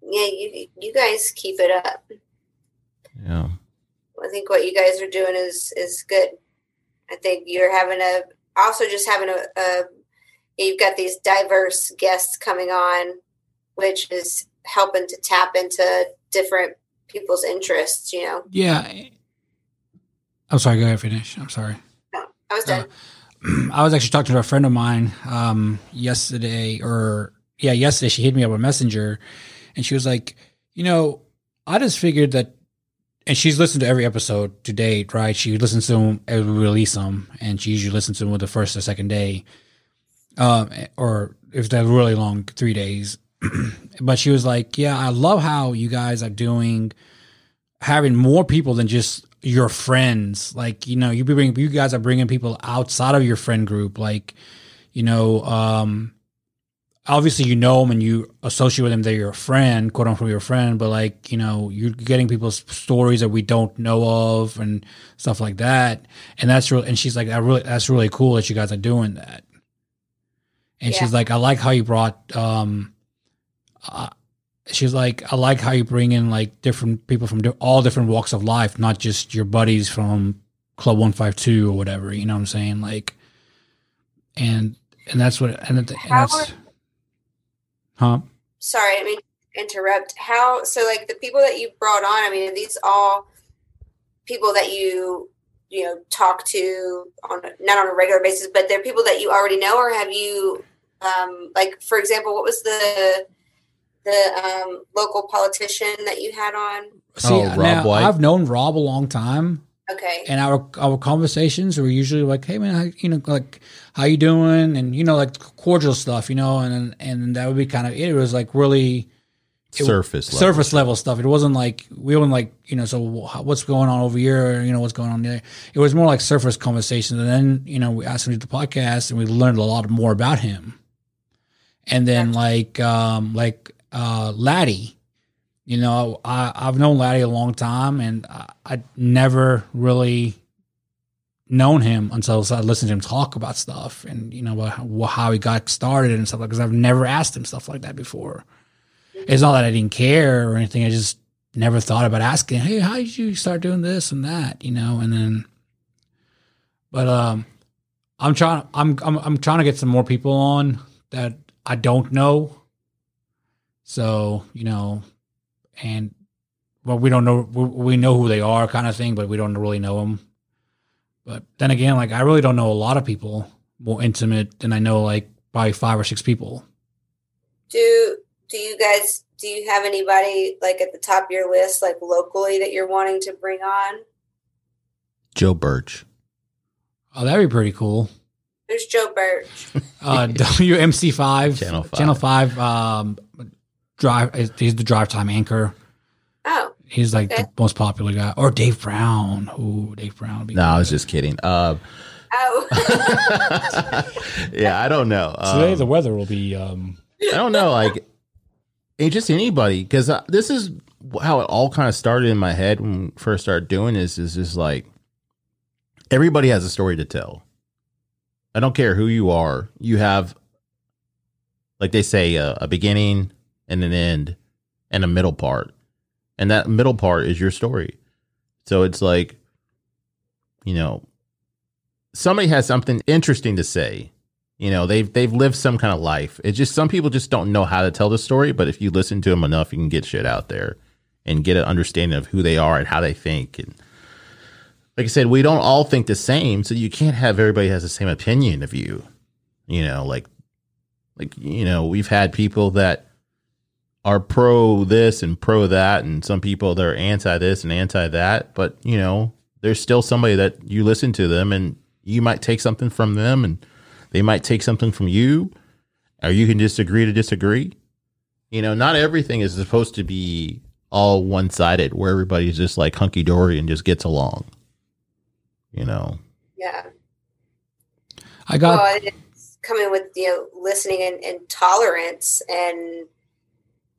Yeah, you you guys keep it up. Yeah. I think what you guys are doing is is good. I think you're having a also just having a, a you've got these diverse guests coming on, which is helping to tap into different people's interests. You know, Yeah. I'm sorry. Go ahead. Finish. I'm sorry. No, I was done. I was actually talking to a friend of mine um, yesterday, or yeah, yesterday. She hit me up on Messenger, and she was like, "You know, I just figured that." And she's listened to every episode to date, right? She listens to them we release them, and she usually listens to them with the first or second day, um, or if they're really long, three days. but she was like, "Yeah, I love how you guys are doing, having more people than just your friends. Like, you know, you bring you guys are bringing people outside of your friend group. Like, you know, um, obviously you know them and you associate with them. They're your friend, quote unquote, your friend. But like, you know, you're getting people's stories that we don't know of and stuff like that. And that's real. And she's like, I really, that's really cool that you guys are doing that. And she's like, I like how you brought, um, uh, she's like, I like how you bring in like different people from di- all different walks of life, not just your buddies from Club One Five Two or whatever. You know what I'm saying? Like, and and that's what and, and that's, huh? Sorry, I mean interrupt. How so? Like the people that you brought on. I mean, are these all people that you you know talk to on not on a regular basis, but they're people that you already know, or have you? Um, like for example, what was the the um, local politician that you had on? See, Oh, Rob now, White. I've known Rob a long time, Okay, and our our conversations were usually like, "Hey man, how, you know, like how you doing?" and you know, like cordial stuff, you know, and and that would be kind of it. It was like really It- Surface level. surface level stuff. It wasn't like we weren't like you know. So what's going on over here? You know what's going on there. It was more like surface conversations, and then you know we asked him to do the podcast, and we learned a lot more about him. And then like um like uh Laddie, you know I I've known Laddie a long time, and I I never really known him until I listened to him talk about stuff and you know how he got started and stuff like because I've never asked him stuff like that before. It's not that I didn't care or anything. I just never thought about asking, hey, how did you start doing this and that, you know? And then, but um, I'm trying, I'm, I'm, I'm trying to get some more people on that I don't know. So you know, and well, we don't know, we know who they are, kind of thing, but we don't really know them. But then again, like I really don't know a lot of people more intimate than I know like probably five or six people. Do do you guys do you have anybody like at the top of your list, like locally, that you're wanting to bring on? Joe Birch. Oh, that'd be pretty cool. There's Joe Birch. Uh, WMC five, Channel five. Channel five. Um, drive. He's the drive time anchor. Oh, He's like the most popular guy. Or Dave Brown. Ooh, Dave Brown. would be No, I good. was just kidding. Uh, oh. yeah, I don't know. Today Um, the weather will be. Um, I don't know, like it just anybody because this is how it all kind of started in my head when we first started doing this. Is just like everybody has a story to tell. I don't care who you are. You have, like they say, a, a beginning and an end and a middle part, and that middle part is your story. So it's like, you know, somebody has something interesting to say. You know they've they've lived some kind of life. It's just some people just don't know how to tell the story but if you listen to them enough you can get shit out there and get an understanding of who they are and how they think. And like i said we don't all think the same so you can't have everybody has the same opinion of you. You know like like you know we've had people that are pro this and pro that and some people that are anti this and anti that but you know there's still somebody that you listen to them and you might take something from them and they might take something from you or you can just agree to disagree you know not everything is supposed to be all one-sided where everybody's just like hunky-dory and just gets along you know yeah. I got. well, it's coming with you know listening and, and tolerance, and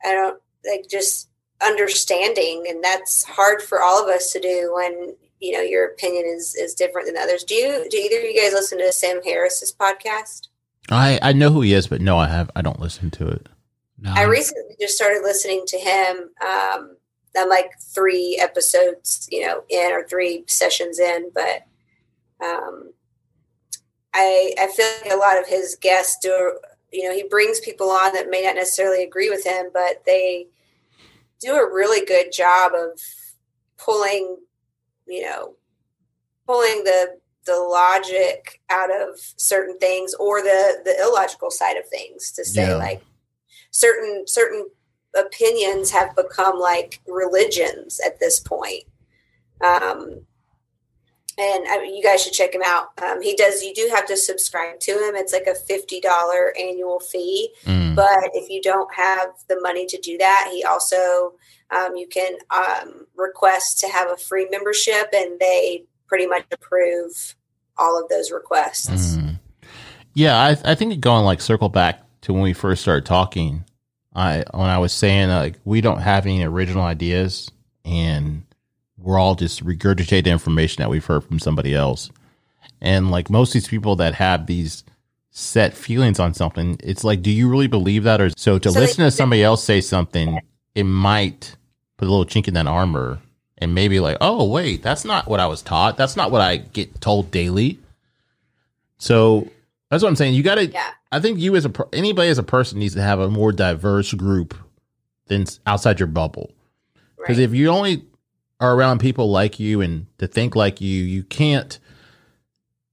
I don't like just understanding, and that's hard for all of us to do when you know your opinion is is different than others. Do you? Do either of you guys listen to Sam Harris's podcast? i i know who he is but no i have i don't listen to it no, I recently just started listening to him. Um, I'm like three episodes, you know, in or three sessions in, but um, I I feel like a lot of his guests do. You know, he brings people on that may not necessarily agree with him, but they do a really good job of pulling, you know, pulling the the logic out of certain things or the the illogical side of things to say Yeah. like certain certain opinions have become like religions at this point um and I, you guys should check him out um, he does you do have to subscribe to him it's like a $50 annual fee Mm. but if you don't have the money to do that he also um, you can um, request to have a free membership and they pretty much approve all of those requests Mm. Yeah, I I think going like circle back to when we first started talking. I when I was saying like we don't have any original ideas and we're all just regurgitating information that we've heard from somebody else. And like most of these people that have these set feelings on something, it's like, do you really believe that? Or so to So they- listen to somebody else say something, it might put a little chink in that armor and maybe like, oh wait, that's not what I was taught. That's not what I get told daily. So that's what I'm saying. You got to. yeah I think you as a anybody as a person needs to have a more diverse group than outside your bubble. Because right. if you only are around people like you and to think like you, you can't.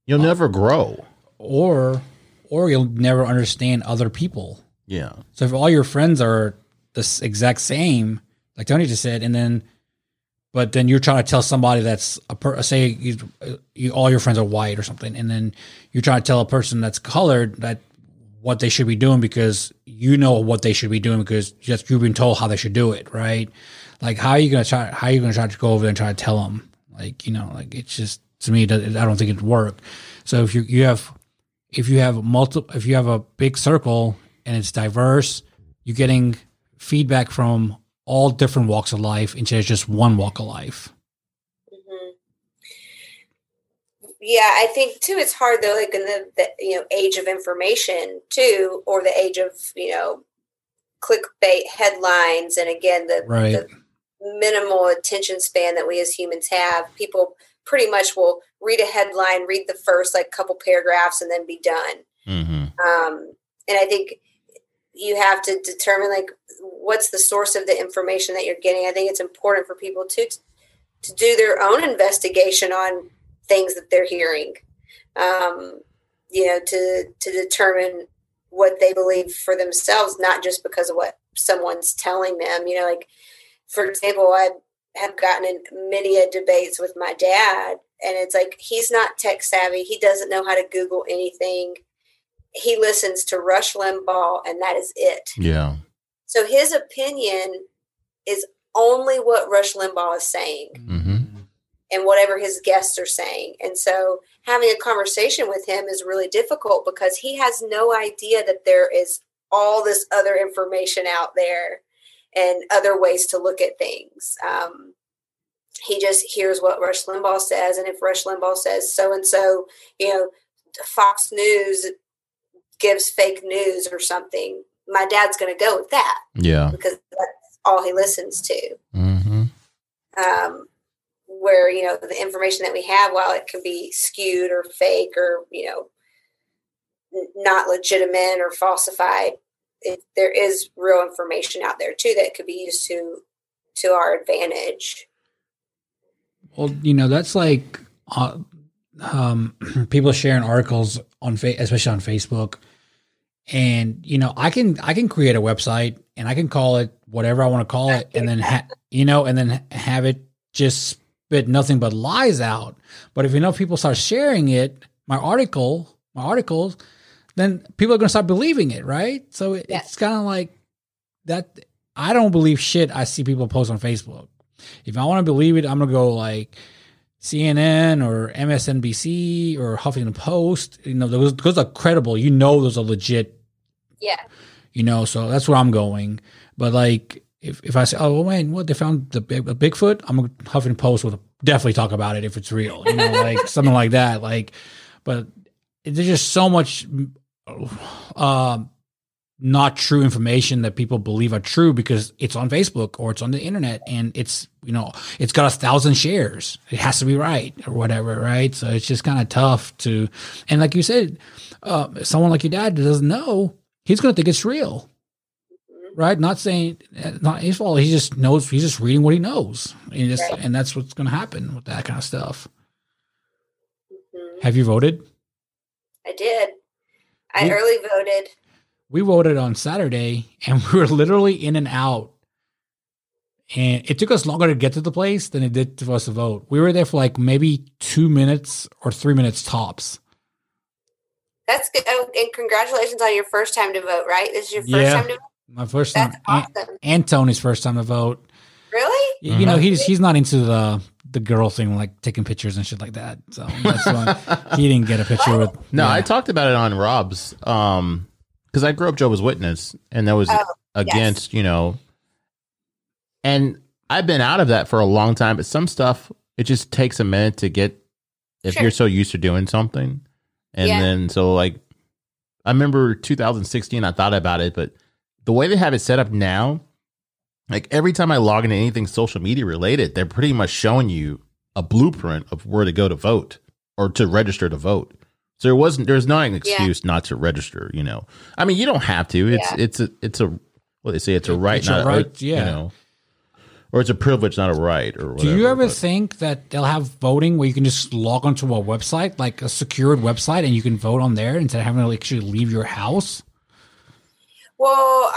You'll never grow. or or you'll never understand other people. Yeah. So if all your friends are the exact same, like Tony just said, and then, but then you're trying to tell somebody that's a per, say you, you all your friends are white or something, and then you're trying to tell a person that's colored that what they should be doing because you know what they should be doing because just you've been told how they should do it, right? Like how are you gonna try? How are you gonna try to go over there and try to tell them? Like you know, like it's just to me, I don't think it'd work. So if you you have if you have multiple if you have a big circle and it's diverse you're getting feedback from all different walks of life instead of just one walk of life Mhm. Yeah, I think too. It's hard though, like in the, the you know age of information too, or the age of you know clickbait headlines, and again the Right. the, minimal attention span that we as humans have. People pretty much will read a headline, read the first like couple paragraphs, and then be done. Mm-hmm. Um, and I think you have to determine like what's the source of the information that you're getting. I think it's important for people to to do their own investigation on things that they're hearing. Um, you know, to to determine what they believe for themselves, not just because of what someone's telling them. You know, like for example, I have gotten in many debates with my dad, and it's like he's not tech savvy. He doesn't know how to Google anything. He listens to Rush Limbaugh, and that is it. Yeah. So his opinion is only what Rush Limbaugh is saying Mm-hmm. and whatever his guests are saying. And so having a conversation with him is really difficult because he has no idea that there is all this other information out there and other ways to look at things. Um, he just hears what Rush Limbaugh says, and if Rush Limbaugh says so and so, you know, Fox News gives fake news or something, my dad's going to go with that Yeah. because that's all he listens to Mm-hmm. um, where you know the information that we have, while it can be skewed or fake or you know not legitimate or falsified, it, there is real information out there too that could be used to to our advantage. Well, you know, that's like uh, um, people sharing articles on, fa- especially on Facebook. And you know, I can I can create a website and I can call it whatever I want to call it, and then ha- you know, and then have it just spit nothing but lies out. But if enough people start sharing it, my article, my articles, then people are going to start believing it, right? So it, Yeah. it's kind of like that. I don't believe shit I see people post on Facebook. If I want to believe it, I'm gonna go like CNN or MSNBC or Huffington Post. You know, those those are credible. You know, those are legit. Yeah, You know, so that's where I'm going. But like, if, if I say, oh man, what they found the big, a Bigfoot, I'm gonna Huffington Post will definitely talk about it if it's real. You know, like something like that. Like, but there's just so much. Um, not true information that people believe are true because it's on Facebook or it's on the internet and it's you know it's got a thousand shares. It has to be right or whatever, right? So it's just kind of tough to, and like you said, uh, someone like your dad that doesn't know, he's gonna think it's real, right? Not saying not his fault. He just knows. He's just reading what he knows, and, just, Right. and that's what's gonna happen with that kind of stuff. Mhm. Have you voted? I did. I We- early voted. we voted on Saturday and we were literally in and out. And it took us longer to get to the place than it did for us to vote. We were there for like maybe two minutes or three minutes tops. That's good. Oh, and congratulations on your first time to vote. Right, this is your first Yeah. time to vote. My first time, That's and, awesome. and Tony's first time to vote. Really? Y- You know, Mhm. he's he's not into the the girl thing, like taking pictures and shit like that. So that's why he didn't get a picture with. No, I talked about it on Rob's um because I grew up Jehovah's Witness and that was Oh, against, you know and I've been out of that for a long time, but some stuff it just takes a minute to get if Sure. you're so used to doing something. And Yeah. then so like I remember 2016 I thought about it, but the way they have it set up now, like every time I log into anything social media related, they're pretty much showing you a blueprint of where to go to vote or to register to vote. So there wasn't there's not an excuse not to register, you know. I mean, you don't have to. It's Yeah. it's a it's a what they say it's a right, It's not a right, yeah. you know. Or it's a privilege, not a right, or whatever. Do you ever but- think that they'll have voting where you can just log onto a website, like a secured website, and you can vote on there instead of having to actually leave your house? Well,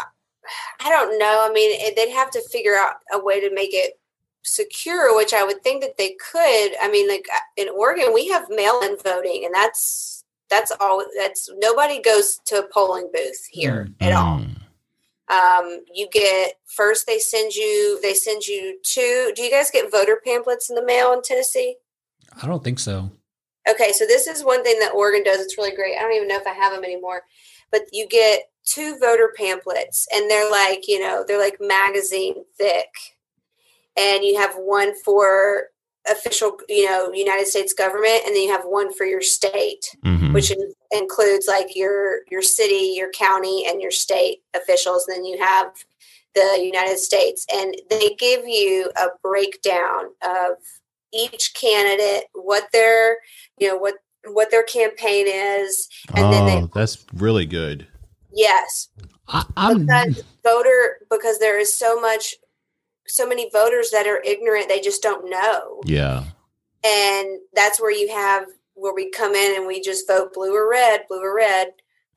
I don't know. I mean, it- they'd have to figure out a way to make it secure, which I would think that they could. I mean, like uh, in Oregon, we have mail-in voting, and that's that's all. That's nobody goes to a polling booth here at all. Um, you get first they send you they send you two. Do you guys get voter pamphlets in the mail in Tennessee? I don't think so. Okay, so this is one thing that Oregon does. It's really great. I don't even know if I have them anymore, but you get two voter pamphlets, and they're like, you know, they're like magazine thick, and you have one for official, you know, United States government, and then you have one for your state, Mhm. which in- includes like your your city, your county, and your state officials. then you have the United States, and they give you a breakdown of each candidate, what their you know what what their campaign is, and oh, then they that's really good. Yes. I, I'm because voter because there is so much so many voters that are ignorant they just don't know. Yeah. and that's where you have where we come in and we just vote blue or red blue or red.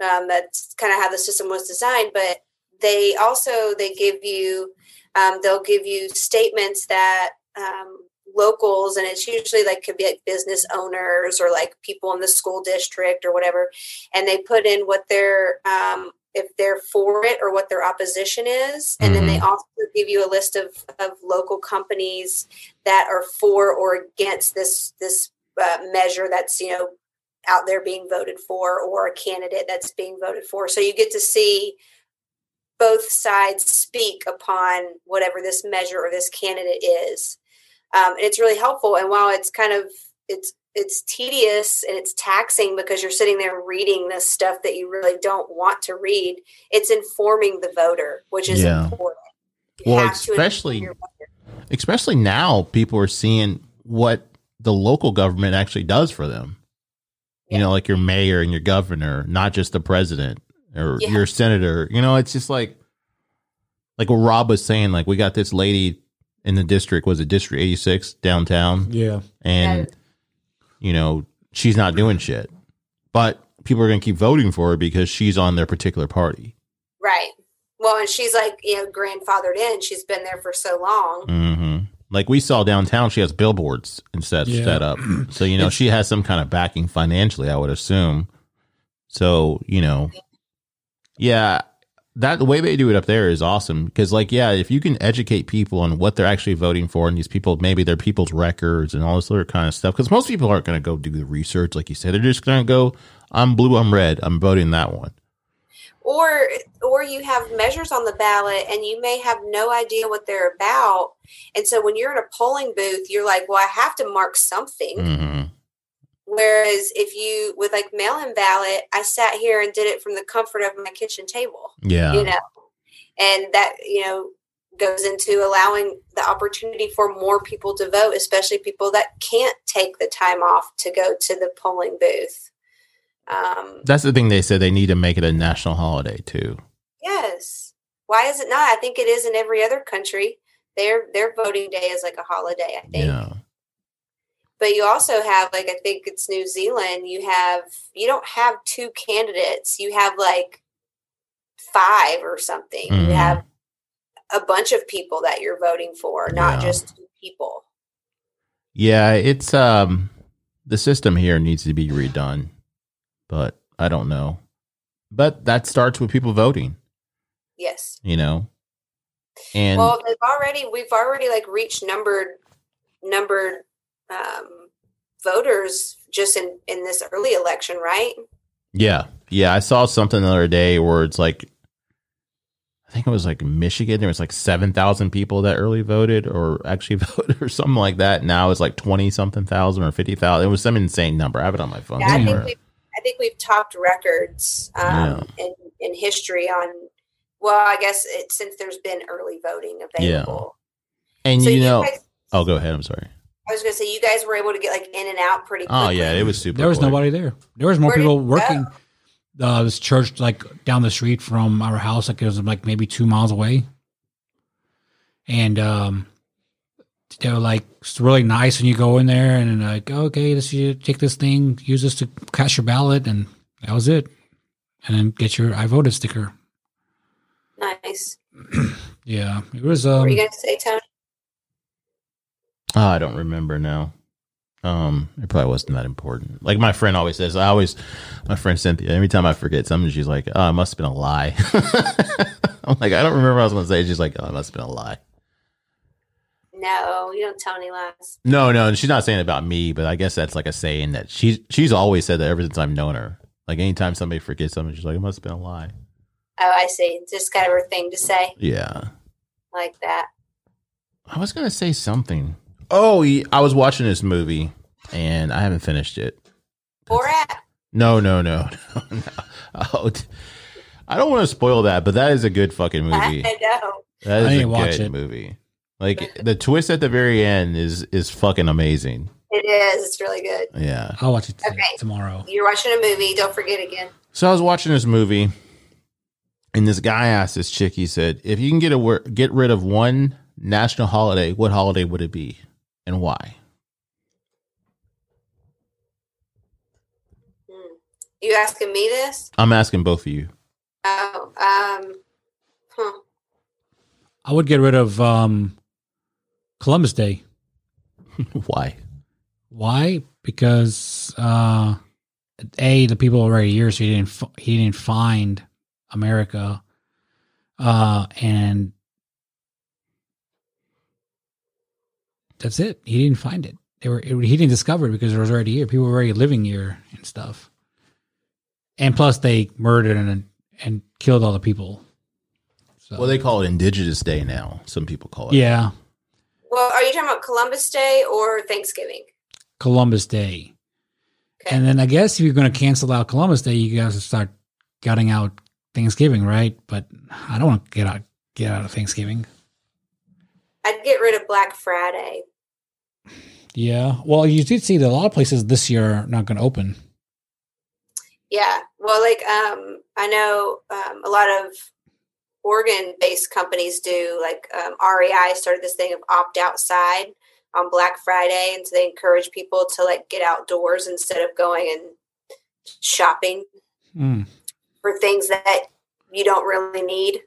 Um, that's kind of how the system was designed but they also they give you um, they'll give you statements that um, locals and it's usually like could be like business owners or like people in the school district or whatever and they put in what their um, if they're for it or what their opposition is and then they also give you a list of, of local companies that are for or against this this uh, measure that's you know out there being voted for or a candidate that's being voted for. So you get to see both sides speak upon whatever this measure or this candidate is um, and it's really helpful and while it's kind of it's it's tedious and it's taxing because you're sitting there reading this stuff that you really don't want to read it's informing the voter which is Yeah. important You Well, have to inform especially- Especially now, people are seeing what the local government actually does for them. You know, like your mayor and your governor, not just the president or Yeah. your senator. You know, it's just like, like what Rob was saying. Like we got this lady in the district. Was it District Eighty Six downtown? yeah. and you know she's not doing shit. But people are going to keep voting for her because she's on their particular party. Right. Well and she's like you know grandfathered in. She's been there for so long. Hmm like we saw downtown she has billboards and set, Yeah. set up. So you know she has some kind of backing financially i would assume. So you know. Yeah that the way they do it up there is awesome. Because like yeah if you can educate people on what they're actually voting for and these people maybe their people's records and all this other kind of stuff because most people aren't going to go do the research like you said. They're just going to go i'm blue i'm red i'm voting that one. Or or you have measures on the ballot and you may have no idea what they're about. And so when you're in a polling booth you're like well i have to mark something. Hmm whereas if you with like mail-in ballot i sat here and did it from the comfort of my kitchen table yeah. you know? And that you know goes into allowing the opportunity for more people to vote especially people that can't take the time off to go to the polling booth. Um, that's the thing they said they need to make it a national holiday too. Yes. Why is it not? I think it is in every other country. Their their voting day is like a holiday i think. Yeah but you also have like i think it's new zealand you have you don't have two candidates you have like five or something Mhm. you have a bunch of people that you're voting for not Yeah. just two people Yeah, it's um the system here needs to be redone, but I don't know. But that starts with people voting, yes you know. And well they've already we've already like reached numbered numbered um voters just in in this early election right yeah, yeah, I saw something the other day where it's like I think it was like Michigan, there was like 7,000 people that early voted or actually voted or something like that. Now it's like 20 something thousand or 50,000. It was some insane number. I have it on my phone yeah, I think we've I think we've topped records um, in in history on. Well, I guess it, since there's been early voting available. And So you know, guys, oh, go ahead. I'm sorry. I was going to say you guys were able to get like in and out pretty. Oh, yeah, it was super. There was quick. nobody there. There was more Where people working. Uh, this church, like down the street from our house, like it was like maybe two miles away, and um, they were like it's really nice when you go in there and like, okay, this you take this thing, use this to cast your ballot, and that was it, and then get your I voted sticker. Nice. Yeah, it was. what Um, were you going to say, Tony? Oh, I don't remember now. Um, it probably wasn't that important. Like my friend always says, I always, my friend Cynthia, every time I forget something, she's like, oh, it must have been a lie. I'm like, I don't remember what I was going to say. She's like, oh, it must have been a lie. No, you don't tell any lies. No, no, she's not saying it about me, but I guess that's like a saying that she's, she's always said that ever since I've known her. Like anytime somebody forgets something, she's like, it must have been a lie. Oh, I see. Just kind of her thing to say Yeah. like that. I was going to say something. Oh, I was watching this movie and I haven't finished it. Borat. No, no, no, no. no. Oh, t- I don't want to spoil that, but that is a good fucking movie. I know. That I is need a watch good it. movie. Like the twist at the very end is is fucking amazing. It is. It's really good. Yeah. I'll watch it t- Okay. tomorrow. You're watching a movie. Don't forget again. So I was watching this movie, and this guy asked this chick. He said, "If you can get a wor- get rid of one national holiday, what holiday would it be, and why?" Hmm. You asking me this? I'm asking both of you. Oh, um, huh. I would get rid of um, Columbus Day. why? Why? Because uh, a the people were already here, so he didn't f- he didn't find America, uh, and that's it. He didn't find it. They were it, he didn't discover it because it was already here. People were already living here and stuff. And plus, they murdered and and killed all the people. So, Well, they call it Indigenous Day now. Some people call it. yeah, Well, are you talking about Columbus Day or Thanksgiving? Columbus Day. Okay. And then I guess if you're going to cancel out Columbus Day, you guys start gutting out Thanksgiving, right? But I don't want to get out get out of Thanksgiving. I'd get rid of Black Friday. Yeah. Well, you did see that a lot of places this year are not going to open. Yeah. Well, like um, I know um, a lot of Oregon-based companies do. Like um, REI started this thing of opt outside on Black Friday, and so they encourage people to like get outdoors instead of going and shopping Mm. for things that you don't really need,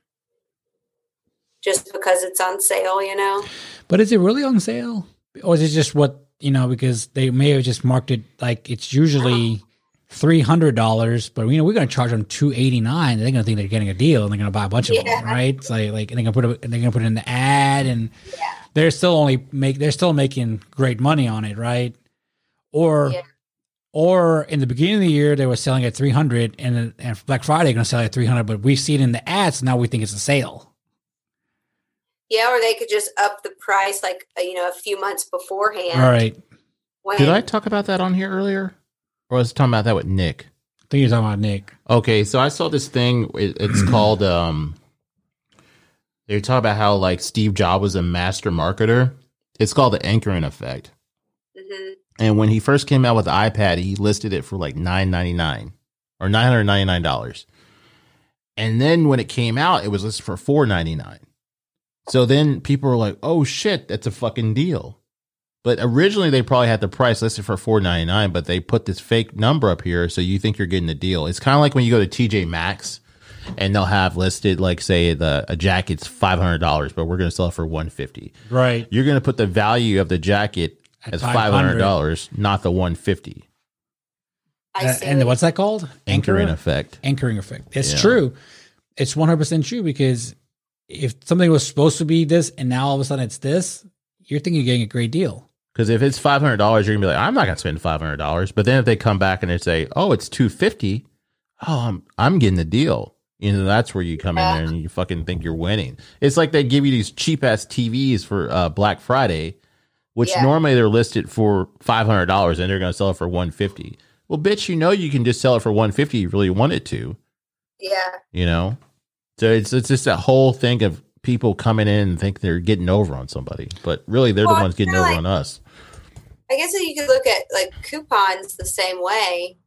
just because it's on sale. You know. But is it really on sale, or is it just what you know? Because they may have just marked it like it's usually three hundred dollars, but you know we're going to charge them two eighty nine. They're going to think they're getting a deal, and they're going to buy a bunch of Yeah. them, right? It's like like they're going to put it, they're going to put it in the ad, and Yeah. they're still only make they're still making great money on it, right? Or Yeah. or in the beginning of the year they were selling at three hundred, and and Black Friday going to sell at three hundred, but we see it in the ads now. We think it's a sale. Yeah, or they could just up the price like uh, you know a few months beforehand. All right, When, Did I talk about that on here earlier, or was I talking about that with Nick? I think you're talking about Nick. Okay, so I saw this thing. It's called. um They talk about how like Steve Jobs was a master marketer. It's called the anchoring effect. Mhm. And when he first came out with the iPad, he listed it for like nine ninety nine or nine hundred ninety nine dollars. And then when it came out, it was listed for four ninety nine. So then people were like, "Oh shit, that's a fucking deal." But originally they probably had the price listed for four ninety nine, but they put this fake number up here, so you think you're getting a deal. It's kind of like when you go to TJ Maxx and they'll have listed like say the a jacket's five hundred dollars, but we're going to sell it for one fifty. Right. You're going to put the value of the jacket At as five hundred $500. not the one fifty. I Uh, see. and what's that called? Anchoring Anchor? effect. Anchoring effect. It's Yeah. true. It's one hundred percent true because if something was supposed to be this and now all of a sudden it's this, you're thinking you're getting a great deal. Because if it's five hundred dollars, you're gonna be like, I'm not gonna spend five hundred dollars. But then if they come back and they say, Oh, it's two fifty, oh, I'm I'm getting the deal. You know, that's where you come Yeah. in there and you fucking think you're winning. It's like they give you these cheap ass TVs for uh, Black Friday, which Yeah. normally they're listed for five hundred dollars and they're gonna sell it for one fifty. Well, bitch, you know you can just sell it for one fifty if You really want it to. yeah. you know so it's it's just that whole thing of people coming in and think they're getting over on somebody but really they're Well, the ones getting over like- on us I guess you could look at like coupons the same way.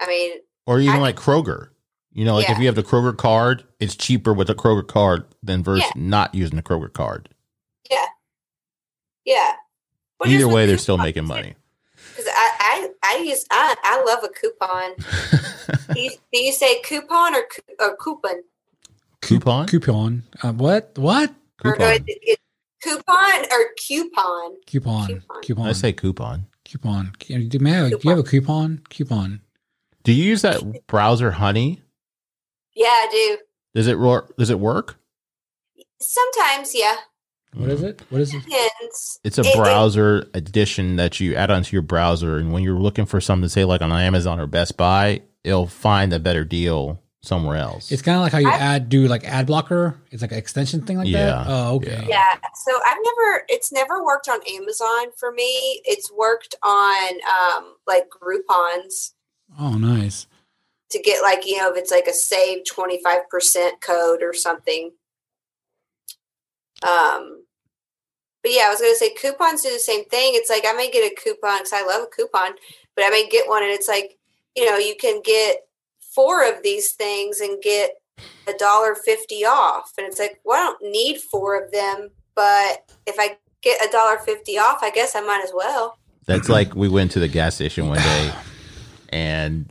I mean, or even I- like kroger you know like if you have the kroger card it's cheaper with the kroger card than versus Yeah. not using the kroger card yeah, yeah. Either way they're still making money Because I, I, I use, I, I love a coupon. do, you, do you say coupon or, or coupon? Coupon Coupon. Uh, what? What? Or coupon it, it, coupon or coupon? Coupon. Coupon. Coupon. i say coupon coupon. Do you, may I- do you have a coupon? Coupon. do you use that browser honey Yeah, I do. does it wor- does it work Sometimes, yeah. What is it? What is it? Depends. It's a It- it- browser edition that you add onto your browser, and when you're looking for something, to say like on Amazon or Best Buy, it'll find a better deal somewhere else. It's kind of like how you I- add do like ad blocker. It's like an extension thing like Yeah, that. Oh, okay. Yeah. So I've never, it's never worked on Amazon for me. It's worked on um, like Groupons Oh, nice. to get like, you know, if it's like a save 25% code or something. Um, but yeah, I was gonna say coupons do the same thing. It's like I may get a coupon because I love a coupon, but I may get one and it's like you know you can get four of these things and get a dollar fifty off, and it's like well I don't need four of them, but if I get a dollar fifty off, I guess I might as well. That's like we went to the gas station one day, and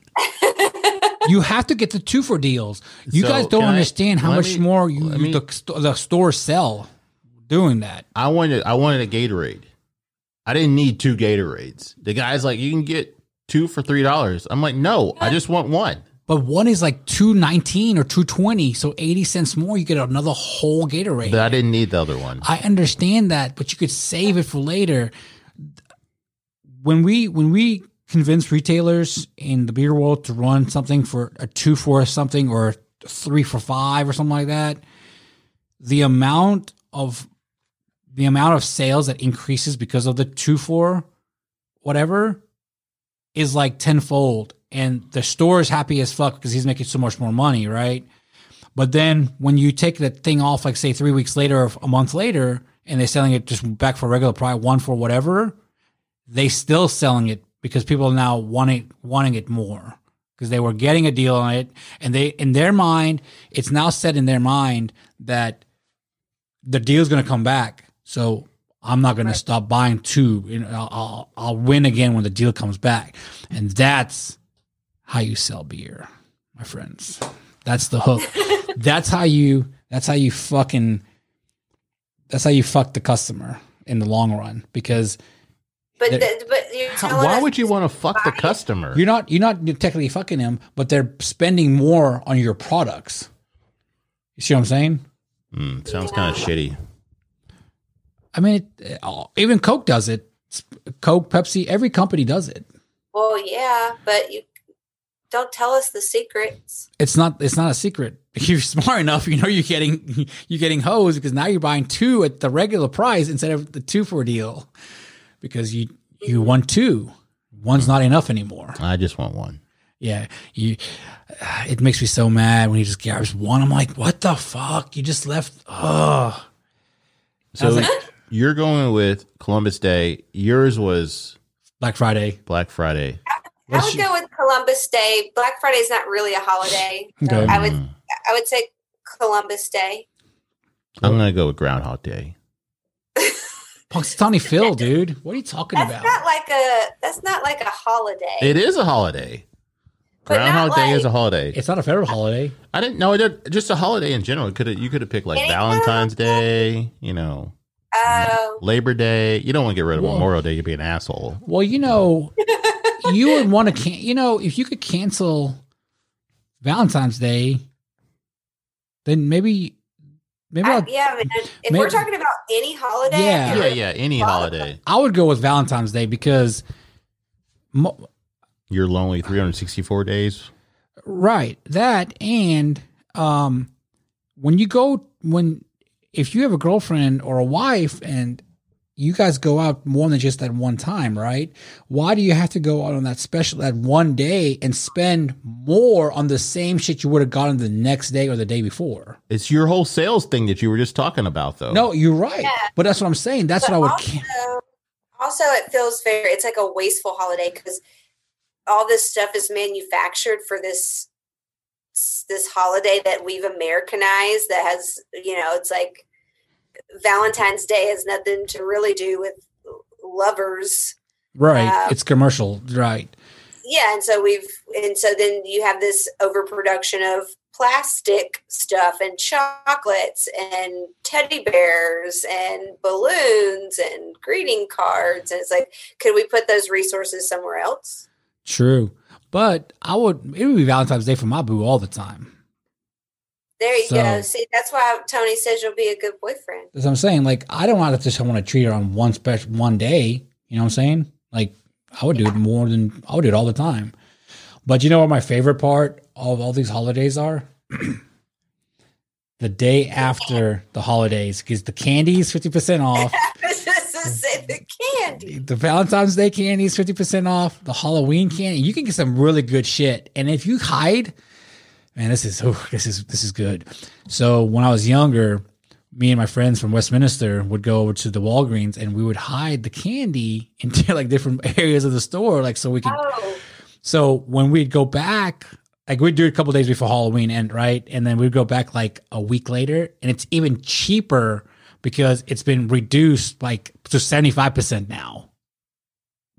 You have to get the two for deals. You So, guys don't can I- understand how much me- more you, me- the, st- the stores sell doing that. I wanted I wanted a Gatorade. I didn't need two Gatorades. The guy's like, you can get two for three dollars. I'm like, no, I just want one. But one is like two nineteen or two twenty, so eighty cents more. You get another whole Gatorade. But I didn't need the other one. I understand that, but you could save it for later. When we when we convince retailers in the beer world to run something for a two for something or three for five or something like that, the amount of the amount of sales that increases because of the two for whatever is like tenfold. And the store is happy as fuck because he's making so much more money, right? But then when you take that thing off, like say three weeks later or a month later, and they're selling it just back for regular price, one for whatever, they still selling it because people are now wanting wanting it more because they were getting a deal on it, and they in their mind, it's now set in their mind that the deal's going to come back. So I'm not going to stop buying two. You know, I'll, I'll I'll win again when the deal comes back, and that's how you sell beer, my friends. That's the hook. that's how you. That's how you fucking. That's how you fuck the customer in the long run because But There- the, but you're How- why would you want to fuck the customer? you're not you're not technically fucking them, but they're spending more on your products. You see what I'm saying? Mm, sounds kind of shitty. I mean, it, uh, even Coke does it. Coke, Pepsi, every company does it. Well, yeah, but you don't tell us the secrets. It's not it's not a secret. If you're smart enough, you know you're getting you're getting hosed because now you're buying two at the regular price instead of the two for deal because you you want two. One's not enough anymore. I just want one. Yeah, you. Uh, it makes me so mad when he just grabs one. I'm like, what the fuck? You just left. Oh, So like- you're going with Columbus Day. Yours was Black Friday. Black Friday. I What's would go with Columbus Day. Black Friday is not really a holiday. So Okay. I would I would say Columbus Day. I'm gonna go with Groundhog Day. Punxsutawney Phil, dude. What are you talking That's about? not like a that's not like a holiday. It is a holiday. But Groundhog Day like- is a holiday. It's not a federal holiday. I didn't know it. Just a holiday in general. Could you could have picked like Any Valentine's kind Day. You know, Oh, Labor Day. You don't want to get rid of Whoa. Memorial Day. You'd be an asshole. Well, you know, you would want to can. You know, if you could cancel Valentine's Day, then maybe, maybe I, yeah. I mean, if Maybe- we're talking about any holiday, Yeah. Yeah, yeah. Any holiday. I would go with Valentine's Day because, mo- You're lonely 364 days. right, that and um, when you go when if you have a girlfriend or a wife and you guys go out more than just that one time, right? Why do you have to go out on that special that one day and spend more on the same shit you would have gotten the next day or the day before? It's your whole sales thing that you were just talking about, though. No, you're right. Yeah. But that's what I'm saying. That's But what I would. also, also, it feels very. It's like a wasteful holiday because all this stuff is manufactured for this this holiday that we've Americanized. That has you know, it's like Valentine's Day has nothing to really do with lovers. right. Uh, it's commercial. Right. Yeah, and so we've and so then you have this overproduction of plastic stuff and chocolates and teddy bears and balloons and greeting cards and it's like could we put those resources somewhere else? True. But I would. It would be Valentine's Day for my boo all the time. There you So- go. See, that's why Tony says you'll be a good boyfriend. That's what I'm saying. Like, I don't want to just want to treat her on one special one day. You know what I'm saying? Like, I would do it more than I would do it all the time. But you know what my favorite part of all these holidays are? the day after the holidays, because the candy is fifty percent off. Just to say the candy. The Valentine's Day candy is fifty percent off. The Halloween candy, you can get some really good shit. And if you hide, man, this is oh, this is this is good. So when I was younger, me and my friends from Westminster would go over to the Walgreens and we would hide the candy into like different areas of the store, like so we could. Oh, So when we'd go back, like we'd do it a couple days before Halloween end, right? And then we'd go back like a week later, and it's even cheaper because it's been reduced like to seventy five percent now.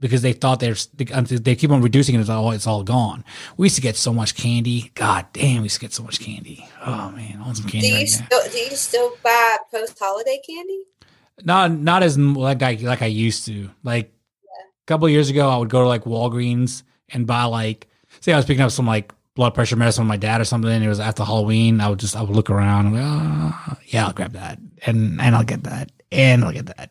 Because they thought they're they keep on reducing it, it's all it's all gone. We used to get so much candy. God damn, we used to get so much candy. Oh man, I want some do candy you right now. still do you still buy post holiday candy? Not not as like I like I used to. Like a couple of years ago, I would go to like Walgreens and buy like say I was picking up some like blood pressure medicine with my dad or something. And it was after Halloween. I would just I would look around. And, ah, yeah, I'll grab that and and I'll get that and I'll get that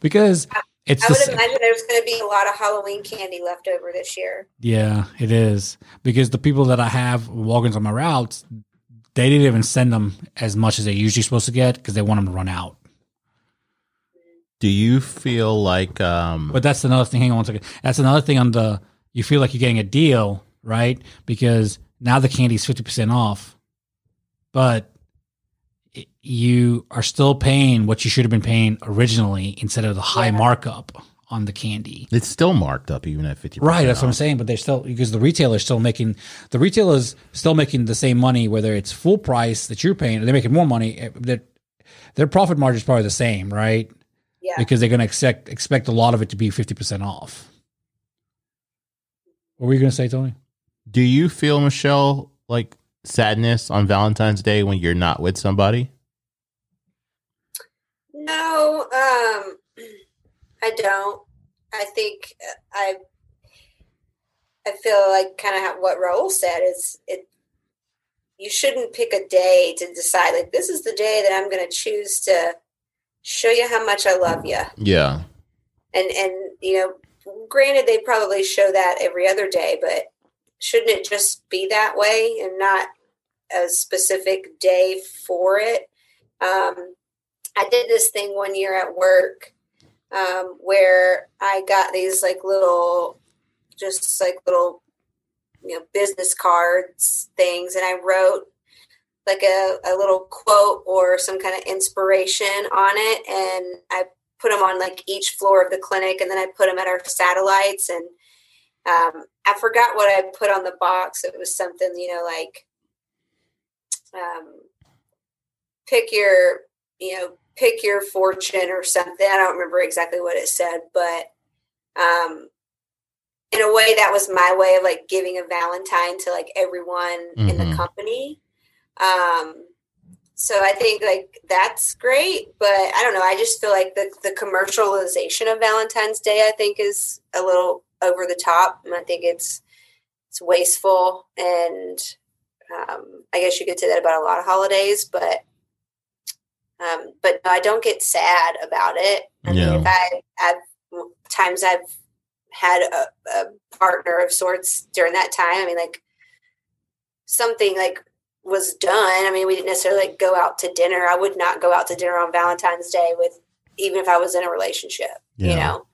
because it's I would sa- imagine there's going to be a lot of Halloween candy left over this year. yeah it is because the people that I have walking on my routes. They didn't even send them as much as they're usually supposed to get because they want them to run out. Do you feel like um But that's another thing. Hang on one second. That's another thing on the. You feel like you're getting a deal, right? Because now the candy's fifty percent off, but i- you are still paying what you should have been paying originally instead of the high Yeah. markup on the candy. it's still marked up even at 50%? Right, that's what I'm saying. But they're still because the retailer's still making the retailer's still making the same money whether it's full price that you're paying. or They're making more money. eh, Their their profit margin is probably the same, right? Yeah. because they're going to expect expect a lot of it to be 50% off. What were you going to say, Tony? Do you feel Michelle like sadness on Valentine's Day when you're not with somebody? Um, I don't. I think I I feel like kind of what Raul said is it. You shouldn't pick a day to decide like this is the day that I'm going to choose to show you how much I love you. Yeah. And and you know, granted they probably show that every other day, but shouldn't it just be that way and not a specific day for it? Um, I did this thing one year at work um, where I got these like little, just like little, you know, business cards things, and I wrote like a, a little quote or some kind of inspiration on it, and I put them on like each floor of the clinic, and then I put them at our satellites, and um, I forgot what I put on the box. It was something, you know, like um, pick your, you know, pick your fortune or something. I don't remember exactly what it said, but um, in a way, that was my way of like giving a Valentine to like everyone in the Mhm. company. Um, so I think like that's great, but I don't know. I just feel like the the commercialization of Valentine's Day, I think, is a little over the top, and I think it's it's wasteful. And um, I guess you could say that about a lot of holidays, but um, but no, I don't get sad about it. I Yeah. mean, if I I've times I've had a, a partner of sorts during that time. I mean, like something like was done. I mean, we didn't necessarily like go out to dinner. I would not go out to dinner on Valentine's Day with even if I was in a relationship. You Yeah. know.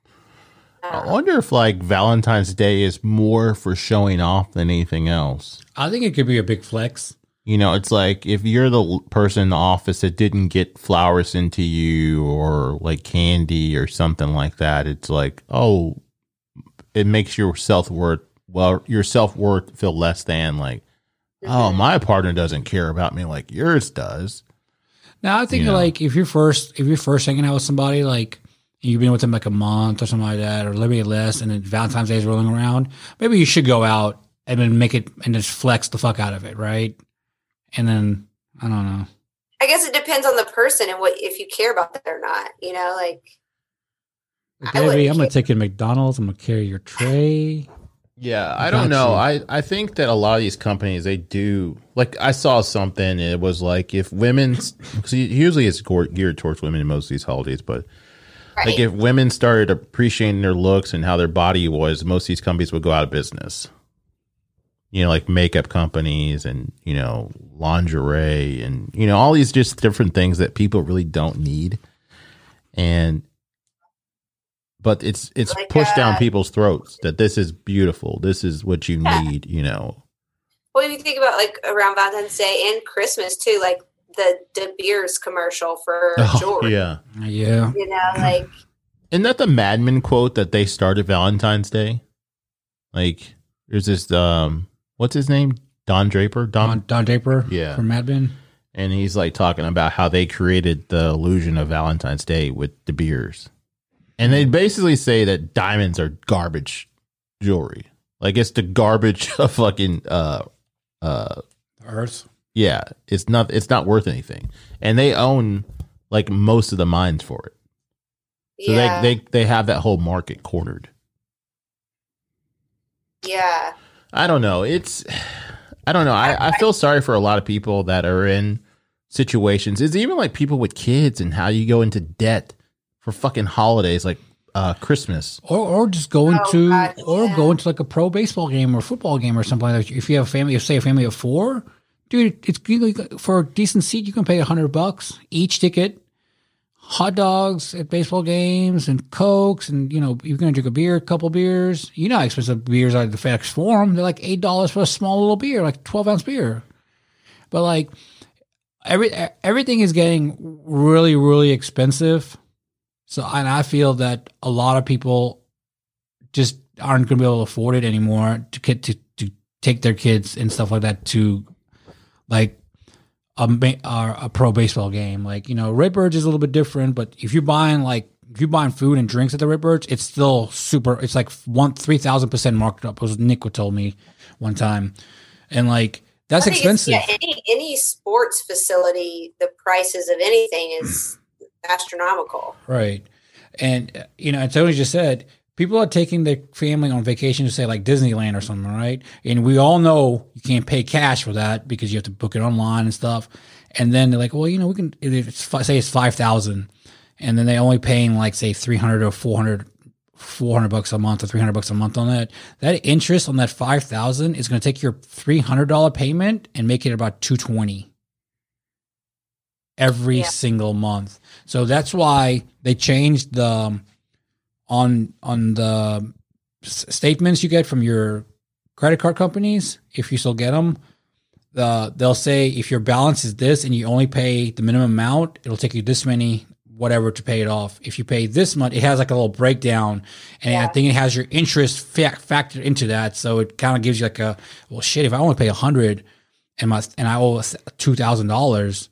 I Um, wonder if like Valentine's Day is more for showing off than anything else. I think it could be a big flex. You know, it's like if you're the person in the office that didn't get flowers into you or like candy or something like that, it's like, oh, it makes your self worth, well, your self worth feel less than like, oh, mhm. my partner doesn't care about me like yours does. Now I think Yeah. like if you're first if you're first hanging out with somebody like you've been with them like a month or something like that, or little less, and then Valentine's Day is rolling around, maybe you should go out and then make it and just flex the fuck out of it, right? And then I don't know. I guess it depends on the person and what if you care about that or not. You know, like Like, Debbie, i'm gonna take you to McDonald's. I'm gonna carry your tray. Yeah, I don't know. I, I think that a lot of these companies they do like I saw something. It was like if women, cause usually it's geared towards women in most of these holidays, but right. like if women started appreciating their looks and how their body was, most of these companies would go out of business. You know, like makeup companies and you know lingerie and you know all these just different things that people really don't need, and but it's it's Like, pushed down people's throats that this is beautiful, this is what you Yeah. need. You know, Well, if you think about like around Valentine's Day and Christmas too, like the De Beers commercial for Oh, jewelry. yeah. Yeah. You know, like Isn't that the Mad Men quote that they started Valentine's Day? Like, there's this, um, what's his name? Don Draper? Don, Don, Don Draper Yeah. from Mad Men. and he's like talking about how they created the illusion of Valentine's Day with De Beers. And they basically say that diamonds are garbage jewelry. Like it's the garbage of fucking uh uh Earth. yeah, it's not it's not worth anything. And they own like most of the mines for it. So yeah, they, they they have that whole market cornered. yeah, I don't know. It's I don't know. I, I feel sorry for a lot of people that are in situations. It's even like people with kids and how you go into debt for fucking holidays like uh Christmas. Or, or just go Oh, into, God, or yeah. go into like a pro baseball game or football game or something like that. If you have a family, say a family of four, dude, it's you know, for a decent seat, you can pay a hundred bucks each ticket. Hot dogs at baseball games and cokes, and you know you're gonna drink a beer, a couple beers. You know how expensive beers are at the FedEx Forum. They're like eight dollars for a small little beer, like twelve ounce beer. But like every everything is getting really really expensive. So and I feel that a lot of people just aren't to be able to afford it anymore to get to to take their kids and stuff like that to like a a pro baseball game. Like you know, Redbirds is a little bit different, but if you're buying like if you're buying food and drinks at the Redbirds, it's still super. It's like one three thousand percent marked up. Was Nick what told me one time, and like that's I think it's- expensive. Yeah, any any sports facility, the prices of anything is astronomical. Right. And, you know, and Tony just said people are taking their family on vacation to say like Disneyland or something, right? And we all know you can't pay cash for that because you have to book it online and stuff. And then they're like, well, you know, we can, if it's, say it's 5,000 and then they're only paying like, say 300 or 400, 400 bucks a month or 300 bucks a month on that. That interest on that 5,000 is going to take your $300 payment and make it about 220 every Yeah. single month. So that's why they changed the um, on on the s- statements you get from your credit card companies. If you still get them, uh, they'll say if your balance is this and you only pay the minimum amount, it'll take you this many whatever to pay it off. If you pay this much, it has like a little breakdown, and I think it has your interest fa- factored into that. So it kind of gives you like a well, shit. If I only pay a hundred and my and I owe two thousand dollars.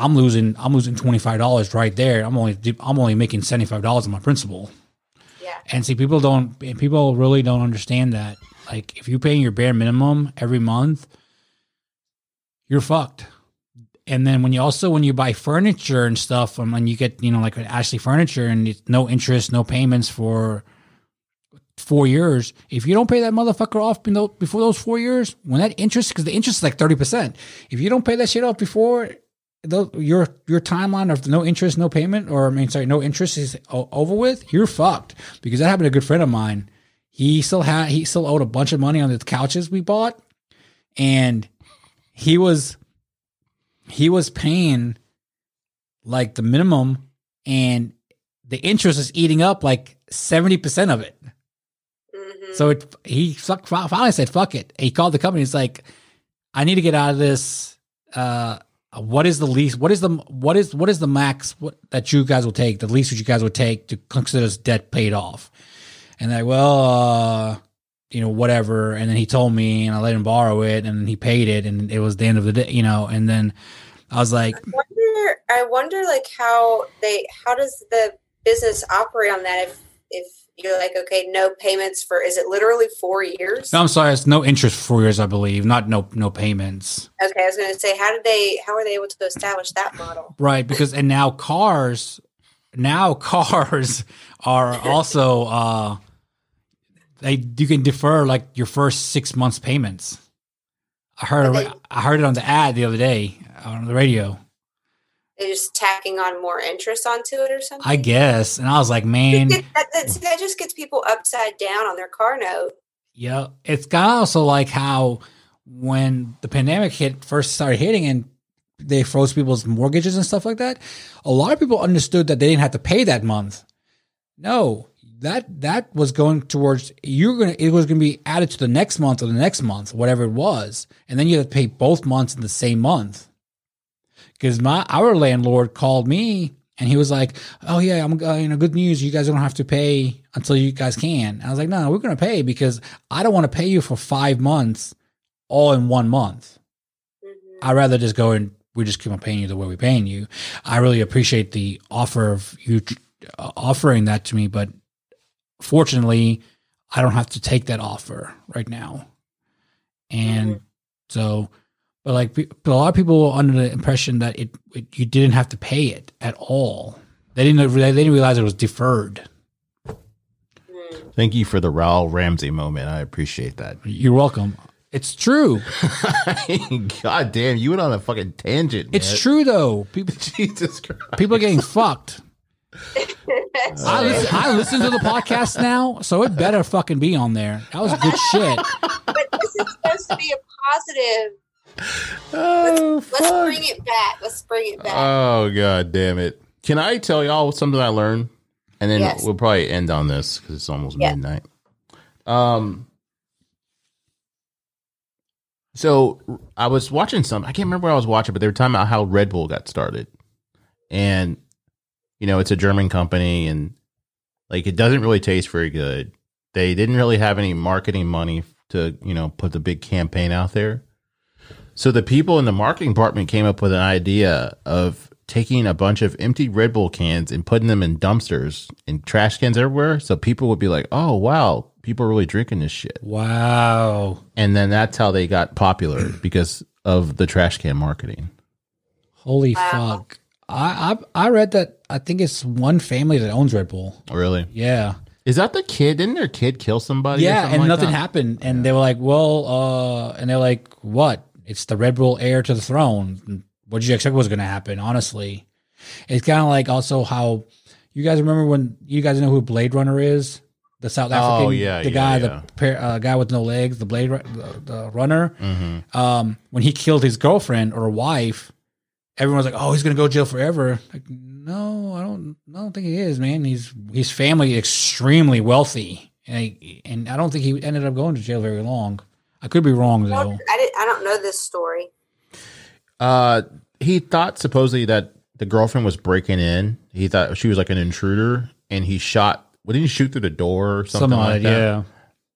I'm losing. I'm losing twenty five dollars right there. I'm only. I'm only making seventy five dollars on my principal. Yeah. And see, people don't. People really don't understand that. Like, if you're paying your bare minimum every month, you're fucked. And then when you also when you buy furniture and stuff, um, and when you get you know like Ashley furniture and it's no interest, no payments for four years. If you don't pay that motherfucker off before those four years, when that interest because the interest is like thirty percent. If you don't pay that shit off before the, your your timeline of no interest, no payment, or I mean, sorry, no interest is o- over with, you're fucked. Because that happened to a good friend of mine. He still had he still owed a bunch of money on the couches we bought, and he was he was paying like the minimum, and the interest is eating up like seventy percent of it. hmm So it, he fuck- finally said, "Fuck it." He called the company. He's like, "I need to get out of this. Uh, what is the least? What is the what is what is the max what, that you guys will take? The least that you guys would take to consider this debt paid off?" And like, well, uh, you know, whatever. And then he told me, and I let him borrow it, and he paid it, and it was the end of the day, you know. And then I was like, I wonder I wonder like how they how does the business operate on that if if you're like okay no payments for is it literally four years "No, I'm sorry, it's no interest for four years, I believe, not no no payments." okay I was gonna say how did they how are they able to establish that model Right, because and now cars now cars are also uh they you can defer like your first six months payments. I heard Okay. I heard it on the ad the other day on the radio. Just tacking on more interest onto it or something I guess, and I was like, man, that, that, just gets people upside down on their car note yeah. It's kind of also like how when the pandemic hit first started hitting and they froze people's mortgages and stuff like that. A lot of people understood that they didn't have to pay that month. No, that that was going towards you're gonna it was gonna be added to the next month or the next month, whatever it was, and then you had to pay both months in the same month. Because my our landlord called me and he was like, "Oh yeah, I'm uh, you know good news. You guys don't have to pay until you guys can." I was like, "No, we're going to pay because I don't want to pay you for five months all in one month. Mhm. I'd rather just go and we just keep on paying you the way we're paying you. I really appreciate the offer of you uh, offering that to me, but fortunately, I don't have to take that offer right now. And Mhm. so, but like but a lot of people were under the impression that it, it you didn't have to pay it at all. They didn't they didn't realize it was deferred. Thank you for the Raul Ramsey moment. I appreciate that. You're welcome. It's true. God damn, you went on a fucking tangent. It's man. true though. People Jesus Christ. people are getting fucked. I listen, I listen to the podcast now, so it better fucking be on there. That was good shit. but this is supposed to be a positive. Oh, Let's fuck. bring it back. Let's bring it back. Oh god damn it! Can I tell y'all something I learned? And then Yes. we'll probably end on this because it's almost Yeah. midnight. Um. So I was watching some. I can't remember what I was watching, but they were talking about how Red Bull got started, and you know it's a German company, and like it doesn't really taste very good. They didn't really have any marketing money to you know put the big campaign out there. So the people in the marketing department came up with an idea of taking a bunch of empty Red Bull cans and putting them in dumpsters and trash cans everywhere. So people would be like, "Oh wow, people are really drinking this shit." Wow. And then that's how they got popular because of the trash can marketing. Holy Wow. fuck. I, I I read that I think it's one family that owns Red Bull. Really? Yeah. Is that the kid? Didn't their kid kill somebody? or yeah, something and like nothing that? happened. And they were like, well, uh, and they're like, what? It's the Red Bull heir to the throne. What did you expect was going to happen? Honestly, it's kind of like also how you guys remember when you guys know who Blade Runner is, the South African, Oh, yeah, the yeah, guy, yeah. the pair, uh, guy with no legs, the Blade, the, the runner. Mhm. Um, when he killed his girlfriend or wife, everyone was like, "Oh, he's gonna go to jail forever." Like, no, I don't. I don't think he is, man. He's his family extremely wealthy, and I, and I don't think he ended up going to jail very long. I could be wrong though. don't, I, didn't, I don't know this story. Uh, he thought supposedly that the girlfriend was breaking in. He thought she was like an intruder, and he shot. What did he shoot through the door or something Something like like that? yeah.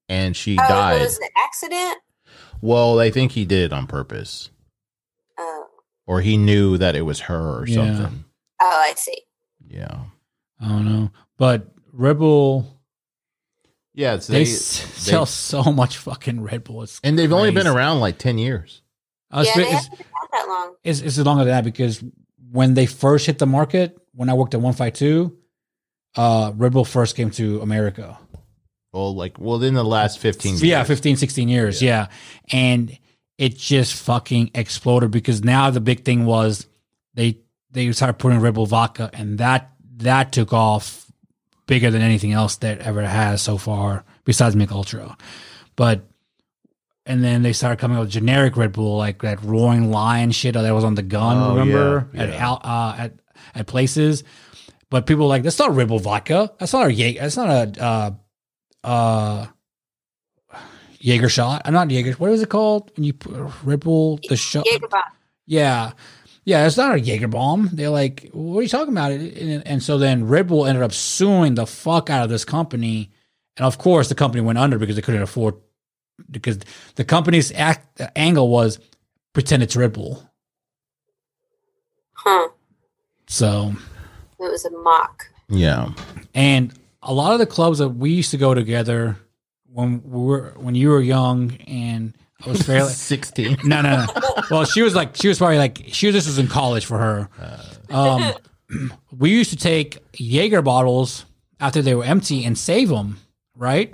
And she Oh, died. it was an accident. Well, they think he did it on purpose, Oh, or he knew that it was her or Yeah. something. oh, I see. Yeah, I don't know, but Red Bull yeah. It's, they, they, s- sell so much fucking Red Bull. It's and they've only been around like ten years. Uh, it's yeah, been- they it's- haven't been out that long. it's, it's longer than that because when they first hit the market, when I worked at 152, uh, Red Bull first came to America. Well, like well, in the last fifteen. Yeah, years. 15, 16 years. Yeah. And it just fucking exploded because now the big thing was they they started putting Red Bull vodka and that that took off bigger than anything else that ever has so far besides Mich Ultra. But and then they started coming up with generic Red Bull like that roaring lion shit that was on the gun, Oh, remember? yeah, At yeah. out uh, at at places. But people were like, that's not Red Bull vodka. That's not a Jaeger. That's not a uh uh Jaeger shot. I'm not Jaeger. What is it called when you put Red Bull the shot? Yeah, yeah. It's not a Jaeger bomb. They're like, what are you talking about? And, and so then Red Bull ended up suing the fuck out of this company, and of course the company went under because they couldn't afford because the company's act, angle was pretend it's Red Bull. Huh. So It was a mock. yeah. And a lot of the clubs that we used to go together when we were when you were young and I was fairly Sixteen. no no no. Well, she was like she was probably like she was this was in college for her. Um, we used to take Jaeger bottles after they were empty and save them, right?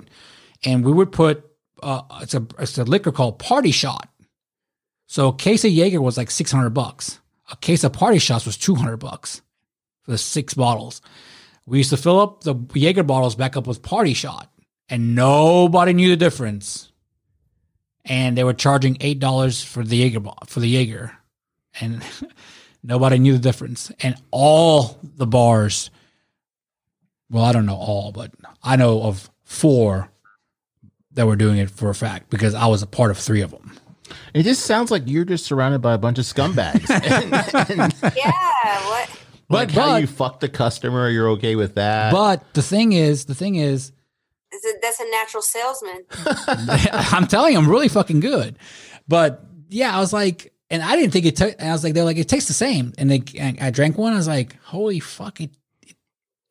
And we would put uh, it's a it's a liquor called Party Shot. So a case of Jaeger was like six hundred bucks. A case of Party Shots was two hundred bucks for the six bottles. We used to fill up the Jaeger bottles back up with Party Shot, and nobody knew the difference. And they were charging eight dollars for the Jaeger for the Jaeger, and nobody knew the difference. And all the bars, well, I don't know all, but I know of four that were doing it for a fact because I was a part of three of them. It just sounds like you're just surrounded by a bunch of scumbags. and, and, Yeah. What? like But- how you fuck the customer, you're okay with that. But the thing is, the thing is, Is it, that's a natural salesman. I'm telling you, I'm really fucking good. But yeah, I was like, and I didn't think it. took I was like, they're like, it tastes the same. And they, and I drank one. I was like, holy fuck it.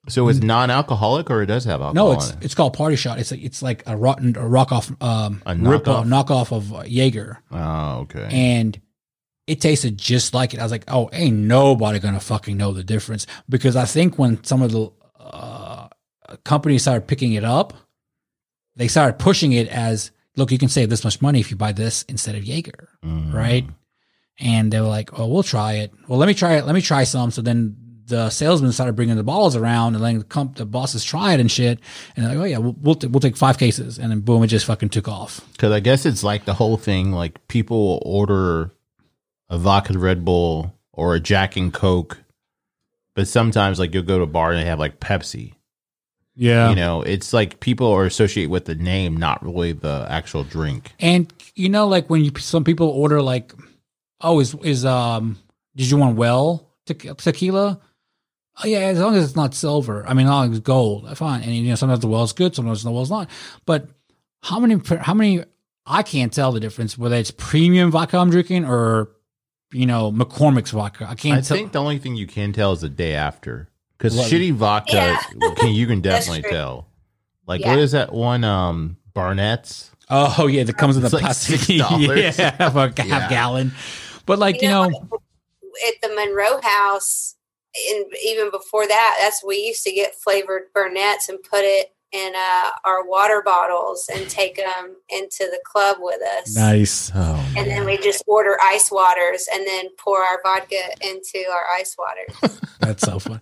so it's non-alcoholic, or it does have alcohol. No, it's in it? it's called Party Shot. It's like it's like a rotten a rock off um A rip knockoff? knockoff of uh, Jaeger, oh okay. and it tasted just like it. I was like, oh, ain't nobody gonna fucking know the difference because I think when some of the uh, companies started picking it up, they started pushing it as, look, you can save this much money if you buy this instead of Jaeger, Mm. right? And they were like, oh, we'll try it. Well, let me try it. Let me try some. So then the salesman started bringing the bottles around and letting the, comp- the bosses try it and shit. And they're like, oh yeah, we'll we'll, t- we'll take five cases, and then boom, it just fucking took off. Because I guess it's like the whole thing. Like people order a vodka Red Bull or a Jack and Coke, but sometimes like you'll go to a bar and they have like Pepsi. Yeah, You know, it's like people are associate with the name, not really the actual drink. And you know, like when you some people order like, oh, is is um, did you want well te- tequila? Oh yeah, as long as it's not silver. I mean, as long as it's gold, fine. And you know, sometimes the well's good, sometimes the well's not. But how many? How many? I can't tell the difference whether it's premium vodka I'm drinking or you know McCormick's vodka. I can't tell. I tell. think the only thing you can tell is the day after. Because shitty vodka, Yeah. can, you can definitely tell. Like, Yeah. what is that one? Um, Burnett's. oh yeah, that comes in the like plastic. $6. yeah, a half Yeah. gallon. But like you know, at the Monroe House, and even before that, that's we used to get flavored Burnett's and put it in uh, our water bottles and take them into the club with us. nice. Oh, And then we just order ice waters and then pour our vodka into our ice waters. That's so fun.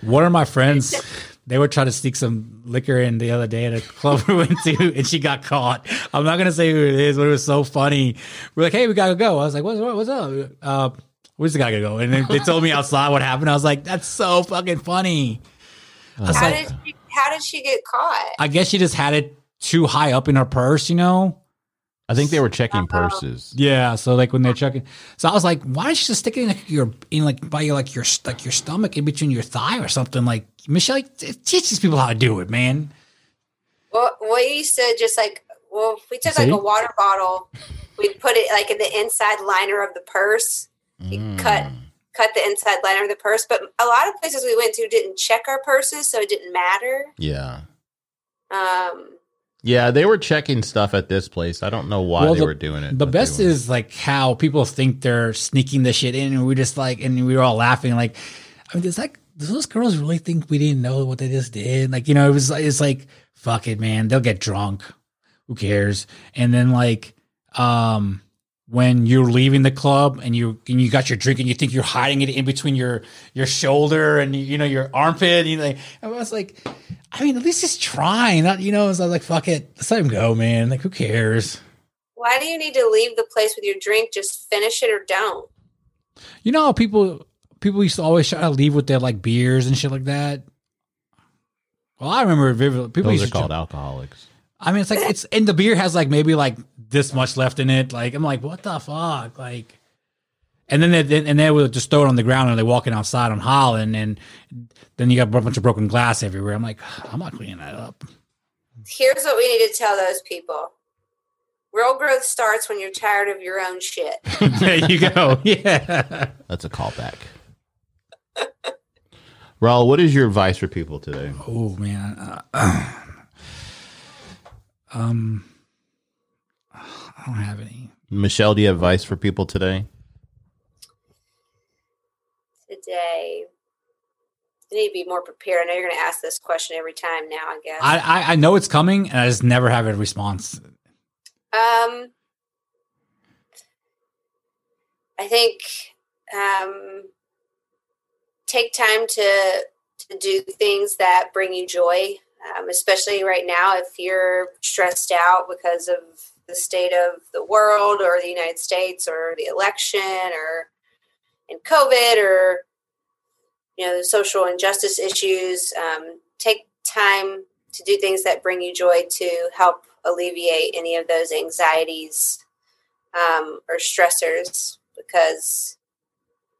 One of my friends, they were trying to sneak some liquor in the other day at a club we went to, and she got caught. I'm not gonna say who it is, but it was so funny. We're like, "Hey, we gotta go." I was like, "What's what's up?" Uh, where's the guy gonna go? And then they told me outside what happened. I was like, "That's so fucking funny." I was how like, did she, how did she get caught? I guess she just had it too high up in her purse, you know. I think they were checking purses. Yeah, so like when they're checking, so I was like, why is she just sticking in like your in like by your like your like your stomach in between your thigh or something? Like Michelle, like, teach these people how to do it, man. Well, we used to just like, well, if we took like a water bottle, we'd put it like in the inside liner of the purse. You Mm. cut cut the inside liner of the purse. But a lot of places we went to didn't check our purses, so it didn't matter. Yeah. Um, Yeah, they were checking stuff at this place. I don't know why Well, they the- were doing it. The best is like how people think they're sneaking the shit in, and we just like, and we were all laughing. Like, I mean, it's like, do those girls really think we didn't know what they just did? Like, you know, it was, it's like, fuck it, man. They'll get drunk. Who cares? And then like, um, when you're leaving the club and you and you got your drink and you think you're hiding it in between your your shoulder and you know your armpit, and you like, I was like, I mean, at least just try, not you know. So I was like, fuck it, let's let him go, man. Like, who cares? why do you need to leave the place with your drink? Just finish it or don't. You know how people people used to always try to leave with their like beers and shit like that. Well, I remember vividly. People those used are to called alcoholics. I mean, it's like it's and the beer has like maybe like this much left in it. Like I'm like, what the fuck? Like, and then they then- and they would just throw it on the ground and they're walking outside on Holland, and then you got a bunch of broken glass everywhere. I'm like, I'm not cleaning that up. Here's what we need to tell those people. Real growth starts when you're tired of your own shit. there you go. Yeah. That's a callback. Raul, what is your advice for people today? Oh man. Uh, um, I don't have any. Michelle, do you have advice for people today? today. I need to be more prepared. I know you're going to ask this question every time now. I guess. I, I I know it's coming, and I just never have a response. um, I think um, take time to to do things that bring you joy, um, especially right now if you're stressed out because of the state of the world or the United States or the election or in COVID or you know the social injustice issues. Um, take time to do things that bring you joy to help alleviate any of those anxieties um, or stressors because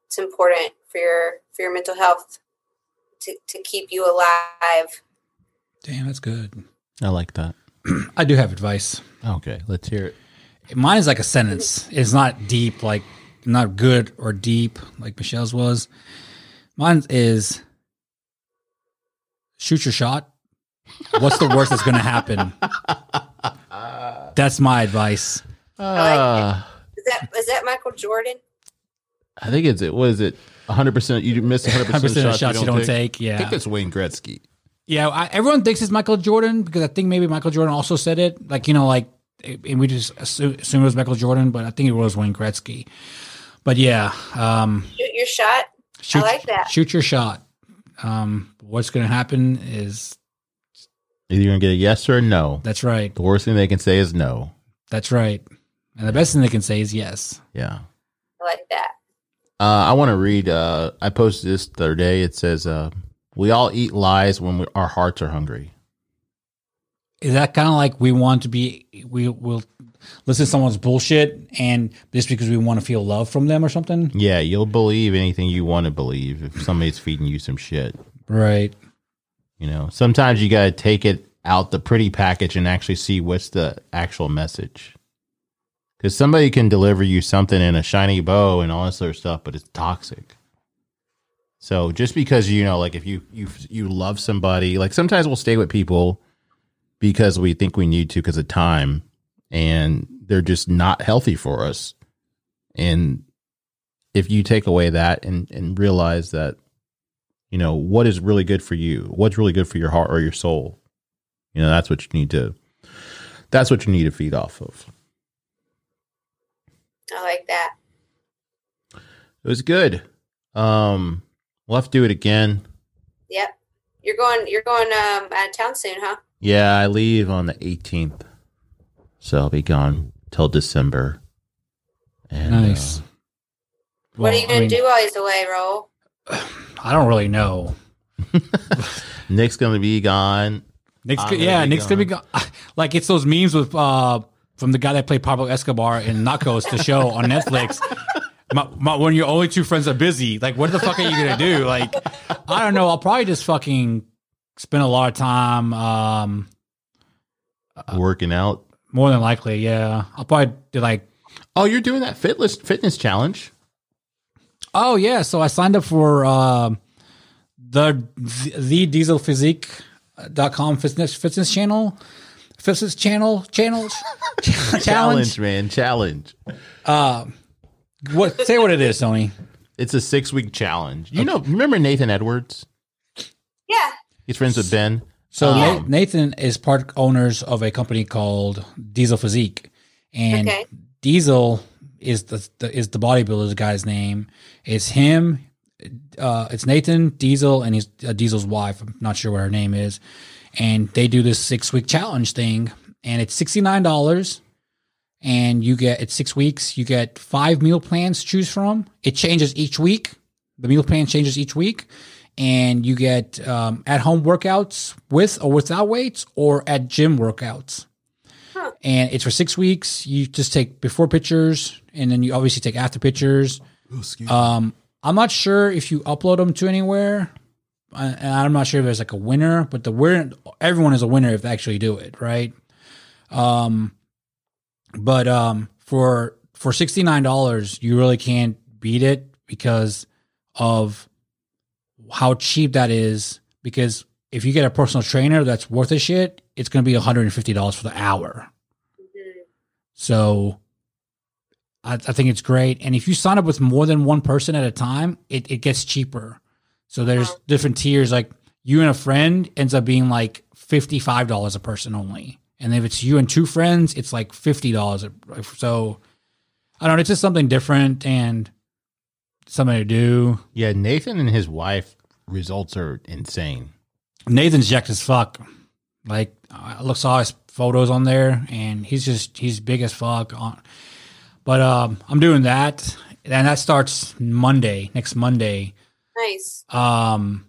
it's important for your for your mental health to, to keep you alive. Damn, that's good. I like that. I do have advice. Okay, let's hear it. Mine is like a sentence. It's not deep, like not good or deep, like Michelle's was. Mine is shoot your shot. What's the worst that's going to happen? That's my advice. Uh, Is that is that Michael Jordan? I think it's it. What is it? 100. percent You miss 100 100% percent of shots you don't take. Yeah, I think Yeah. that's Wayne Gretzky. Yeah. I, everyone thinks it's Michael Jordan because I think maybe Michael Jordan also said it. Like, you know, like, and we just assume, assume it was Michael Jordan, but I think it was Wayne Gretzky. But yeah, um, Shoot your shot. shoot, like that. Shoot your shot. Um, what's going to happen is Either you're gonna get a yes or a no. that's right. The worst thing they can say is no. That's right. And the best thing they can say is yes. Yeah. I like that. Uh, I want to read. Uh, I posted this the other day. It says, uh, "We all eat lies when we, our hearts are hungry." Is that kind of like we want to be, we will listen to someone's bullshit and just because we want to feel love from them or something? Yeah, you'll believe anything you want to believe if somebody's feeding you some shit. Right. You know, sometimes you got to take it out the pretty package and actually see what's the actual message. Because somebody can deliver you something in a shiny bow and all this other stuff, but it's toxic. So just because you know, like if you you you love somebody, like sometimes we'll stay with people because we think we need to because of time, and they're just not healthy for us. And if you take away that and and realize that you know what is really good for you what's really good for your heart or your soul you know that's what you need to that's what you need to feed off of I like that. it was good um we'll have to do it again Yep. You're going. You're going um, out of town soon, huh? yeah i leave on the 18th so i'll be gone till december and Nice. uh, what are you gonna mean, do while he's away, Raul? I don't really know. nick's gonna be gone Nick's gonna yeah, be Nick's gonna be go- like it's those memes with uh from the guy that played Pablo Escobar in Narcos, the show on Netflix. My, my, when your only two friends are busy, like what the fuck are you gonna do? Like, I don't know. I'll probably just fucking spend a lot of time. Um, working out more than likely, yeah. I'll probably do like, oh you're doing that fitness fitness challenge oh yeah. So I signed up for um the the Diesel Physique dot com fitness fitness channel fitness channel channels challenge challenge man challenge what say what it is tony. It's a six week challenge. You know remember nathan edwards? Yeah. he's friends with ben. So Um, Na- nathan is part owners of a company called diesel physique. And Okay. diesel is the, the is the bodybuilder's guy's name. It's him uh it's nathan diesel and he's uh, diesel's wife. I'm not sure what her name is. And they do this six week challenge thing and it's $69 and you get it's six weeks you get five meal plans to choose from. It changes each week. The meal plan changes each week. And you get um, at home workouts with or without weights or at gym workouts. Huh. and it's for six weeks. You just take before pictures and then you obviously take after pictures. Um, i'm not sure if you upload them to anywhere. Uh, and i'm not sure if there's like a winner but the winner everyone is a winner if they actually do it right? Um but um for for $69 you really can't beat it because of how cheap that is. Because if you get a personal trainer that's worth a shit it's going to be $150 for the hour. So I, I think it's great. And if you sign up with more than one person at a time it, it gets cheaper. So there's Wow. different tiers. Like you and a friend ends up being like $55 a person only and if it's you and two friends it's like $50 so i don't know it's just something different and something to do. Yeah, Nathan and his wife results are insane. nathan's jacked as fuck. Like i look saw his photos on there and he's just he's big as fuck on but um i'm doing that and that starts monday next monday. Nice. Um,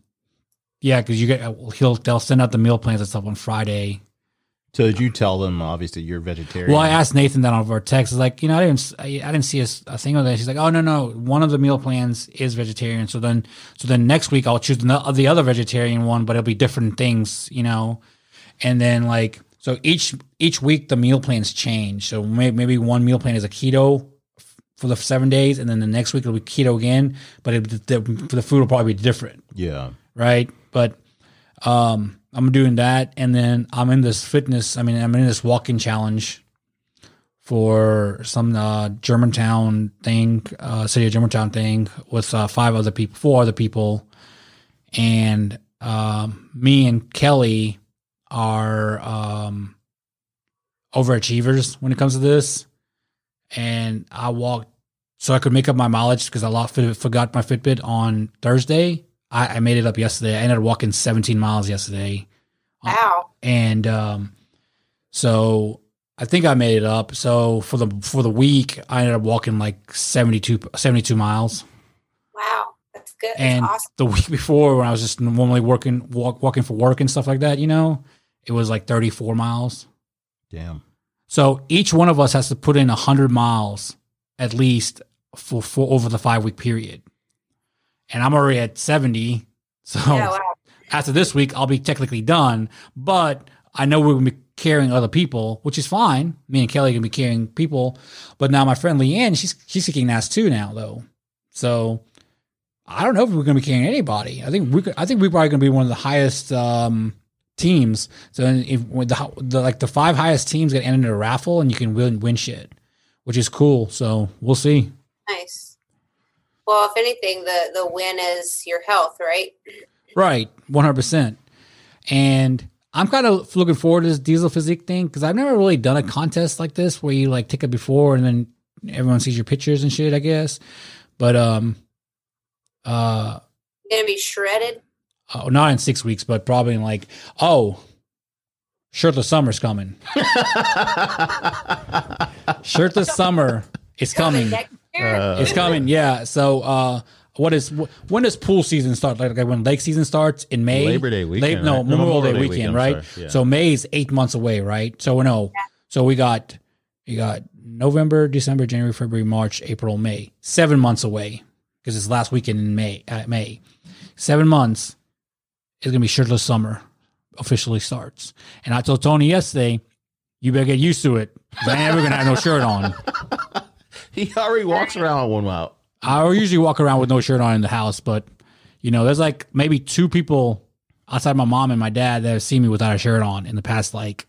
yeah, because you get he'll they'll send out the meal plans and stuff on Friday, So did you tell them? Obviously, you're vegetarian. Well, I asked Nathan that on our text. Like, you know, I didn't, I, I didn't see a, a thing of that. She's like, oh no, no, one of the meal plans is vegetarian. So then, so then next week I'll choose the, the other vegetarian one, but it'll be different things, you know. And then like, so each each week the meal plans change. So maybe, maybe one meal plan is a keto f- for the seven days, and then the next week it'll be keto again. But it, the, the food will probably be different yeah. right? But um, I'm doing that, and then I'm in this fitness. I mean, I'm in this walking challenge for some uh, Germantown thing, uh, city of Germantown thing, with uh, five other people, four other people, and um, me and Kelly are um, overachievers when it comes to this. And I walked so I could make up my mileage because I forgot my Fitbit on Thursday. I, I made it up yesterday. I ended up walking 17 miles yesterday. Wow. And um, so I think I made it up. So for the for the week, I ended up walking like 72, 72 miles. Wow. That's good. That's And awesome. the week before, when I was just normally working walk, walking for work and stuff like that, you know, it was like 34 miles. Damn. So each one of us has to put in 100 miles at least for, for over the five week period. And I'm already at 70. So Yeah, wow. after this week, I'll be technically done. But I know we're going to be carrying other people, which is fine. Me and Kelly are going to be carrying people. But now my friend Leanne, she's, she's kicking ass too now, though. So I don't know if we're going to be carrying anybody. I think we could, I think we're probably going to be one of the highest um, teams. So if the, the like the five highest teams get entered in a raffle, and you can win win shit, which is cool. So we'll see. Nice. Well, if anything, the the win is your health, right? Right, one hundred percent. And I'm kind of looking forward to this diesel physique thing because I've never really done a contest like this where you like take it before and then everyone sees your pictures and shit. I guess, but um, uh, You're gonna be shredded. oh, not in six weeks, but probably in like oh, shirtless summer's coming. shirtless summer is coming. next year. Uh, It's coming, yeah. So, uh, what is wh- when does pool season start? Like, like when lake season starts in May, Labor Day La- weekend, no, right? No, Memorial, Memorial Day, Day weekend, weekend, right? yeah. So May is eight months away, right? So no, so we got you got November, December, January, February, March, April, May, seven months away because it's last weekend in May. Uh, May, seven months is gonna be shirtless summer officially starts. And I told Tony yesterday, you better get used to it. I ain't ever gonna have no shirt on. he already walks around with one out. I usually walk around with no shirt on in the house, but you know, there's like maybe two people outside my mom and my dad that have seen me without a shirt on in the past like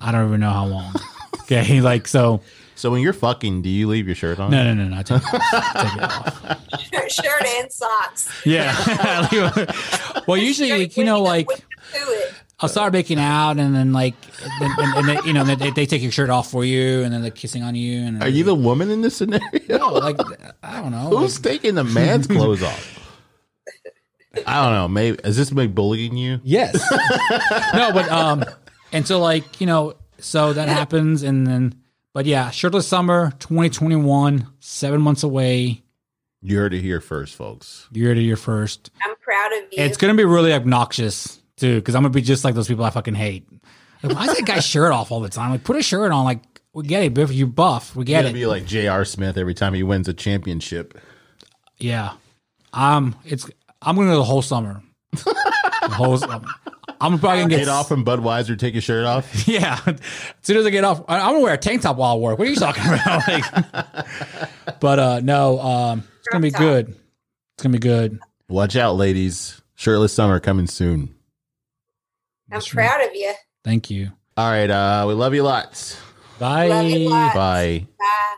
I don't even know how long. okay, like so So when you're fucking, do you leave your shirt on? no no no no take it. Take it off. shirt and socks. Yeah. well usually you know like To it. I'll start making out and then like and, and, and they, you know they, they take your shirt off for you and then they're kissing on you and Are you the woman in this scenario? no, like I don't know. Who's taking the man's clothes off? I don't know. Maybe is this me bullying you? Yes. no, but um, and so like you know, so that happens, and then but yeah, shirtless summer, twenty twenty one, seven months away. You heard it here first, folks. Year to here first. I'm proud of you. It's gonna be really obnoxious too, because I'm gonna be just like those people I fucking hate. Like, why is that guy shirt off all the time? Like, put a shirt on. Like, we get it, Biff. You buff. We You're get it. be like J.R. Smith every time he wins a championship. Yeah. Um, it's I'm gonna go the whole summer. the whole summer. I'm probably gonna get, Get off from Budweiser, take your shirt off. Yeah. As soon as I get off, I- I'm gonna wear a tank top while I work. What are you talking about? Like, but uh, no, um, it's gonna be good. It's gonna be good. Watch out, ladies. Shirtless summer coming soon. I'm proud of you. Thank you. All right, uh, we love you lots. Bye. Love you lots. Bye. Bye.